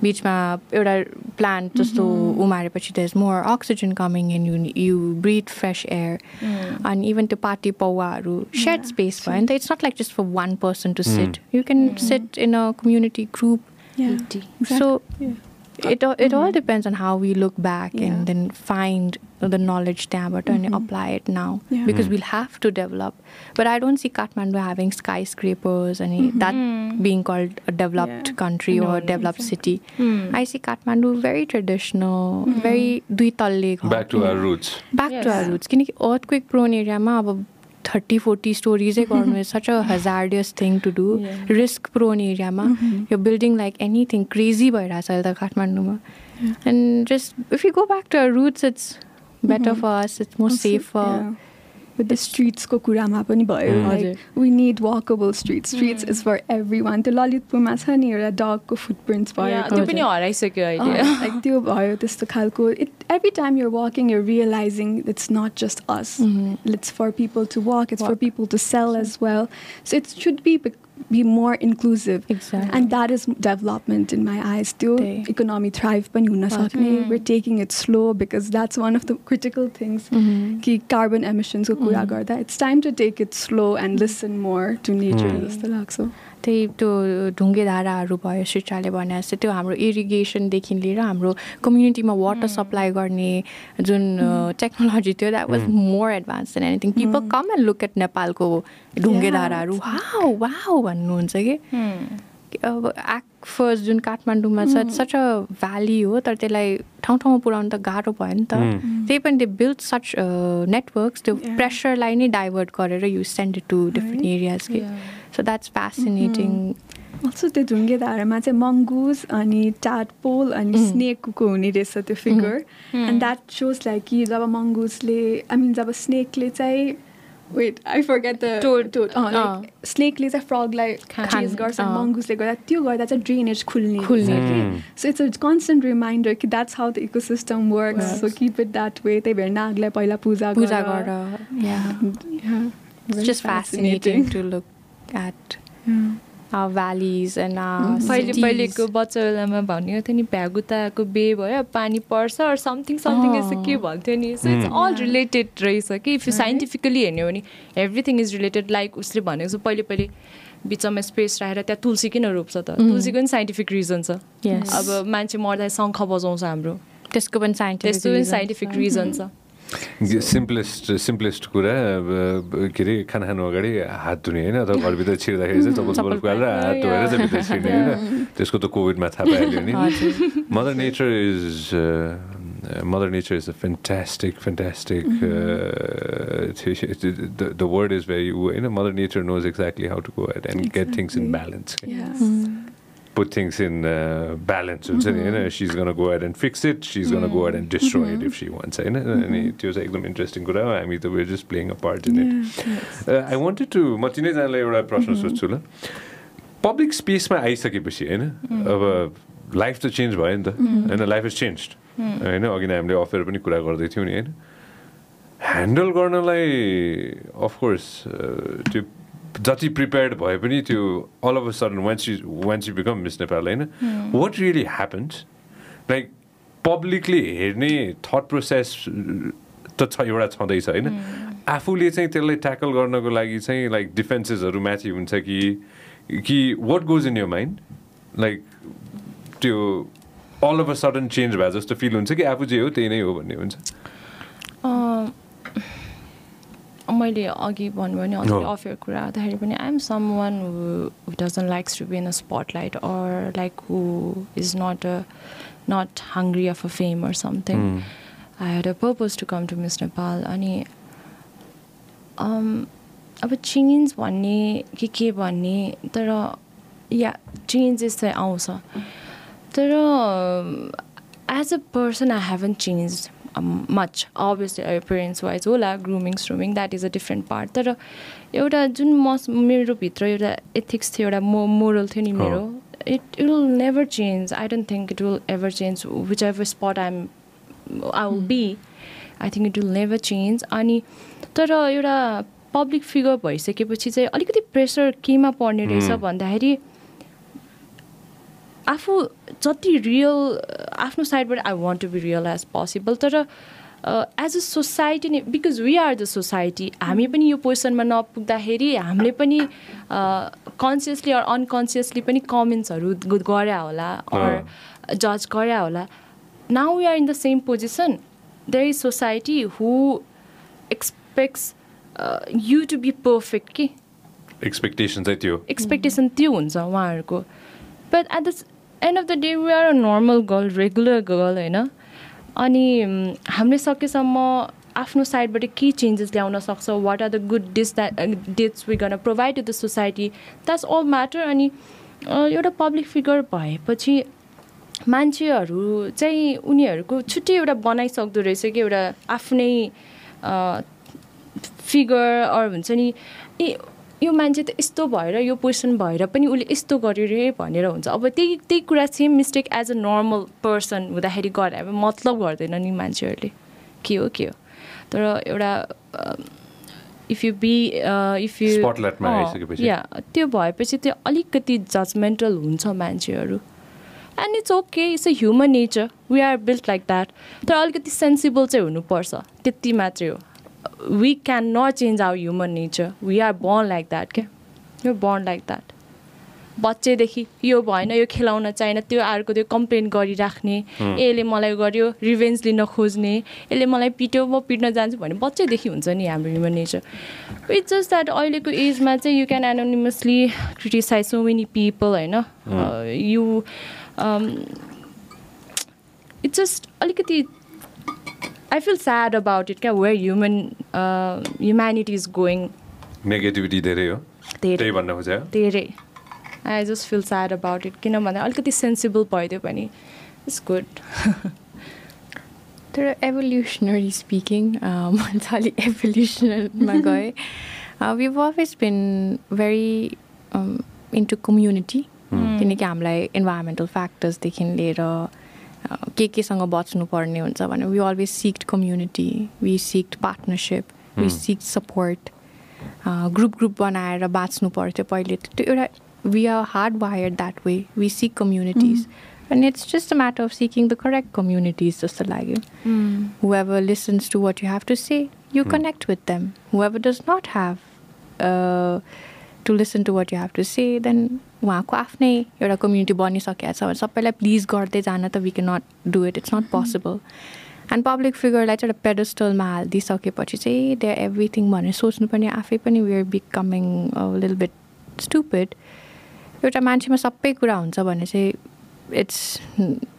Speaker 6: बिचमा एउटा प्लान्ट mm-hmm। जस्तो उमारेपछि the is more oxygen coming in you you breathe fresh air अनि इभन त्यो पार्टी पौवाहरू सेड स्पेस भयो नि त it's not like just for one person to sit you can sit in a community group yeah exactly. so yeah. it, it mm-hmm. all depends on how we look back yeah. and then find the knowledge Tambat mm-hmm. and apply it now yeah. because hmm. we'll have to develop but i don't see kathmandu having skyscrapers and mm-hmm. that hmm. being called a developed country no, or a developed exactly. city hmm. i see kathmandu very traditional mm-hmm. very
Speaker 7: duitalle back to our roots
Speaker 6: back yes. to our roots Because earthquake prone area ma thirty forty स्टोरिजै गर्नु is such a hazardous thing to do risk prone एरियामा यो building like anything crazy भइरहेछ अहिले त काठमाडौँमा and just if you go back to roots it's better for us it's more safe for
Speaker 8: with the streets ko kurama pani mm. like we need walkable streets streets is mm. for everyone to lalitpur ma cha ni euta dog ko footprints bhayo yeah त्यो पनि हराइसक्यो अहिले like त्यो भयो त्यस्तो खालको it every time you're walking you're realizing it's not just us mm-hmm. it's for people to walk it's for people to sell as well so it should be be more inclusive exactly. and that is development in my eyes too economy thrive you know, sakne mm-hmm. we're taking it slow because that's one of the critical things mm-hmm. ki carbon emissions ko kura mm-hmm. garda it's time to take it slow and listen more to nature mm. त्यही त्यो ढुङ्गे धाराहरू भयो शिक्षाले भने जस्तै त्यो
Speaker 6: हाम्रो इरिगेसनदेखि लिएर हाम्रो कम्युनिटीमा वाटर सप्लाई गर्ने जुन टेक्नोलोजी थियो that was more advance than anything people come and look at नेपालको ढुङ्गे धाराहरू वाउ वाउ भन्नुहुन्छ कि अब एक्ट फर्स्ट जुन काठमाडौँमा छ सच अ भ्याली हो तर त्यसलाई ठाउँ ठाउँमा पुऱ्याउनु त गाह्रो भयो नि त त्यही पनि त्यो बिल्ड सच नेटवर्क्स त्यो प्रेसरलाई नै डाइभर्ट गरेर you send to different areas कि So that's fascinating. Mm-hmm.
Speaker 8: Also, the dunge dharma, the mongoose, ani tadpole, ani mm. mm-hmm. snake, kuko ni desa the figure, and mm. that shows like ki jab mongoose le, I mean jab snake le chai. Wait, I forget the
Speaker 6: toad.
Speaker 8: Toad. Oh, like oh. snake le chai frog like chase gar sa oh. mongoose le gar. That tiyo gar that's a drainage khulni. Khulni. Mm. So it's a constant reminder ki that's how the ecosystem works. So keep it that way. Te ber nagle paila
Speaker 6: puja gar. Yeah. Yeah. It's just fascinating to look at yeah. Hmm. our valleys and पहिले hmm. पहिलेको नि भ्यागुताको बे भयो पानी पर्छ something something यसो के भन्थ्यो नि सो इट्स अल रिलेटेड रहेछ कि इफ यु साइन्टिफिकली हेर्ने हो भने एभ्रिथिङ इज रिलेटेड लाइक उसले भनेको छ पहिले पहिले बिचमा स्पेस राखेर त्यहाँ तुलसी किन रोप्छ त hmm. तुलसीको पनि साइन्टिफिक रिजन छ अब मान्छे मर्दा शङ्ख बजाउँछ हाम्रो त्यसको पनि साइन्टिफिक त्यसको
Speaker 7: पनि साइन्टिफिक रिजन छ सिम्पलेस्ट सिम्पलेस्ट कुरा के अरे खाना खानु अगाडि हात धुने होइन अथवा घरभित्र छिर्दाखेरि चाहिँ चप्पल चप्पल खुवाएर हात धोएर चाहिँ भित्र छिर्ने होइन त्यसको त कोभिडमा थाहा पाइहाल्यो नि mother nature is mother nature is a fantastic fantastic the world is very ऊ होइन mother nature knows exactly how to go at and get things in balance put things in uh, balance हुन्छ नि होइन she is gonna go add and fix it she is gonna go add and destroy it if she wants होइन अनि त्यो चाहिँ एकदम interesting कुरा हो हामी त where just playing a part in it I wanted to म तिनैजनालाई एउटा प्रश्न सोध्छु ल पब्लिक स्पेसमा आइसकेपछि होइन अब लाइफ त चेन्ज भयो नि त होइन लाइफ इज चेन्ज होइन अघि नै हामीले अफेयर पनि कुरा गर्दै थियौँ नि होइन ह्यान्डल गर्नलाई अफकोर्स त्यो जति प्रिपेयर्ड भए पनि त्यो all of a sudden one she one she become miss Nepal होइन what really happens like publicly हेर्ने थट प्रोसेस त छ एउटा छँदैछ होइन hmm. आफूले चाहिँ त्यसलाई ट्याकल गर्नको लागि चाहिँ लाइक डिफेन्सेसहरू माथि हुन्छ कि कि what goes in your mind like त्यो all of a sudden change भए जस्तो फिल हुन्छ कि आफू जे हो त्यही नै हो भन्ने हुन्छ
Speaker 6: मैले अघि भन्नुभयो नि अघि अफेयर कुरा आउँदाखेरि पनि I'm someone who doesn't likes to be in a spotlight or like who is not a not hungry of a fame or something I had a purpose to come to Miss Nepal अनि um, अब change भन्ने कि के भन्ने तर या changes चाहिँ आउँछ तर as a person I haven't change much obviously appearance wise होला ग्रुमिङ स्रुमिङ that is a different part तर एउटा जुन म मेरो भित्र एउटा एथिक्स थियो एउटा मो मोरल थियो नि मेरो it will never change I don't think it will ever change which ever spot I am I will be I think it will never change अनि तर एउटा पब्लिक फिगर भइसकेपछि चाहिँ अलिकति प्रेसर केमा पर्ने रहेछ hmm. भन्दाखेरि आफू जति रियल आफ्नो साइडबाट I want to be real as possible तर एज अ सोसाइटी नै because we are the society हामी पनि यो पोजिसनमा नपुग्दाखेरि हामीले पनि कन्सियसली अर अनकन्सियसली पनि कमेन्ट्सहरू गरे होला अर जज गरे होला now we are in the same position there is society who expects you to be perfect
Speaker 7: कि एक्सपेक्टेसन चाहिँ त्यो
Speaker 6: एक्सपेक्टेसन त्यो हुन्छ उहाँहरूको but at the end of the day we are a normal girl regular girl होइन अनि mm, हामीले सकेसम्म आफ्नो साइडबाट के चेन्जेस ल्याउन सक्छ what are the good deeds that deeds we गर्न provide to the society that's all matter अनि एउटा पब्लिक फिगर भएपछि मान्छेहरू चाहिँ उनीहरूको छुट्टै एउटा बनाइसक्दो रहेछ कि एउटा आफ्नै फिगर अरू हुन्छ नि ए यो मान्छे त यस्तो भएर यो पर्सन भएर पनि उसले यस्तो गर्यो रे भनेर हुन्छ अब त्यही त्यही कुरा same mistake as a normal person हुँदाखेरि अब
Speaker 7: मतलब गर्दैन
Speaker 6: नि मान्छेहरूले के हो के हो तर एउटा if you be if you या त्यो भएपछि त्यो अलिकति जजमेन्टल हुन्छ मान्छेहरू and it's okay it's a human nature we are built like that तर अलिकति सेन्सिबल चाहिँ हुनुपर्छ त्यति मात्रै हो we cannot change our human nature. We are born like that, क्या You're born like that. बच्चैदेखि यो भएन यो खेलाउन चाहिँ त्यो अर्को त्यो कम्प्लेन गरिराख्ने यसले मलाई गर्यो रिभेन्ज लिन खोज्ने यसले मलाई पिट्यो म पिट्न जान्छु भने बच्चैदेखि हुन्छ नि हाम्रो human nature it's just that अहिलेको एजमा चाहिँ you can anonymously criticise so many people होइन यु इट्स जस्ट अलिकति I feel sad about it क्या where human humanity is going
Speaker 7: negativity धेरै हो धेरै भन्न खोजे
Speaker 6: धेरै I just feel sad about it किनभने अलिकति सेन्सिबल भइदियो भने इट्स गुड तर एभोल्युसनरी स्पिकिङ म चाहिँ अलिक एभोल्युसनमा गएँ we always been very into community किनकि हामीलाई इन्भाइरोमेन्टल फ्याक्टर्सदेखि लिएर के केसँग बच्नुपर्ने हुन्छ भने we always seeked community we seeked partnership we seek support group group बनाएर बाँच्नु पर्थ्यो पहिले त्यो एउटा we are hard wire that way we seek communities and it's just a matter of seeking the correct communities जस्तो लाग्यो हु ever listens to what you have to say you connect with them who ever does not have to listen to what you have to say then उहाँको आफ्नै एउटा community बनिसकेको छ भने सबैलाई please गर्दै जान त we can not do it it's not possible and public फिगरलाई चाहिँ एउटा पेडोस्टलमा हालिदिइसकेपछि चाहिँ दे एभ्रिथिङ भनेर सोच्नु पनि आफै पनि वेयर बिकमिङ लिल बिट स्टुपिड एउटा मान्छेमा सबै कुरा हुन्छ भने चाहिँ it's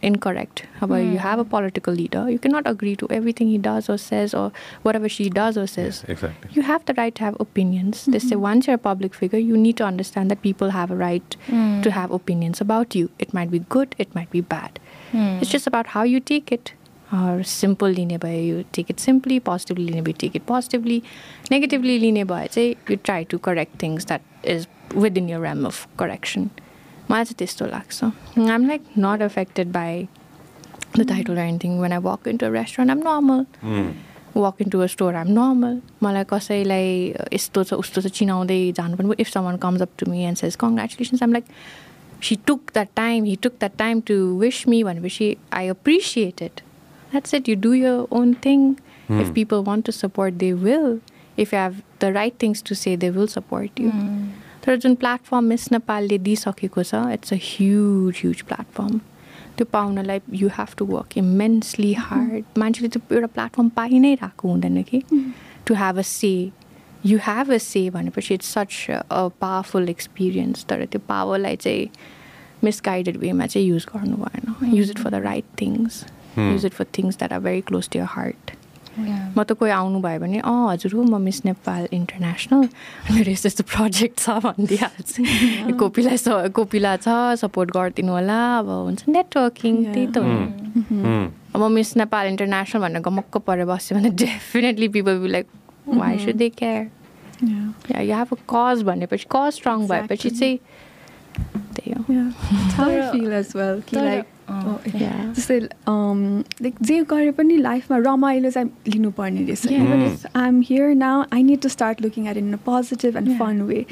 Speaker 6: incorrect. However, mm. you hmm. have a political leader, you cannot agree to everything he does or says or whatever she does or says. exactly. You have the right to have opinions. Mm-hmm. They say mm-hmm. once you're a public figure, you need to understand that people have a right mm. to have opinions about you. It might be good, it might be bad. Mm. It's just about how you take it. Or simple linear by you take it simply, positively linear by you take it positively, negatively linear by say you try to correct things that is within your realm of correction. Maja Tisto Lakso. I'm like not affected by the title or anything. When I walk into a restaurant, I'm normal. Mm. Walk into a store, I'm normal. मलाई कसैलाई यस्तो छ उस्तो छ चिनाउँदै जानु पनि if someone comes up to me and says congratulations um like she took that time he took that time to wish me भनेपछि I appreciate it that's it you do your own thing if people want to support they will if you have the right things to say they will support you तर जुन platform Miss नेपालले दिइसकेको छ it's a huge huge platform त्यो पाउनलाई you have to work immensely hard मान्छेले त्यो एउटा platform पाइ नै रहेको हुँदैन कि to have a say you have a say भनेपछि it's such a powerful experience तर त्यो पावरलाई चाहिँ मिसगाइडेड वेमा चाहिँ युज गर्नु भएन use it for the right things use it for things that are very close to your heart म त कोही आउनु आउनुभयो भने अँ हजुर हो म मिस नेपाल इन्टरनेसनल मेरो यस्तो यस्तो प्रोजेक्ट छ भनिदिइहाल्छु कोपिला स कोपिला छ सपोर्ट गरिदिनु होला अब हुन्छ नेटवर्किङ त्यही त mm-hmm. म अब मिस नेपाल इन्टरनेसनल भनेर गमक्क परेर बस्यो भने definitely people be like why should they care या अब कज भनेपछि कज स्ट्रङ
Speaker 8: भएपछि चाहिँ
Speaker 6: त्यही
Speaker 8: हो Oh, जस्तै लाइक um, जे गरे पनि लाइफमा रमाइलो चाहिँ लिनुपर्ने रहेछ I am here now I need to start looking at in a positive and fun way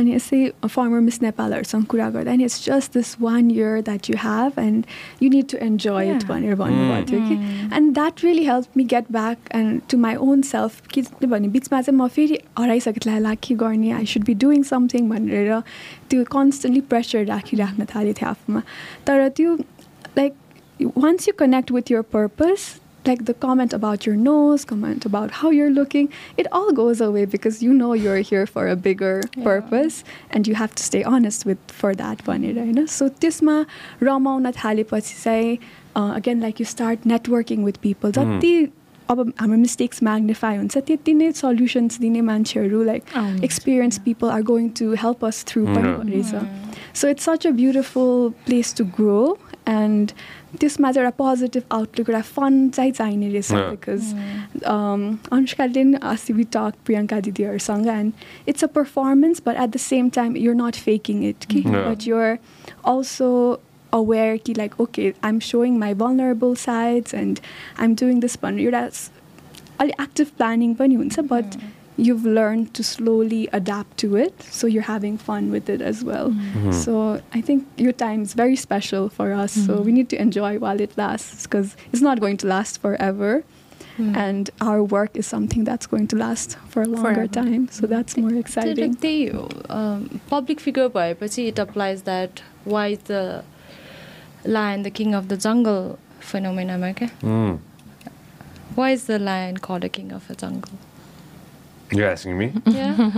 Speaker 8: अनि यसै फर्मर मिस नेपालहरूसँग कुरा गर्दा and it's just this one year that you have and you need to enjoy it भनेर भन्नुभएको थियो कि and that really help me get back and to my own self कि किनभने बिचमा चाहिँ म फेरि हराइसकेको ला के गर्ने I should be doing something भनेर त्यो कन्सटेन्टली प्रेसर राखिराख्न थालेको थियो आफूमा तर त्यो like once you connect with your purpose like the comment about your nose comment about how you're looking it all goes away because you know you're here for a bigger yeah. purpose and you have to stay honest with for that one you know so त्यसमा रमाउन थालेपछि again like you start networking with people. That जति अब हाम्रो mistakes magnify हुन्छ त्यति नै solutions दिने मान्छेहरू like experience people are going to help us through पनि रहेछ so it's such a beautiful place to grow and त्यसमा चाहिँ एउटा पोजिटिभ आउटलुक एउटा फन चाहिँ चाहिने रहेछ बिकज अनुष्काले नि अस्ति वि टक प्रियङ्का दिदीहरूसँग and it's a performance but at the same time you're not faking it कि बट युआर अल्सो अवेर कि like okay I am showing my vulnerable sides and I am doing this भन्नु एउटा अलिक active planning पनि हुन्छ but you've learned to slowly adapt to it. So you're having fun with it as well. Mm-hmm. mm-hmm. So I think your time is very special for us. Mm-hmm. So we need to enjoy while it lasts because it's not going to last forever. Mm. and our work is something that's going to last for a longer Forever. time so that's more exciting त्यही
Speaker 6: हो public figure it applies that why why the lion, the king of the jungle, phenomenon, okay? Mm. Why is the lion called the king of the jungle?
Speaker 7: You're asking me? Yeah.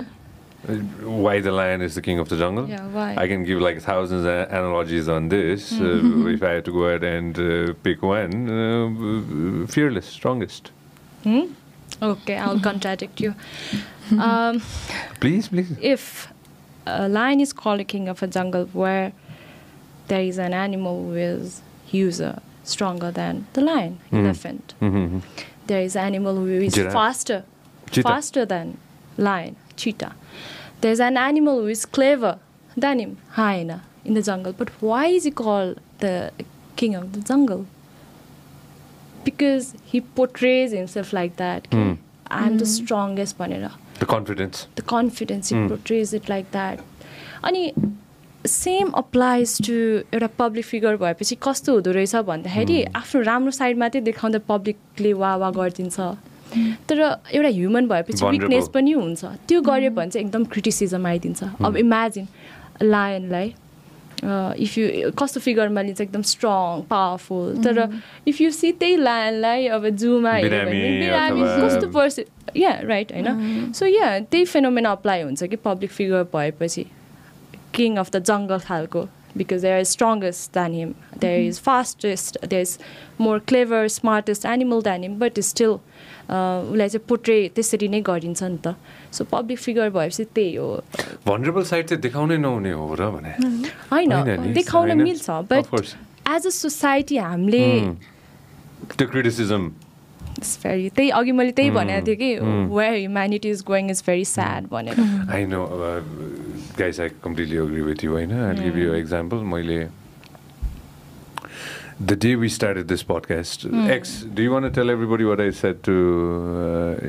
Speaker 7: Why the lion is the king of the jungle? Yeah, why? I can give like thousands of analogies on this. Mm. Uh, if I had to go ahead and uh, pick one, uh, fearless, strongest.
Speaker 6: Hmm? Okay, I'll contradict you. Um,
Speaker 7: please, please.
Speaker 6: If a lion is called a king of a jungle where there is an animal with uh, user stronger than the lion, mm. elephant. Mm -hmm. There is an animal who is Giraffe. faster faster than lion, cheetah. There's an animal who is clever than him, hyena, in the jungle. But why is he called the king of the jungle? Because he portrays himself like that. Mm. I'm mm. the strongest
Speaker 7: one. the confidence
Speaker 6: the confidence he mm. portrays it like that अनि same applies to एउटा public figure भएपछि कस्तो हुँदो रहेछ भन्दाखेरि आफ्नो राम्रो side मात्रै देखाउँदा पब्लिकले वा वा गरिदिन्छ Mm. तर एउटा ह्युमन भएपछि विकनेस पनि हुन्छ त्यो mm. गऱ्यो भने चाहिँ एकदम क्रिटिसिजम आइदिन्छ अब इमेजिन लायनलाई इफ यु कस्तो फिगरमा लिन्छ एकदम स्ट्रङ पावरफुल mm. तर इफ यु सी त्यही लायनलाई अब जूमा हेऱ्यो भने कस्तो पर्सन या राइट होइन सो या त्यही फेनोमेन अप्लाई हुन्छ कि पब्लिक फिगर भएपछि किङ अफ द जङ्गल खालको because because are are strongest him him There is fastest they is more clever smartest animal him, him but still उसलाई चाहिँ पोट्रे त्यसरी नै गरिन्छ नि त सो पब्लिक फिगर भएपछि त्यही हो
Speaker 7: भनरेबल साइड चाहिँ देखाउनै नहुने हो र
Speaker 6: भने होइन देखाउन मिल्छ बट एज अ सोसाइटी हामीले
Speaker 7: त्यो क्रिटिसिजम इट्स भेरी त्यही अघि मैले
Speaker 6: त्यही hmm। भनेको थिएँ कि where humanity is going is very sad भनेर
Speaker 7: I know guys I completely agree with you होइन आई गिभ यु एक्जाम्पल मैले the day we started this podcast mm. x do you want to tell everybody what i said to uh,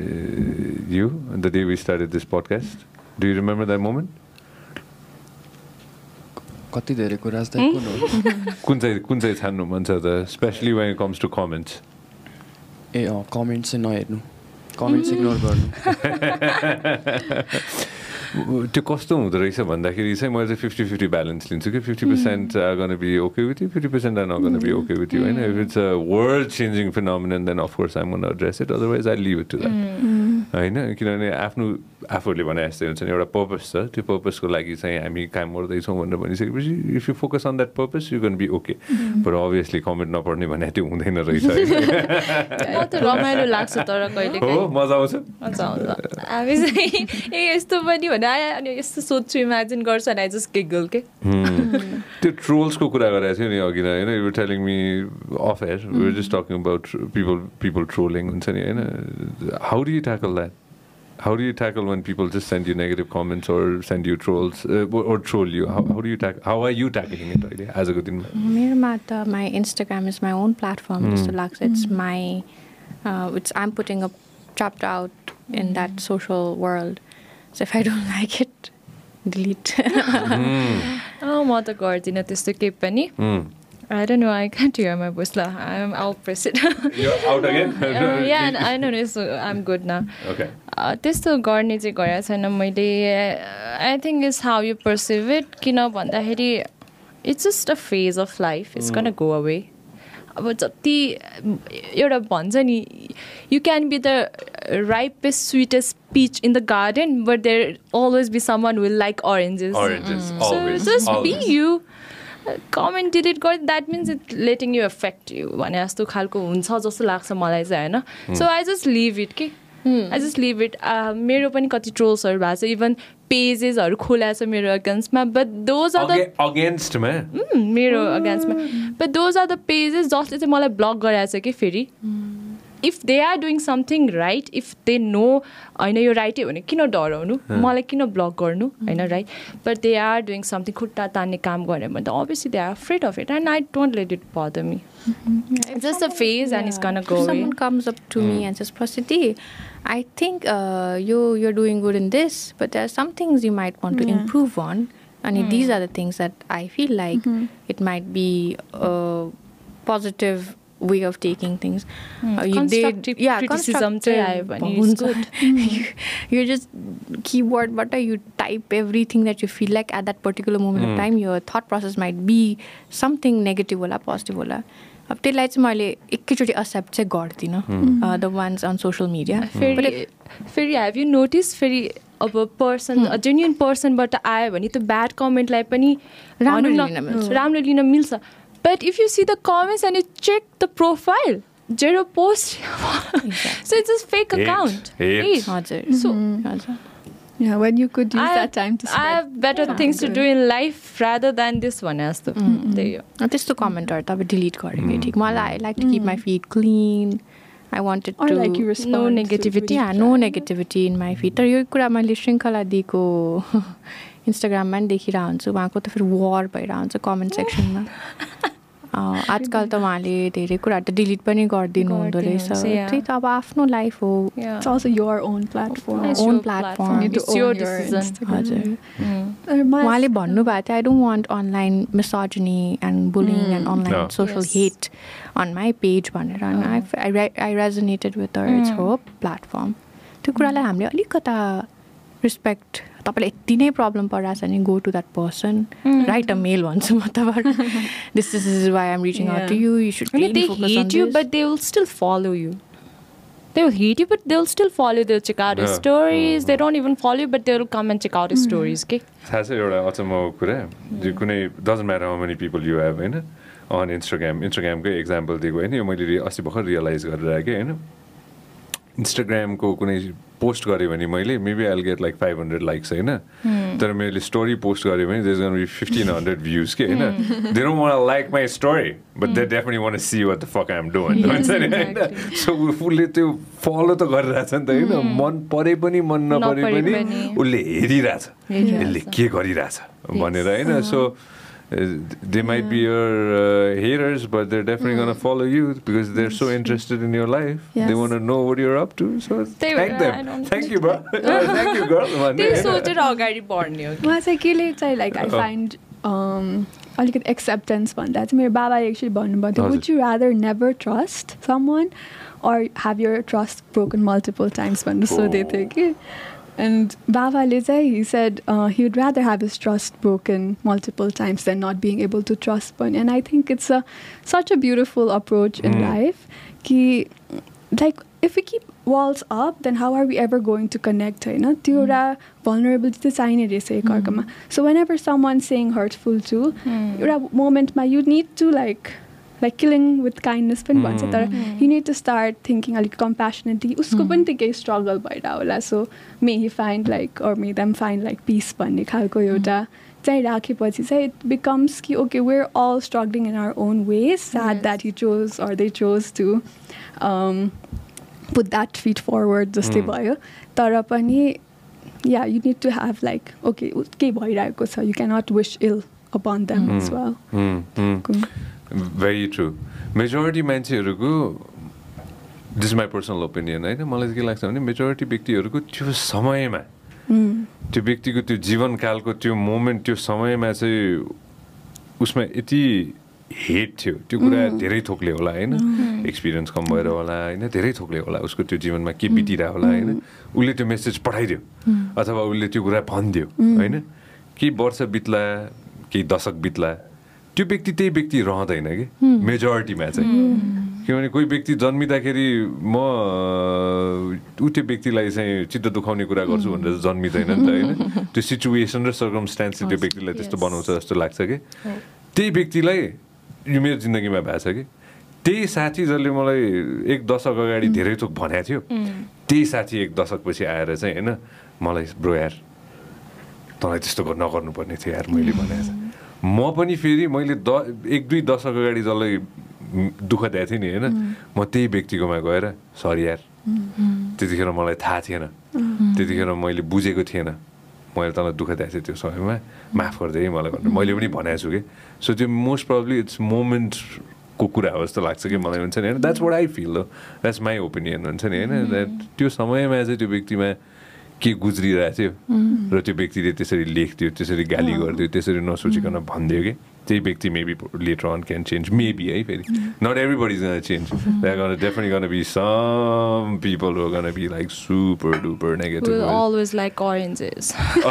Speaker 7: you on the day we started this podcast do you remember that moment kati dhere ko rajdai ko no kun chai kun chai chhanu man cha especially when it comes to comments eh
Speaker 9: comments comments ignore garnu
Speaker 7: त्यो कस्तो हुँदो रहेछ भन्दाखेरि चाहिँ मैले चाहिँ fifty fifty balance लिन्छु कि फिफ्टी पर्सेन्ट गर्न be okay with you fifty percent are गर्न बि ओके विथ यु होइन if it's a world changing phenomenon then of course I'm मन address it otherwise I leave to that होइन किनभने आफ्नो आफूहरूले भने जस्तै हुन्छ नि एउटा पर्पज छ त्यो पर्पजको लागि चाहिँ हामी काम गर्दैछौँ भनेर भनिसकेपछि if you focus on that purpose you can be okay तर अभियसली कमेन्ट नपर्ने भने त्यो हुँदैन रहेछ रमाइलो हो मजा आउँछ हामी चाहिँ ए यस्तो पनि भने अनि यस्तो सोध्छु इमेजिन गर्छु अनि आई जस्ट गिगल के त्यो ट्रोल्सको कुरा गरेको थियो नि अघि नै होइन you telling me off air we just talking about people people trolling हुन्छ नि होइन how do you tack tackle that? How do you tackle when people just send you negative comments or send you trolls uh, or troll you? How, how do you tackle? How are you tackling it as
Speaker 6: a good thing? My Instagram is my own platform, mm. Mr. Lux. It's mm. my, uh, it's, I'm putting a chapter out in that social world. So if I don't like it, delete. mm. oh, I'm not going to do that. I don't know. I can't hear my voice. I'm, I'll press it.
Speaker 7: You're out again? uh, yeah, I
Speaker 6: don't know. So uh, I'm good now. Okay. त्यस्तो गर्ने चाहिँ गरेको छैन मैले I think it's how you perceive it किन भन्दाखेरि it's just a phase of life it's can go away अब जति एउटा भन्छ नि you can be the ripest sweetest peach in the garden but there always be someone will like oranges so just be you comment delete गर that means it letting you affect you भने जस्तो खालको हुन्छ जस्तो लाग्छ मलाई चाहिँ होइन so I just leave it कि आई जस्ट लिभ इट मेरो पनि कति ट्रोल्सहरू भएको छ इभन पेजेसहरू खोलाएको छ मेरो
Speaker 7: अगेन्स्टमा
Speaker 6: बट दोज आर द
Speaker 7: अगेन्स्टमा मेरो
Speaker 6: अगेन्स्टमा but those are the pages जसले चाहिँ मलाई ब्लक गराएको छ कि फेरि hmm. If they are doing something right if they know होइन यो राइटै भने किन डराउनु मलाई किन ब्लक गर्नु mm-hmm. होइन right but they are doing something खुट्टा तान्ने काम गर्यो भने त obviously they are afraid of it and I don't let it the me just a phase and is can go comes up to me and just प्रसिद्धि I think यो you doing good in this but they are some things you might want to improve on अनि these are the things that I feel like it might be positive way of taking things यो just किबोर्डबाट you type everything that you feel like at that particular moment of time यो thought process might be something negative होला positive होला अब त्यसलाई चाहिँ मैले एकैचोटि एक्सेप्ट चाहिँ गर्दिनँ the ones on social media फेरि फेरि हेभ यु नोटिस फेरि अब पर्सन जेन्युन पर्सनबाट आयो भने त्यो ब्याड कमेन्टलाई पनि राम्रो लिन मिल्छ But if you see the comments and you check the profile, zero post. so it's a fake account. Eight. Eight. Eight. So,
Speaker 8: Yeah, when you could use that time
Speaker 6: to spread. I have better things to do in life rather than this one. As the, mm There you go. This is the comment or the delete card. I like to keep my feed clean. I wanted or to like you respond no negativity. To yeah, no negativity in my feet. Tar yo kura maile shrinkhala diko Instagram ma dekhira hunchu. Wahako ta fer war bhairaunchu comment section ma.
Speaker 8: आजकल त उहाँले धेरै कुराहरू त delete पनि गरिदिनु हुँदो रहेछ त्यही त अब आफ्नो लाइफ हो इट्स योर ओन उहाँले
Speaker 6: भन्नुभएको थियो I don't want online misogyny and bullying and online social hate on my page भनेर I I resonated with her it's हो प्लेटफर्म त्यो कुरालाई mm-hmm. हामीले अलिकता रिस्पेक्ट तपाईँलाई यति नै प्रब्लम परिरहेको छ go to that person right a mail भन्छु म तपाईँलाई this this is why am reaching out to you you should hate but they will still follow they will hate but they will still they but they will come check out एउटा
Speaker 7: कुरा कुनै doesn't how many Instagram मैले अस्ति realize इन्स्टाग्रामको कुनै post गरेँ भने मैले maybe I'll get like five hundred likes होइन hmm. तर मैले स्टोरी पोस्ट गरेँ भने there's be fifteen hundred views के होइन धेरो मलाई like my story but they definitely one see what the fuck I'm do भन्छ नि होइन सो उसले त्यो फलो त गरिरहेछ नि त होइन hmm. मन परे पनि मन नपरे पनि उसले हेरिरहेछ यसले के गरिरहेछ भनेर होइन so they might be your uh, haters, but they're definitely going to follow you because they're so interested in your life. Yes. They want to know what you're up to. So they thank them. Thank you, bro. thank you, girl.
Speaker 8: त्यही सोचेर born बढ्ने हो उहाँ चाहिँ केले चाहिँ like I you अलिकति acceptance भन्दा चाहिँ मेरो बाबाले एक्चुली भन्नुभयो थियो would you rather never trust someone or have your trust broken multiple times भनेर सोधेको थियो कि And Baba Lizai, he said uh, he would rather have his trust broken multiple times than not being able to trust one. And I think it's a such a beautiful approach in mm. life. Ki, like if we keep walls up, then how are we ever going to connect? You know, त्यो एउटा vulnerability त चाहिँ So whenever someone's saying hurtful too, एउटा mm. moment, मोमेन्टमा you need to like like killing with kindness पनि भन्छ तर you need to start thinking अलिक कम्पेसनेटली उसको पनि त्यो केही स्ट्रगल भएर होला so may he find like or may them find like peace भन्ने खालको एउटा चाहिँ राखेपछि चाहिँ इट बिकम्स कि okay we're all struggling in our own way sad that you choose or they choose to put that feet forward जस्तै भयो तर पनि yeah you need to have like okay केही भइरहेको छ you can not wish ill upon them is well
Speaker 7: very true majority मान्छेहरूको this my personal opinion होइन मलाई चाहिँ के लाग्छ भने मेजोरिटी व्यक्तिहरूको त्यो समयमा त्यो व्यक्तिको त्यो जीवनकालको त्यो मोमेन्ट त्यो समयमा चाहिँ उसमा यति हेट थियो त्यो कुरा धेरै थोक्ले होला होइन एक्सपिरियन्स कम भएर होला होइन धेरै थोक्ले होला उसको त्यो जीवनमा के बितिरह होला होइन उसले त्यो मेसेज पठाइदियो अथवा उसले त्यो कुरा भनिदियो होइन केही वर्ष बित्ला केही दशक बित्ला त्यो व्यक्ति त्यही व्यक्ति रहँदैन कि मेजोरिटीमा चाहिँ किनभने कोही व्यक्ति जन्मिँदाखेरि म ऊ त्यो व्यक्तिलाई चाहिँ चित्त दुखाउने कुरा गर्छु भनेर जन्मिँदैन नि त होइन त्यो सिचुएसन र सर्कमस्ट्यान्सले त्यो व्यक्तिलाई त्यस्तो बनाउँछ जस्तो लाग्छ कि त्यही व्यक्तिलाई यो मेरो जिन्दगीमा भएको छ कि त्यही साथी जसले मलाई एक दशक अगाडि धेरै थोक भनेको थियो त्यही साथी एक दशकपछि आएर चाहिँ होइन मलाई ब्रो यार तँलाई त्यस्तो नगर्नुपर्ने थियो यार मैले भनेको म पनि फेरि मैले द एक दुई दशक अगाडि जसलाई दुःख दिएको थिएँ नि होइन म त्यही व्यक्तिकोमा गएर सरी यार त्यतिखेर मलाई थाहा थिएन त्यतिखेर मैले बुझेको थिएन मैले तँलाई दुःख दिएको थिएँ त्यो समयमा माफ गरिदिएँ है मलाई भनेर मैले पनि भनेको छु कि सो त्यो मोस्ट प्रब्ली इट्स मोमेन्टको कुरा हो जस्तो लाग्छ कि मलाई हुन्छ नि होइन द्याट्स वाट आई फिल हो द्याट्स माई ओपिनियन हुन्छ नि होइन द्याट त्यो समयमा चाहिँ त्यो व्यक्तिमा के गुज्रिरहेको थियो र त्यो व्यक्तिले त्यसरी लेख्थ्यो त्यसरी गाली गर्थ्यो त्यसरी नसोचिकन भनिदियो कि যেই ব্যক্তি maybe later on can change maybe gonna change. There are gonna change there gonna definitely gonna be some people who gonna be like super duper
Speaker 6: negative will always like oranges oh.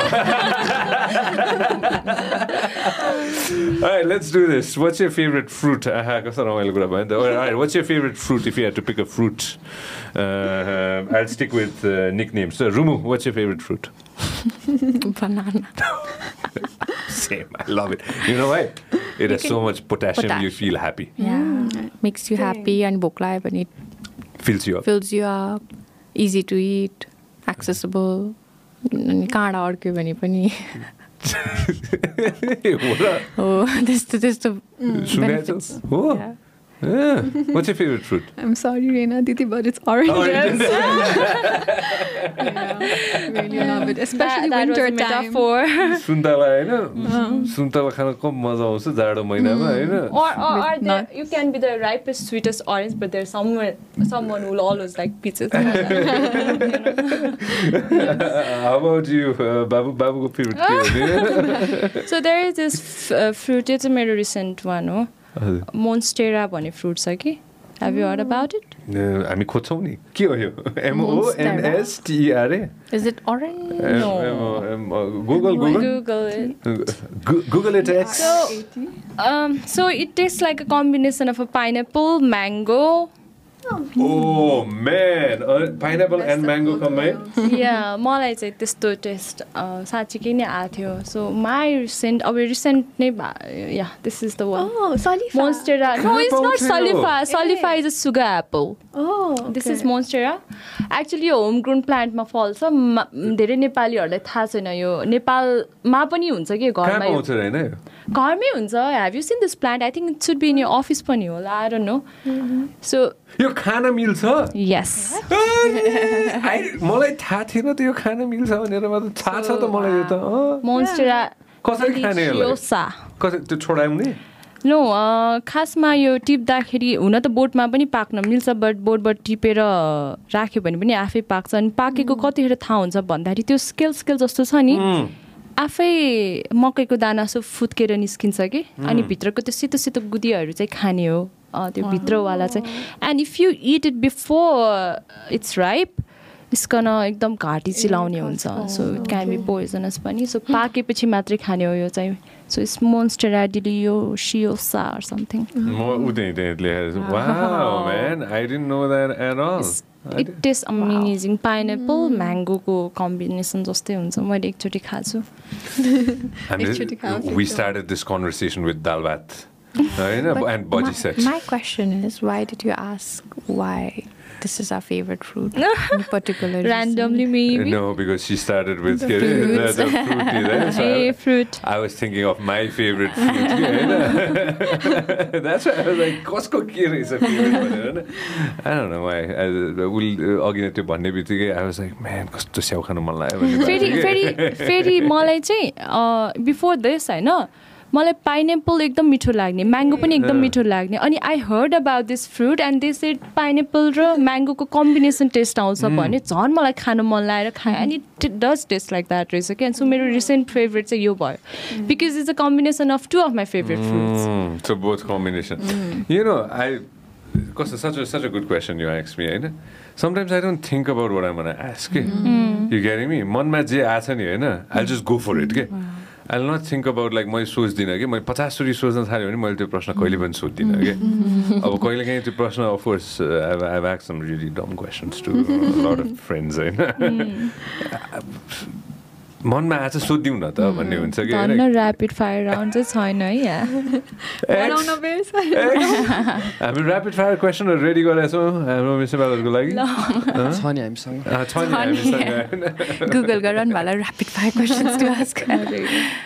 Speaker 7: All right, let's do this. What's your favorite fruit? Aha, All right, what's your favorite fruit if you had to pick a fruit? Uh, I'll stick with uh, nicknames. So, Rumu, what's your favorite fruit? banana. Same. I love it. You know why? It has so much potassium, potassium. You feel happy. Yeah.
Speaker 6: Mm. Makes you happy and book life and it
Speaker 7: fills you up.
Speaker 6: Fills you up. Easy to eat. Accessible. अनि काँडा अड्क्यो भने पनि हो
Speaker 7: त्यस्तो त्यस्तो हो Yeah. What's your favorite fruit?
Speaker 8: I'm sorry, Reina Diti, but it's oranges. oranges. yeah, really yeah. love it. Especially that, that winter was a
Speaker 6: metaphor. time. सुन्तला होइन सुन्तला खान कम मजा maina जाडो you know. or or, or the, you can be the ripest sweetest orange but there's someone someone who'll always like peaches how
Speaker 7: about you uh, babu babuको favorite
Speaker 6: so there is this uh, fruit it's a very recent one oh monstera भन्ने fruit छ कि have you heard about it हामी खोज्छौँ नि के हो यो एमओएनएसटिआरए is it
Speaker 7: Google Google it
Speaker 6: so it taste like a combination of a pineapple mango
Speaker 7: pineapple and mango
Speaker 6: या मलाई चाहिँ त्यस्तो टेस्ट uh, साँच्चीकै नै आएको थियो सो माई रिसेन्ट अब रिसेन्ट नै या this is the one monstera no is not सलिफा सलिफा is a sugar apple this is monstera actually यो होम ग्रोन प्लान्टमा फल्छ धेरै नेपालीहरूलाई थाहा छैन यो नेपालमा पनि हुन्छ कि घरमा घरमै हुन्छ have you seen this plant I think it should be in यो अफिस पनि होला आएर नो
Speaker 7: सो यो खान मिल्छ यस मलाई थाहा थिएन त यो खान मिल्छ भनेर म त थाहा छ
Speaker 6: त मलाई यो त कसरी खाने कसरी त्यो छोडाउने नो खासमा यो टिप्दाखेरि हुन त बोटमा पनि पाक्न मिल्छ बट बोटबाट टिपेर राख्यो भने पनि आफै पाक्छ अनि पाकेको mm. कतिखेर थाहा हुन्छ भन्दाखेरि त्यो स्केल स्केल जस्तो छ नि mm. आफै मकैको दाना सो फुत्केर निस्किन्छ कि अनि mm. भित्रको त्यो सेतो सेतो गुदियाहरू चाहिँ खाने हो त्यो भित्रवाला चाहिँ and if you it it before it's ripe स्कन एकदम घाँटी चिलाउने हुन्छ so it can be poisonous पनि सो पाकेपछि मात्रै खाने हो यो चाहिँ सो इट्स मोन्स्टेराडिलियो सियो सार
Speaker 7: something
Speaker 6: it taste amazing pineapple म्याङ्गोको कम्बिनेसन जस्तै हुन्छ मैले एकचोटि खान्छु
Speaker 7: होइन
Speaker 6: एन्ड बजी set my question is why did you ask why this is our favorite fruit in particular. Randomly, maybe.
Speaker 7: No, because she started with the, fruits. the, the hey, I, fruit. I was thinking of my favorite fruit. That's why I was like, कसको के रहेछ favourite I don't know why. I, will uh, अघि त्यो I was like, man, कस्तो स्याउ खानु
Speaker 6: मन लाग्यो फेरि फेरि फेरि मलाई चाहिँ बिफोर दिस होइन मलाई पाइनएप्पल एकदम मिठो लाग्ने म्याङ्गो पनि एकदम मिठो लाग्ने अनि I heard about this fruit and this it pineapple र म्याङ्गोको कम्बिनेसन टेस्ट आउँछ mm. भने झन् मलाई खानु मन लागेर खाएँ अनि it does taste like that रहेछ क्या सो मेरो रिसेन्ट फेभरेट चाहिँ यो भयो because is a combination of two of my favourite fruits
Speaker 7: so both combination you know I कस्तो such such a good question यो एक्स मी होइन sometimes I don't think about वडा मलाई आस्क के यु ग्यारेमी मनमा जे आछ नि होइन I just go for it के I not think about like मैले सोच्दिनँ कि मैले पचासचोटि सोच्न थालेँ भने मैले त्यो प्रश्न कहिले पनि सोध्दिनँ कि अब कहिले काहीँ त्यो प्रश्न of course I have some really dumb questions to lot of friends होइन
Speaker 6: मनमा आज सोधिदिउँ न त भन्ने हुन्छ कि ऱ्यापिड फायर राउन्ड चाहिँ छैन है
Speaker 7: हामी ऱ्यापिड फायर क्वेसनहरू रेडी गरेका छौँ हाम्रो मिसबालहरूको लागि छ नि हामीसँग छ नि हामीसँग गुगल गरन वाला rapid fire questions to ask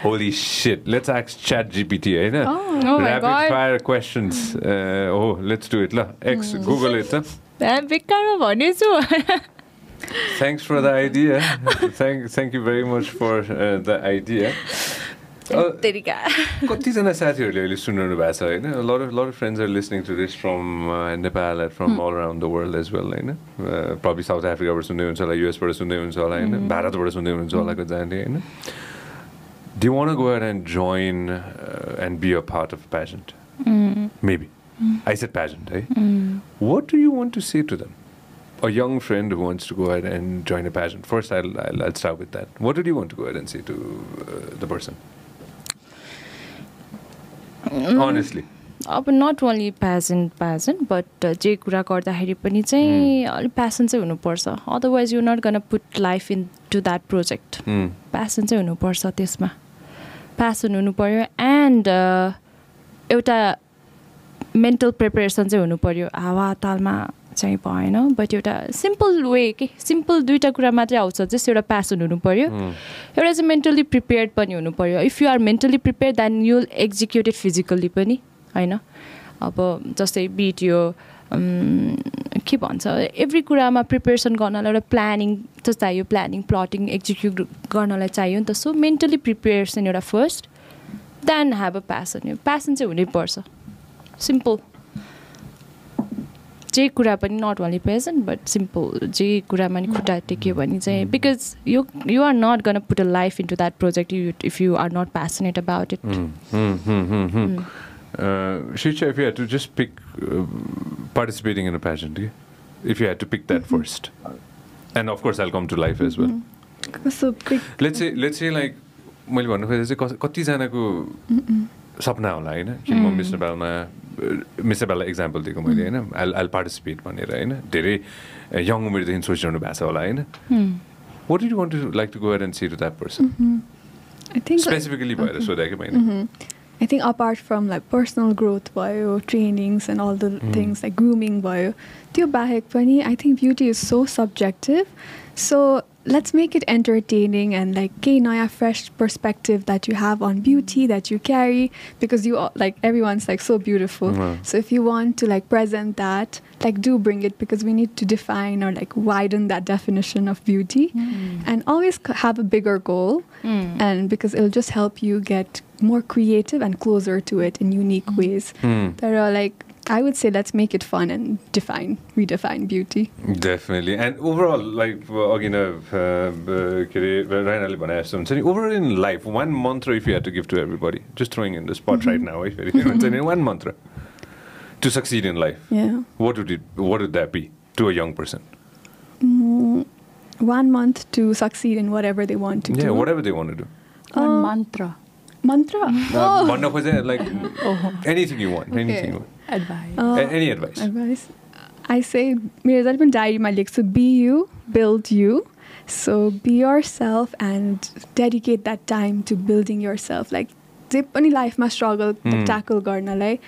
Speaker 7: holy shit let's ask chat GPT हैन ऱ्यापिड फायर क्वेसन्स हो लेट्स डु इट ल एक्स गुगल इट त बेकारमा भनेछु Thanks for the idea. thank, thank you very much for uh, the idea. कतिजना साथीहरूले अहिले सुन्नु भएको छ होइन lot friends are listening to this from Nepal at from all around the world as well होइन प्रब्लि साउथ अफ्रिकाबाट सुन्दै हुन्छ होला युएसबाट सुन्दै हुन्छ होला होइन भारतबाट सुन्दै हुन्छ होला जाने होइन the one go add and join and be a part of pageant maybe I set pageant है what do you want to say to them a young friend who wants to go ahead and join a pageant, first I'll, I'll, I'll start with that. What did you want to go ahead and say to uh, the person? Mm. Honestly.
Speaker 6: अब not only passion passion but जे कुरा गर्दाखेरि पनि चाहिँ अलिक passion चाहिँ हुनुपर्छ otherwise you not gonna put life in to that project passion चाहिँ हुनुपर्छ त्यसमा प्यासन हुनु पऱ्यो एन्ड एउटा मेन्टल प्रिपरेसन चाहिँ हुनु पऱ्यो हावा तालमा चाहिँ भएन बट एउटा सिम्पल वे के सिम्पल दुइटा कुरा मात्रै आउँछ जस्ट एउटा प्यासन हुनु पऱ्यो hmm. एउटा चाहिँ मेन्टली प्रिपेयर्ड पनि हुनु पऱ्यो if you are mentally prepare then you'll executed physically पनि होइन अब जस्तै बिटिओ के भन्छ एभ्री कुरामा प्रिपेरेसन गर्नलाई एउटा प्लानिङ त चाहियो प्लानिङ प्लटिङ एक्जिक्युट गर्नलाई चाहियो नि त सो मेन्टली प्रिपेरेसन एउटा first then have a passion यो प्यासन चाहिँ हुनैपर्छ सिम्पल जे कुरा पनि not only present but simple जे कुरामा नि खुट्टा टेक्यो mm. भने चाहिँ बिकज यो you are not gonna put a life into that project you if you are not passionate about it
Speaker 7: शिक्षा if you to just pick participating in a pageant if you had to pick that first and of course I come to life as well let's let's like मैले भन्नु खोजेको चाहिँ कतिजनाको सपना होला होइन कि म mm. विष्णु नेपालमा मिसेबालाई इक्जाम्पल दिएको मैले होइन आइल आइल पार्टिसिपेट भनेर होइन धेरै यङ उमेरदेखि सोचिरहनु भएको छ होला होइन what you want to like to go and see to that person specifically भएर सोधेँ मैले
Speaker 8: I think apart from like personal growth भयो trainings and all the things like grooming भयो त्यो बाहेक पनि I think beauty is so subjective so let's make it entertaining and like gain a fresh perspective that you have on beauty that you carry because you all, like everyone's like so beautiful. So if you want to like present that, like do bring it because we need to define or like widen that definition of beauty mm. and always have a bigger goal mm. and because it'll just help you get more creative and closer to it in unique mm. ways. Hmm. There are like I would say let's make it fun and define, redefine beauty.
Speaker 7: Definitely. And overall, like अघि न के अरे राइनाले भने जस्तो हुन्छ नि overall in life one मन्त्र if you have to give to everybody just throwing in the spot right now है फेरि हुन्छ नि वान मन्त्र to succeed in life what would it what would that be to a young
Speaker 8: person one month to succeed in whatever they want to
Speaker 7: do whatever they want to do
Speaker 6: मन्त्र मन्त्र
Speaker 7: भन्न खोजे like anything you want anything you want advice. Uh, any advice? Advice. Uh, I say, Mirza
Speaker 8: Alpin my legs. So be you, build you. So be yourself and dedicate that time to building yourself. Like, dip any life, my struggle, hmm. to tackle garden.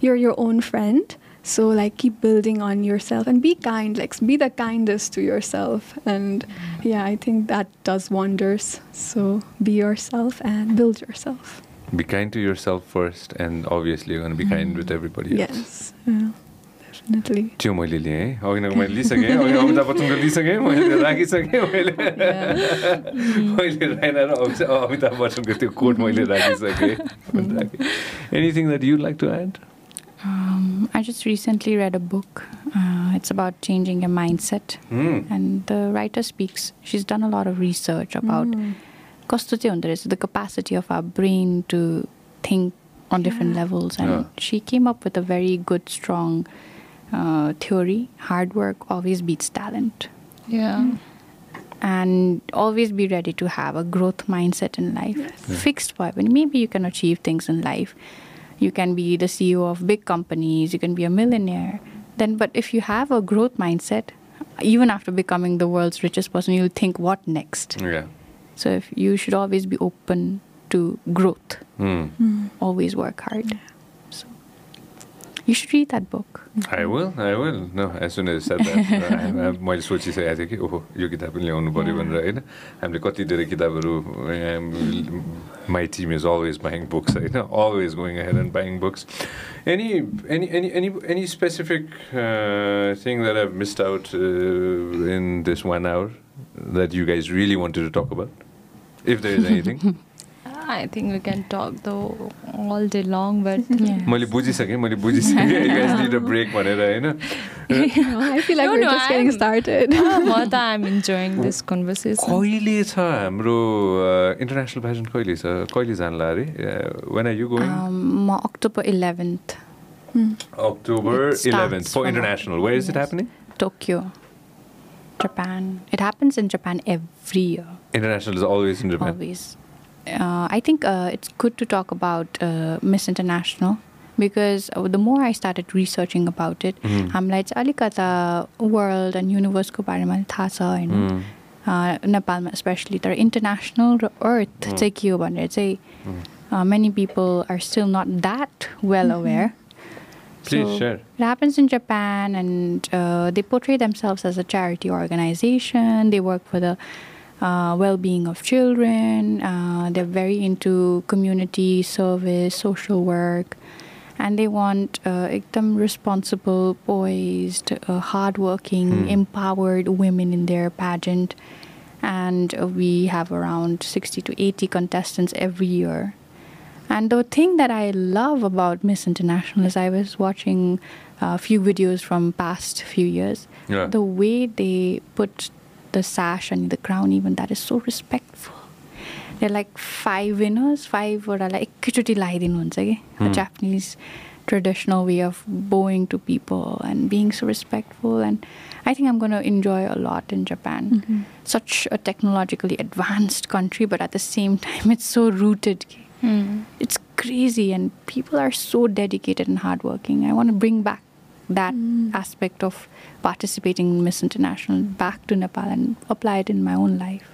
Speaker 8: You're your own friend. So, like, keep building on yourself and be kind. Like, be the kindest to yourself. And yeah, I think that does wonders. So, be yourself and build yourself
Speaker 7: be kind to yourself first, and obviously you're going to be kind with everybody else. Yes, eh? yeah, definitely. त्यो मैले लिएँ अघि नगो मैले लिइसकेँ अघि अमिताभ बच्चनको लिइसकेँ मैले राखिसकेँ मैले मैले राइना to अमिताभ बच्चनको त्यो कोट मैले राखिसकेँ anything that you like to add Um,
Speaker 6: I just recently read a book. Uh, it's about changing your mindset. Mm. And the writer speaks, she's done a lot of research about mm. कस्तो चाहिँ हुँदो रहेछ the capacity of our brain to think on different levels and C came up with a very good strong theory hard work always beats talent
Speaker 10: and always be ready to have a growth mindset in life. Fixed point. Maybe you can achieve things in life. You can be the CEO of big companies. You can be a millionaire. Then, but if you have a growth mindset, even after becoming the world's richest person, you'll think, what next?
Speaker 7: Yeah.
Speaker 10: So if you should always be open to growth.
Speaker 7: Hmm.
Speaker 10: Hmm. Always work hard. So you should read that book.
Speaker 7: I will. I will. No, as soon as you said that, my sochi say I think oh, you get up in your own body when right. I'm the kati dere kitaburu. My team is always buying books. I know, always going ahead and buying books. Any, any, any, any, any specific uh, thing that I've missed out uh, in this one hour that you guys really wanted to talk about? If there is anything
Speaker 6: I think we can talk the all day long but
Speaker 7: मैले बुझिसके मैले बुझिसके you
Speaker 8: guys need a
Speaker 7: break
Speaker 8: भनेर हैन I feel like we are just getting started what
Speaker 6: I am enjoying this conversation
Speaker 7: कहिले छ हाम्रो international uh, fashion कहिले छ कहिले जानला रे व्हेन आर यु गोइङ
Speaker 10: म October 11th hmm.
Speaker 7: October 11th for international where is it happening
Speaker 10: Tokyo Japan it happens in Japan every year
Speaker 7: International is always in
Speaker 10: Japan. Always. Uh, I think uh, it's good to talk about uh, Miss International because uh, the more I started researching about it, mm-hmm. I'm like, Alikata world and universe ko parimal thasa and mm. especially, the international earth mm. ke say, many people are still not that well mm-hmm. aware.
Speaker 7: Please so share.
Speaker 10: It happens in Japan, and uh, they portray themselves as a charity organization. They work for the uh, well-being of children. Uh, they're very into community service, social work, and they want uh, responsible, poised, uh, hardworking, mm. empowered women in their pageant. And uh, we have around 60 to 80 contestants every year. And the thing that I love about Miss International is I was watching a few videos from past few years.
Speaker 7: Yeah.
Speaker 10: The way they put the sash and the crown even that is so respectful they're like five winners five or like the hmm. japanese traditional way of bowing to people and being so respectful and i think i'm going to enjoy a lot in japan mm-hmm. such a technologically advanced country but at the same time it's so rooted hmm. it's crazy and people are so dedicated and hardworking i want to bring back that mm. aspect of participating in Miss International back to Nepal and apply it in my own life.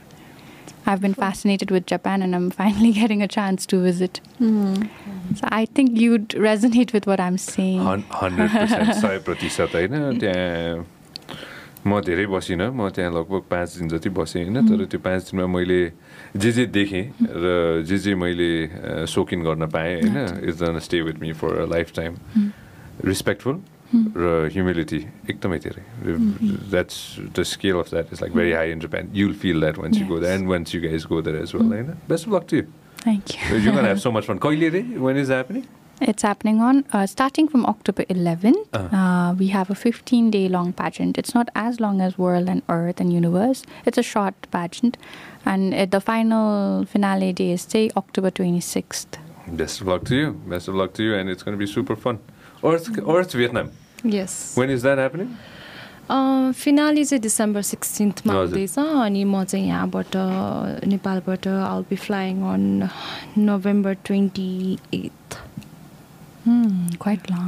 Speaker 10: I've been fascinated with Japan and I'm finally getting a chance to visit.
Speaker 6: Mm.
Speaker 10: So I think you'd resonate with what I'm saying.
Speaker 7: 100% होइन म धेरै बसिनँ म त्यहाँ लगभग पाँच दिन जति बसेँ होइन तर त्यो पाँच दिनमा मैले जे जे देखेँ र जे जे मैले सोकिन गर्न पाएँ होइन is done stay with me for a lifetime respectful र ह्युमिलिटी एकदमै धेरै that's the scale of that is like very high in Japan go feel that once you go go and once you guys go that as well होइन best luck to you
Speaker 10: you
Speaker 7: can have so much fun कहिले रे when is happening
Speaker 10: It's happening on uh, starting from October 11th. Uh-huh. Uh, we have a 15 day long pageant. It's not as long as World and Earth and Universe, it's a short pageant. And uh, the final finale day is, say, October 26th.
Speaker 7: Best of luck to you. Best of luck to you. And it's going to be super fun. Earth, hmm. Earth Vietnam.
Speaker 6: Yes
Speaker 7: when is that
Speaker 6: happening finale चाहिँ December सिक्सटिन्थमा हुँदैछ अनि म चाहिँ यहाँबाट नेपालबाट I'll be flying on November twenty eight
Speaker 10: quite long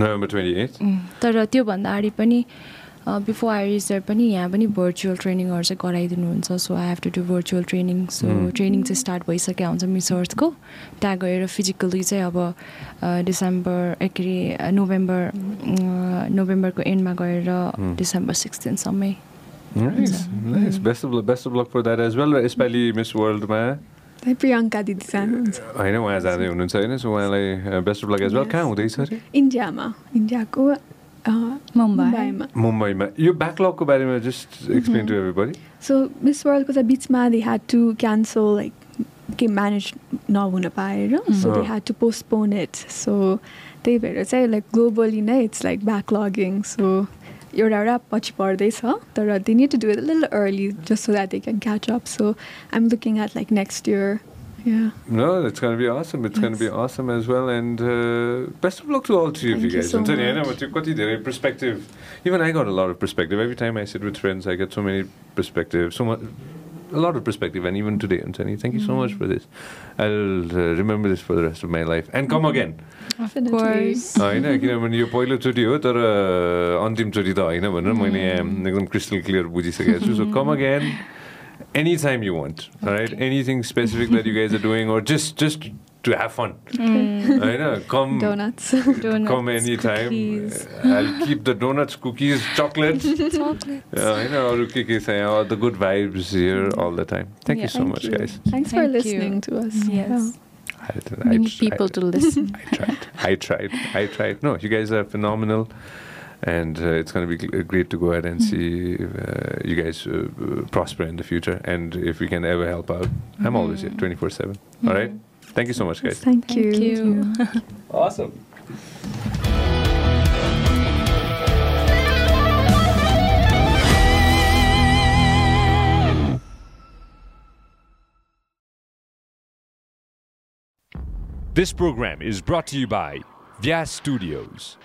Speaker 7: November twenty
Speaker 6: eight तर त्योभन्दा अगाडि पनि बिफोर आई रिजर्भ पनि यहाँ पनि भर्चुअल ट्रेनिङहरू चाहिँ गराइदिनुहुन्छ so I have to do virtual training so training चाहिँ स्टार्ट भइसकेको हुन्छ मिस अर्थको त्यहाँ गएर फिजिकल्ली चाहिँ अब डिसेम्बर के अरे नोभेम्बर नोभेम्बरको एन्डमा गएर डिसेम्बर सिक्सटिनसम्मै
Speaker 7: बेस्ट बेस्ट फर वेल यसपालि मिस वर्ल्डमा
Speaker 6: प्रियङ्का दिदी जानुहुन्छ
Speaker 7: होइन उहाँ जाँदै हुनुहुन्छ होइन सो उहाँलाई best of luck as well कहाँ हुँदैछ
Speaker 8: इन्डियामा इन्डियाको
Speaker 6: मुम्बईमा
Speaker 7: मुम्बईमा यो ब्याकलगको बारेमा just explain to everybody
Speaker 8: so miss वर्ल्डको चाहिँ बिचमा they had to cancel like के म्यानेज नहुन पाएर so they had to postpone it so त्यही भएर चाहिँ लाइक ग्लोबली नै इट्स लाइक ब्याकलगिङ सो एउटा एउटा पछि पर्दैछ तर they need to do it early just so that they can catch up so I am looking at like next year Yeah.
Speaker 7: No, it's going to be awesome. It's yes. going to be awesome as well. And uh, best of luck to all three of you guys. you So much. Perspective. Even I got a lot of perspective. Every time I sit with friends, I get so many perspectives. So much. A lot of perspective, and even today, Antony, thank you mm. so much mm. for this. I'll uh, remember this for the rest of my life and come mm. again. होइन किनभने यो I हो तर अन्तिमचोटि त होइन भनेर मैले एकदम क्रिस्टल क्लियर बुझिसकेको छु so come again anytime you want. All right, anything specific that you guys are doing, or just just to have fun. Mm. I know. Come
Speaker 8: donuts. donuts.
Speaker 7: Come anytime. Cookies. I'll keep the donuts, cookies,
Speaker 8: chocolates. chocolates. Yeah, I
Speaker 7: know. All oh, the good vibes here all the time. Thank
Speaker 8: yeah, you
Speaker 7: so thank much, you. guys. Thanks
Speaker 8: thank for listening you. to us. Yes. Yeah.
Speaker 10: I,
Speaker 8: I,
Speaker 10: I, people I, to listen.
Speaker 7: I tried. I tried. I tried. No, you guys are phenomenal and uh, it's going to be uh, great to go ahead and mm-hmm. see uh, you guys uh, uh, prosper in the future. And if we can ever help out, mm-hmm. I'm always here, mm-hmm. 24 7. Mm-hmm. All right? Mm-hmm. Thank you so much, guys.
Speaker 8: Thank, Thank
Speaker 6: you. you.
Speaker 7: awesome. This program is brought to you by Vyas Studios.